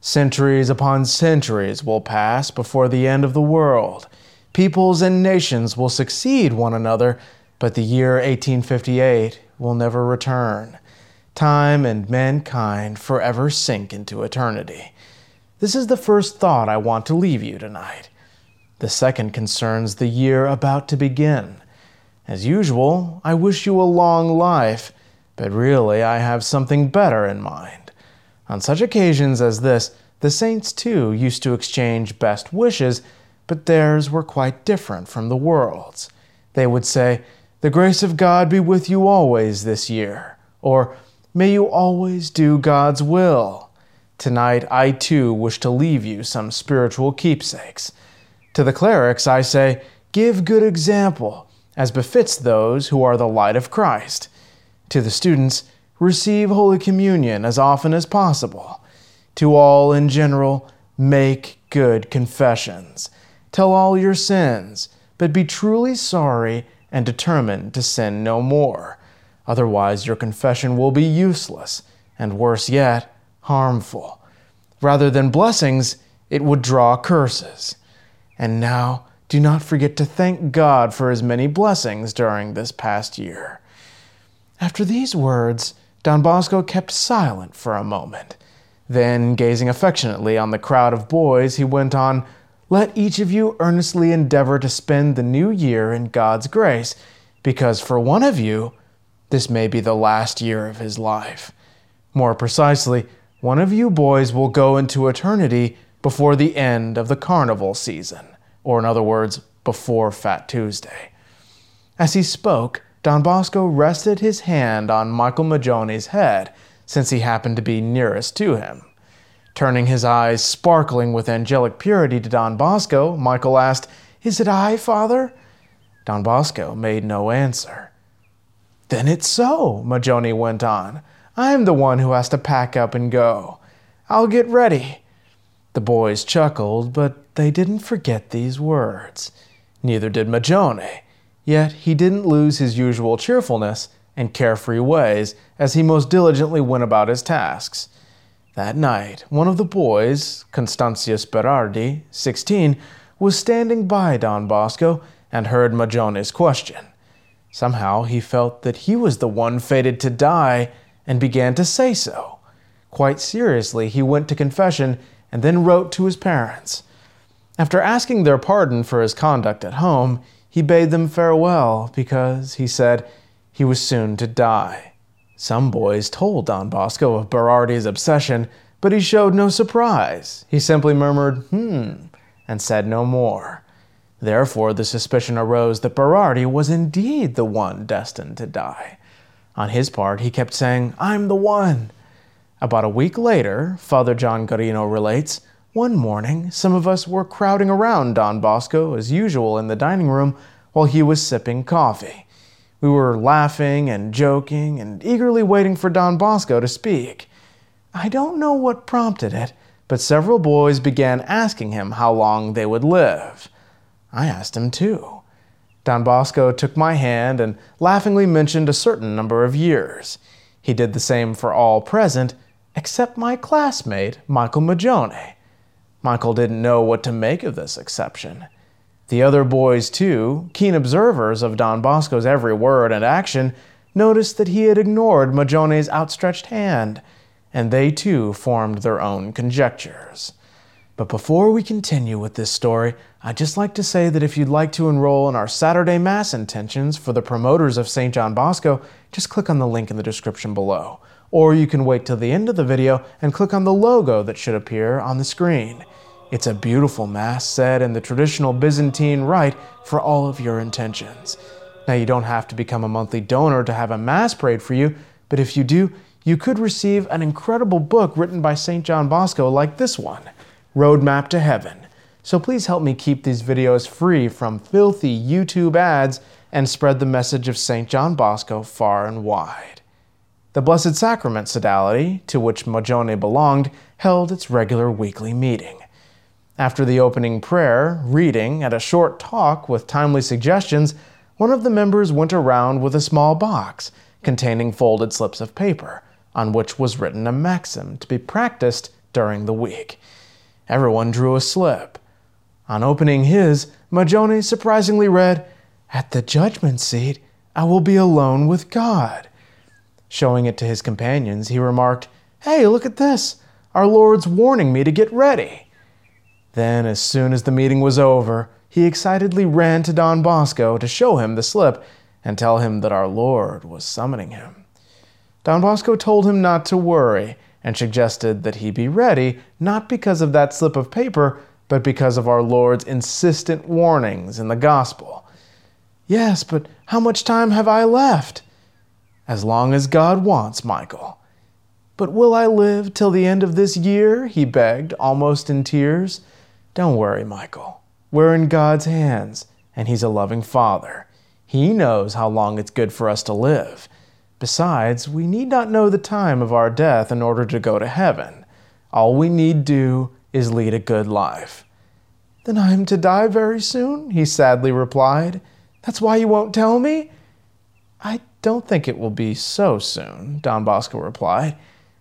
Centuries upon centuries will pass before the end of the world. Peoples and nations will succeed one another but the year 1858 will never return. Time and mankind forever sink into eternity. This is the first thought I want to leave you tonight. The second concerns the year about to begin. As usual, I wish you a long life, but really I have something better in mind. On such occasions as this, the saints too used to exchange best wishes, but theirs were quite different from the world's. They would say, The grace of God be with you always this year, or May you always do God's will. Tonight, I too wish to leave you some spiritual keepsakes. To the clerics, I say, Give good example, as befits those who are the light of Christ. To the students, receive Holy Communion as often as possible. To all in general, make good confessions. Tell all your sins, but be truly sorry and determined to sin no more. Otherwise, your confession will be useless, and worse yet, harmful. Rather than blessings, it would draw curses. And now, do not forget to thank God for his many blessings during this past year. After these words, Don Bosco kept silent for a moment. Then, gazing affectionately on the crowd of boys, he went on, Let each of you earnestly endeavor to spend the new year in God's grace, because for one of you, this may be the last year of his life. More precisely, one of you boys will go into eternity before the end of the carnival season, or in other words, before Fat Tuesday. As he spoke, Don Bosco rested his hand on Michael Magone's head since he happened to be nearest to him. Turning his eyes sparkling with angelic purity to Don Bosco, Michael asked, Is it I, Father? Don Bosco made no answer. Then it's so, Magone went on. I'm the one who has to pack up and go. I'll get ready. The boys chuckled, but they didn't forget these words. Neither did Magone. Yet he didn't lose his usual cheerfulness and carefree ways as he most diligently went about his tasks. That night, one of the boys, Constantius Berardi, 16, was standing by Don Bosco and heard Magone's question. Somehow he felt that he was the one fated to die and began to say so. Quite seriously, he went to confession and then wrote to his parents. After asking their pardon for his conduct at home, he bade them farewell because, he said, he was soon to die. Some boys told Don Bosco of Berardi's obsession, but he showed no surprise. He simply murmured, hmm, and said no more. Therefore, the suspicion arose that Berardi was indeed the one destined to die. On his part, he kept saying, I'm the one. About a week later, Father John Garino relates, one morning, some of us were crowding around Don Bosco as usual in the dining room while he was sipping coffee. We were laughing and joking and eagerly waiting for Don Bosco to speak. I don't know what prompted it, but several boys began asking him how long they would live. I asked him too. Don Bosco took my hand and laughingly mentioned a certain number of years. He did the same for all present, except my classmate, Michael Magone. Michael didn't know what to make of this exception. The other boys, too, keen observers of Don Bosco's every word and action, noticed that he had ignored Magone's outstretched hand, and they too formed their own conjectures. But before we continue with this story, I'd just like to say that if you'd like to enroll in our Saturday Mass intentions for the promoters of St. John Bosco, just click on the link in the description below. Or you can wait till the end of the video and click on the logo that should appear on the screen. It's a beautiful Mass said in the traditional Byzantine rite for all of your intentions. Now, you don't have to become a monthly donor to have a Mass prayed for you, but if you do, you could receive an incredible book written by St. John Bosco like this one, Roadmap to Heaven. So please help me keep these videos free from filthy YouTube ads and spread the message of St. John Bosco far and wide. The Blessed Sacrament Sodality, to which Magone belonged, held its regular weekly meeting. After the opening prayer, reading, and a short talk with timely suggestions, one of the members went around with a small box containing folded slips of paper, on which was written a maxim to be practiced during the week. Everyone drew a slip. On opening his, Magone surprisingly read, At the judgment seat, I will be alone with God. Showing it to his companions, he remarked, Hey, look at this! Our Lord's warning me to get ready. Then, as soon as the meeting was over, he excitedly ran to Don Bosco to show him the slip and tell him that our Lord was summoning him. Don Bosco told him not to worry and suggested that he be ready not because of that slip of paper, but because of our Lord's insistent warnings in the Gospel. Yes, but how much time have I left? As long as God wants, Michael. But will I live till the end of this year? he begged, almost in tears. Don't worry, Michael. We're in God's hands, and He's a loving Father. He knows how long it's good for us to live. Besides, we need not know the time of our death in order to go to heaven. All we need do is lead a good life. Then I am to die very soon, he sadly replied. That's why you won't tell me? I don't think it will be so soon, Don Bosco replied.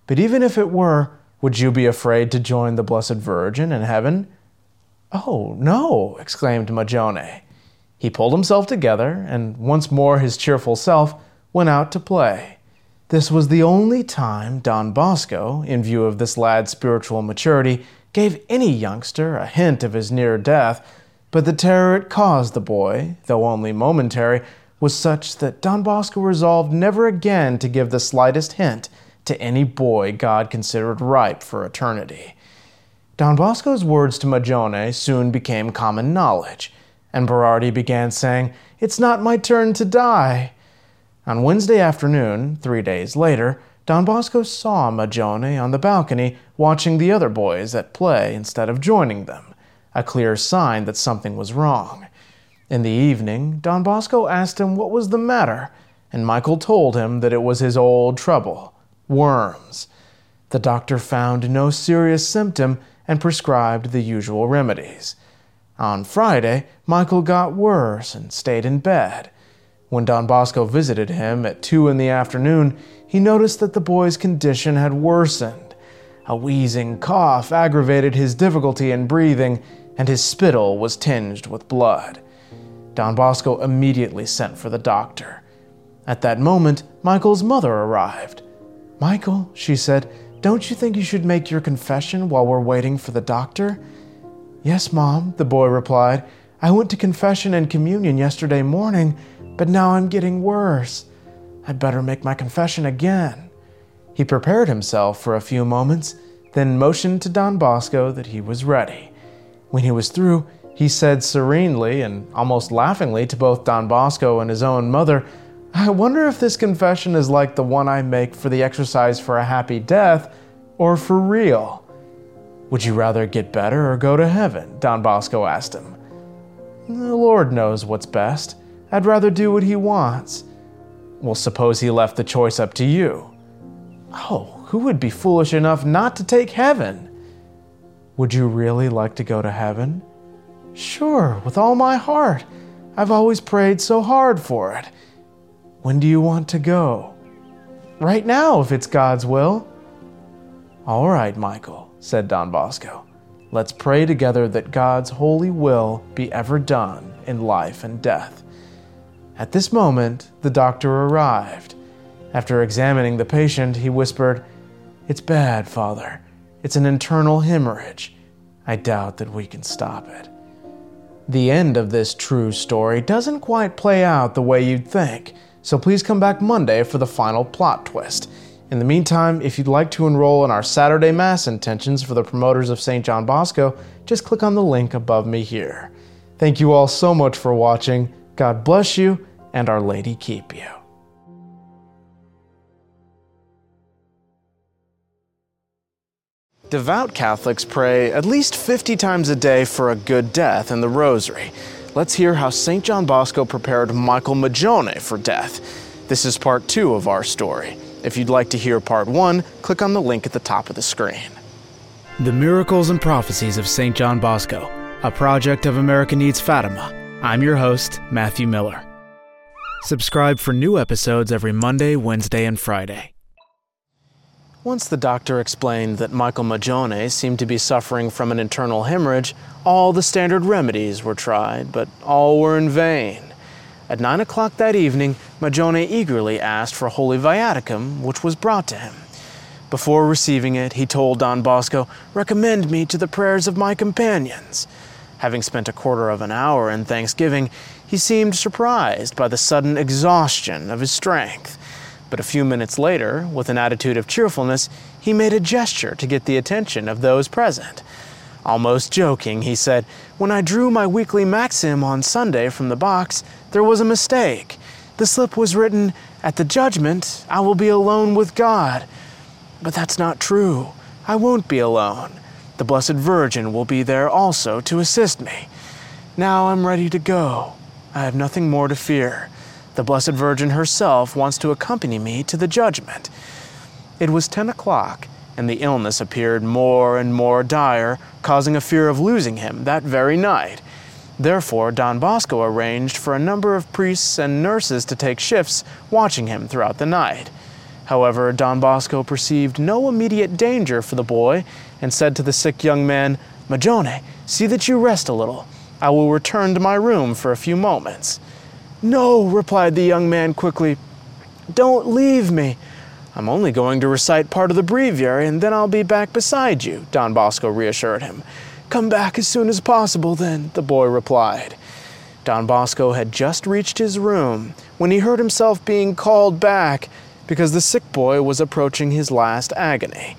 But even if it were, would you be afraid to join the Blessed Virgin in heaven? Oh, no, exclaimed Magone. He pulled himself together, and once more his cheerful self went out to play. This was the only time Don Bosco, in view of this lad's spiritual maturity, gave any youngster a hint of his near death, but the terror it caused the boy, though only momentary, was such that Don Bosco resolved never again to give the slightest hint to any boy God considered ripe for eternity. Don Bosco's words to Magone soon became common knowledge, and Berardi began saying, It's not my turn to die. On Wednesday afternoon, three days later, Don Bosco saw Magone on the balcony watching the other boys at play instead of joining them, a clear sign that something was wrong. In the evening, Don Bosco asked him what was the matter, and Michael told him that it was his old trouble worms. The doctor found no serious symptom and prescribed the usual remedies. On Friday, Michael got worse and stayed in bed. When Don Bosco visited him at two in the afternoon, he noticed that the boy's condition had worsened. A wheezing cough aggravated his difficulty in breathing, and his spittle was tinged with blood. Don Bosco immediately sent for the doctor. At that moment, Michael's mother arrived. Michael, she said, don't you think you should make your confession while we're waiting for the doctor? Yes, Mom, the boy replied. I went to confession and communion yesterday morning, but now I'm getting worse. I'd better make my confession again. He prepared himself for a few moments, then motioned to Don Bosco that he was ready. When he was through, he said serenely and almost laughingly to both Don Bosco and his own mother, I wonder if this confession is like the one I make for the exercise for a happy death or for real. Would you rather get better or go to heaven? Don Bosco asked him. The Lord knows what's best. I'd rather do what He wants. Well, suppose He left the choice up to you. Oh, who would be foolish enough not to take heaven? Would you really like to go to heaven? Sure, with all my heart. I've always prayed so hard for it. When do you want to go? Right now, if it's God's will. All right, Michael, said Don Bosco. Let's pray together that God's holy will be ever done in life and death. At this moment, the doctor arrived. After examining the patient, he whispered, It's bad, Father. It's an internal hemorrhage. I doubt that we can stop it. The end of this true story doesn't quite play out the way you'd think, so please come back Monday for the final plot twist. In the meantime, if you'd like to enroll in our Saturday Mass intentions for the promoters of St. John Bosco, just click on the link above me here. Thank you all so much for watching. God bless you, and Our Lady keep you. Devout Catholics pray at least 50 times a day for a good death in the Rosary. Let's hear how St. John Bosco prepared Michael Magone for death. This is part two of our story. If you'd like to hear part one, click on the link at the top of the screen. The Miracles and Prophecies of St. John Bosco, a project of America Needs Fatima. I'm your host, Matthew Miller. Subscribe for new episodes every Monday, Wednesday, and Friday. Once the doctor explained that Michael Magone seemed to be suffering from an internal hemorrhage, all the standard remedies were tried, but all were in vain. At 9 o'clock that evening, Magone eagerly asked for holy viaticum, which was brought to him. Before receiving it, he told Don Bosco, Recommend me to the prayers of my companions. Having spent a quarter of an hour in thanksgiving, he seemed surprised by the sudden exhaustion of his strength. But a few minutes later, with an attitude of cheerfulness, he made a gesture to get the attention of those present. Almost joking, he said, When I drew my weekly maxim on Sunday from the box, there was a mistake. The slip was written, At the judgment, I will be alone with God. But that's not true. I won't be alone. The Blessed Virgin will be there also to assist me. Now I'm ready to go. I have nothing more to fear. The Blessed Virgin herself wants to accompany me to the judgment. It was 10 o'clock, and the illness appeared more and more dire, causing a fear of losing him that very night. Therefore, Don Bosco arranged for a number of priests and nurses to take shifts watching him throughout the night. However, Don Bosco perceived no immediate danger for the boy and said to the sick young man, Magone, see that you rest a little. I will return to my room for a few moments. No, replied the young man quickly. Don't leave me. I'm only going to recite part of the breviary and then I'll be back beside you, Don Bosco reassured him. Come back as soon as possible, then, the boy replied. Don Bosco had just reached his room when he heard himself being called back because the sick boy was approaching his last agony.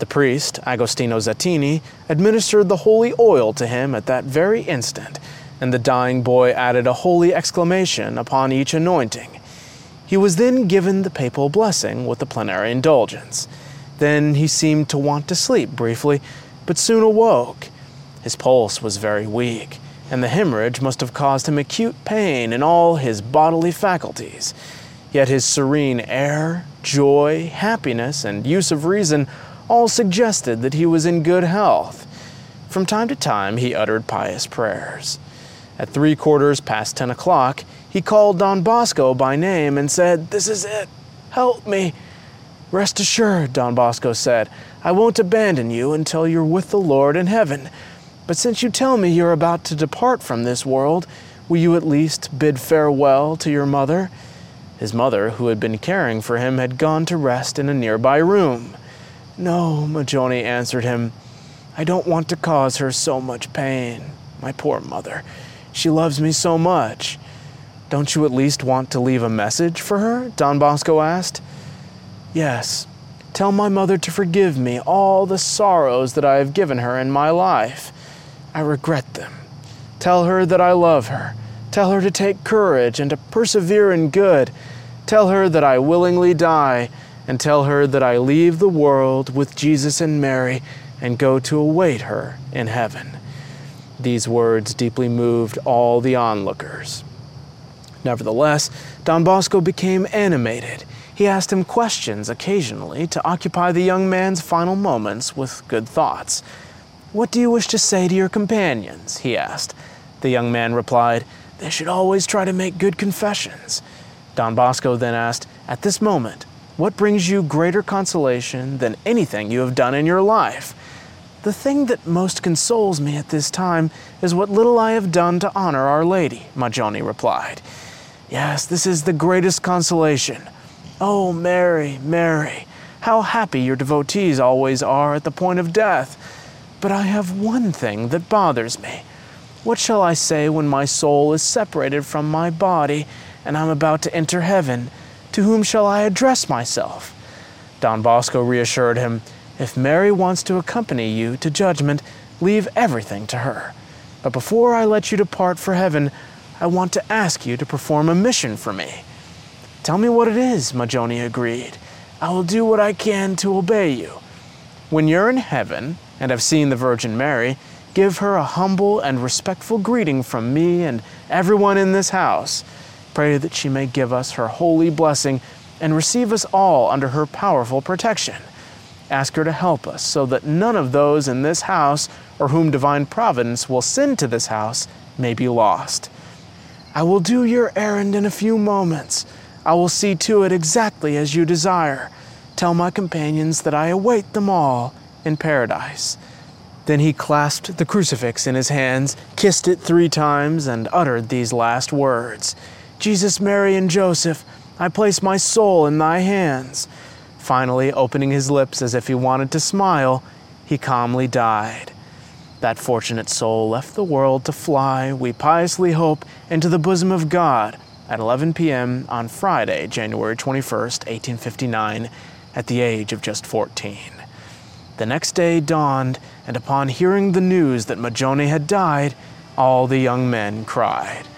The priest, Agostino Zattini, administered the holy oil to him at that very instant, and the dying boy added a holy exclamation upon each anointing. He was then given the papal blessing with the plenary indulgence. Then he seemed to want to sleep briefly, but soon awoke. His pulse was very weak, and the hemorrhage must have caused him acute pain in all his bodily faculties. Yet his serene air, joy, happiness, and use of reason all suggested that he was in good health. From time to time, he uttered pious prayers. At three quarters past ten o'clock, he called Don Bosco by name and said, This is it. Help me. Rest assured, Don Bosco said, I won't abandon you until you're with the Lord in heaven. But since you tell me you're about to depart from this world, will you at least bid farewell to your mother? His mother, who had been caring for him, had gone to rest in a nearby room. No, Magone answered him. I don't want to cause her so much pain. My poor mother. She loves me so much. Don't you at least want to leave a message for her? Don Bosco asked. Yes. Tell my mother to forgive me all the sorrows that I have given her in my life. I regret them. Tell her that I love her. Tell her to take courage and to persevere in good. Tell her that I willingly die and tell her that I leave the world with Jesus and Mary and go to await her in heaven. These words deeply moved all the onlookers. Nevertheless, Don Bosco became animated. He asked him questions occasionally to occupy the young man's final moments with good thoughts. What do you wish to say to your companions? he asked. The young man replied, They should always try to make good confessions. Don Bosco then asked, At this moment, what brings you greater consolation than anything you have done in your life? The thing that most consoles me at this time is what little I have done to honor Our Lady, Magone replied. Yes, this is the greatest consolation. Oh, Mary, Mary, how happy your devotees always are at the point of death. But I have one thing that bothers me. What shall I say when my soul is separated from my body and I'm about to enter heaven? To whom shall I address myself? Don Bosco reassured him, If Mary wants to accompany you to judgment, leave everything to her. But before I let you depart for heaven, I want to ask you to perform a mission for me. Tell me what it is, Magone agreed. I will do what I can to obey you. When you're in heaven and have seen the Virgin Mary, give her a humble and respectful greeting from me and everyone in this house. Pray that she may give us her holy blessing and receive us all under her powerful protection. Ask her to help us so that none of those in this house or whom divine providence will send to this house may be lost. I will do your errand in a few moments. I will see to it exactly as you desire. Tell my companions that I await them all in paradise. Then he clasped the crucifix in his hands, kissed it three times, and uttered these last words Jesus, Mary, and Joseph, I place my soul in thy hands. Finally, opening his lips as if he wanted to smile, he calmly died. That fortunate soul left the world to fly, we piously hope, into the bosom of God at 11 p.m. on Friday, January 21st, 1859, at the age of just 14. The next day dawned, and upon hearing the news that Magone had died, all the young men cried.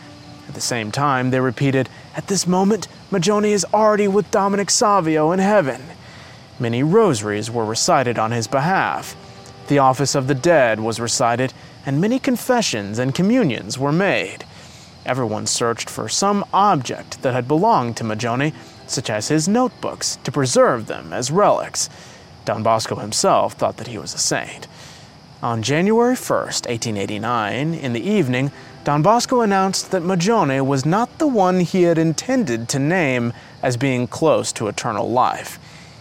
At the same time, they repeated, At this moment, Magone is already with Dominic Savio in heaven. Many rosaries were recited on his behalf. The office of the dead was recited, and many confessions and communions were made. Everyone searched for some object that had belonged to Magone, such as his notebooks, to preserve them as relics. Don Bosco himself thought that he was a saint. On January 1, 1889, in the evening, Don Bosco announced that Magone was not the one he had intended to name as being close to eternal life.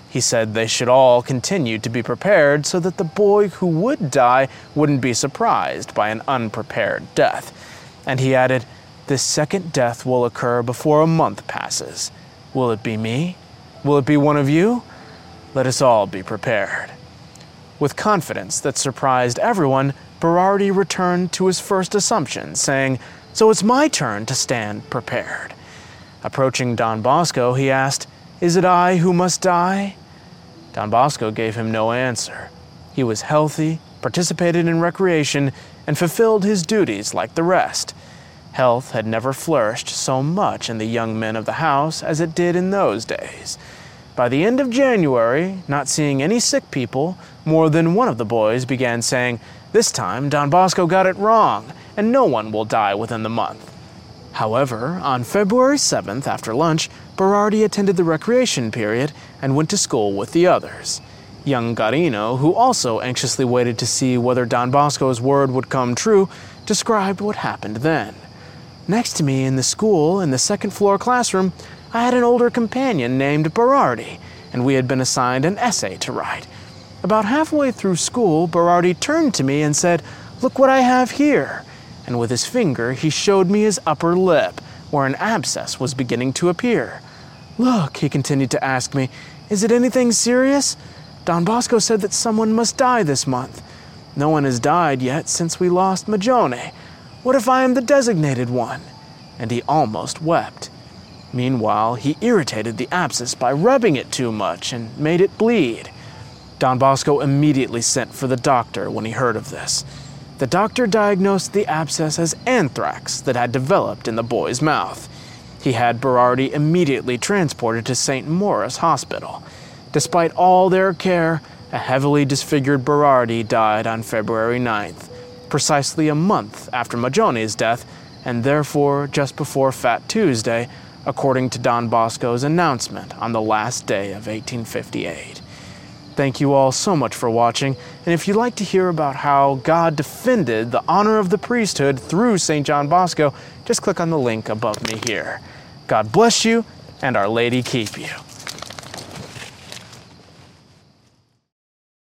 He said they should all continue to be prepared so that the boy who would die wouldn't be surprised by an unprepared death. And he added, this second death will occur before a month passes. Will it be me? Will it be one of you? Let us all be prepared. With confidence that surprised everyone, Berardi returned to his first assumption, saying, So it's my turn to stand prepared. Approaching Don Bosco, he asked, Is it I who must die? Don Bosco gave him no answer. He was healthy, participated in recreation, and fulfilled his duties like the rest. Health had never flourished so much in the young men of the house as it did in those days. By the end of January, not seeing any sick people, more than one of the boys began saying, This time Don Bosco got it wrong, and no one will die within the month. However, on February 7th, after lunch, Berardi attended the recreation period and went to school with the others. Young Garino, who also anxiously waited to see whether Don Bosco's word would come true, described what happened then. Next to me in the school, in the second floor classroom, I had an older companion named Berardi, and we had been assigned an essay to write. About halfway through school, Berardi turned to me and said, Look what I have here. And with his finger, he showed me his upper lip, where an abscess was beginning to appear. Look, he continued to ask me, is it anything serious? Don Bosco said that someone must die this month. No one has died yet since we lost Magone. What if I am the designated one? And he almost wept. Meanwhile, he irritated the abscess by rubbing it too much and made it bleed. Don Bosco immediately sent for the doctor when he heard of this. The doctor diagnosed the abscess as anthrax that had developed in the boy's mouth. He had Berardi immediately transported to St. Maurice Hospital. Despite all their care, a heavily disfigured Berardi died on February 9th precisely a month after Magone's death, and therefore just before Fat Tuesday, according to Don Bosco's announcement on the last day of 1858. Thank you all so much for watching, and if you'd like to hear about how God defended the honor of the priesthood through St. John Bosco, just click on the link above me here. God bless you, and Our Lady keep you.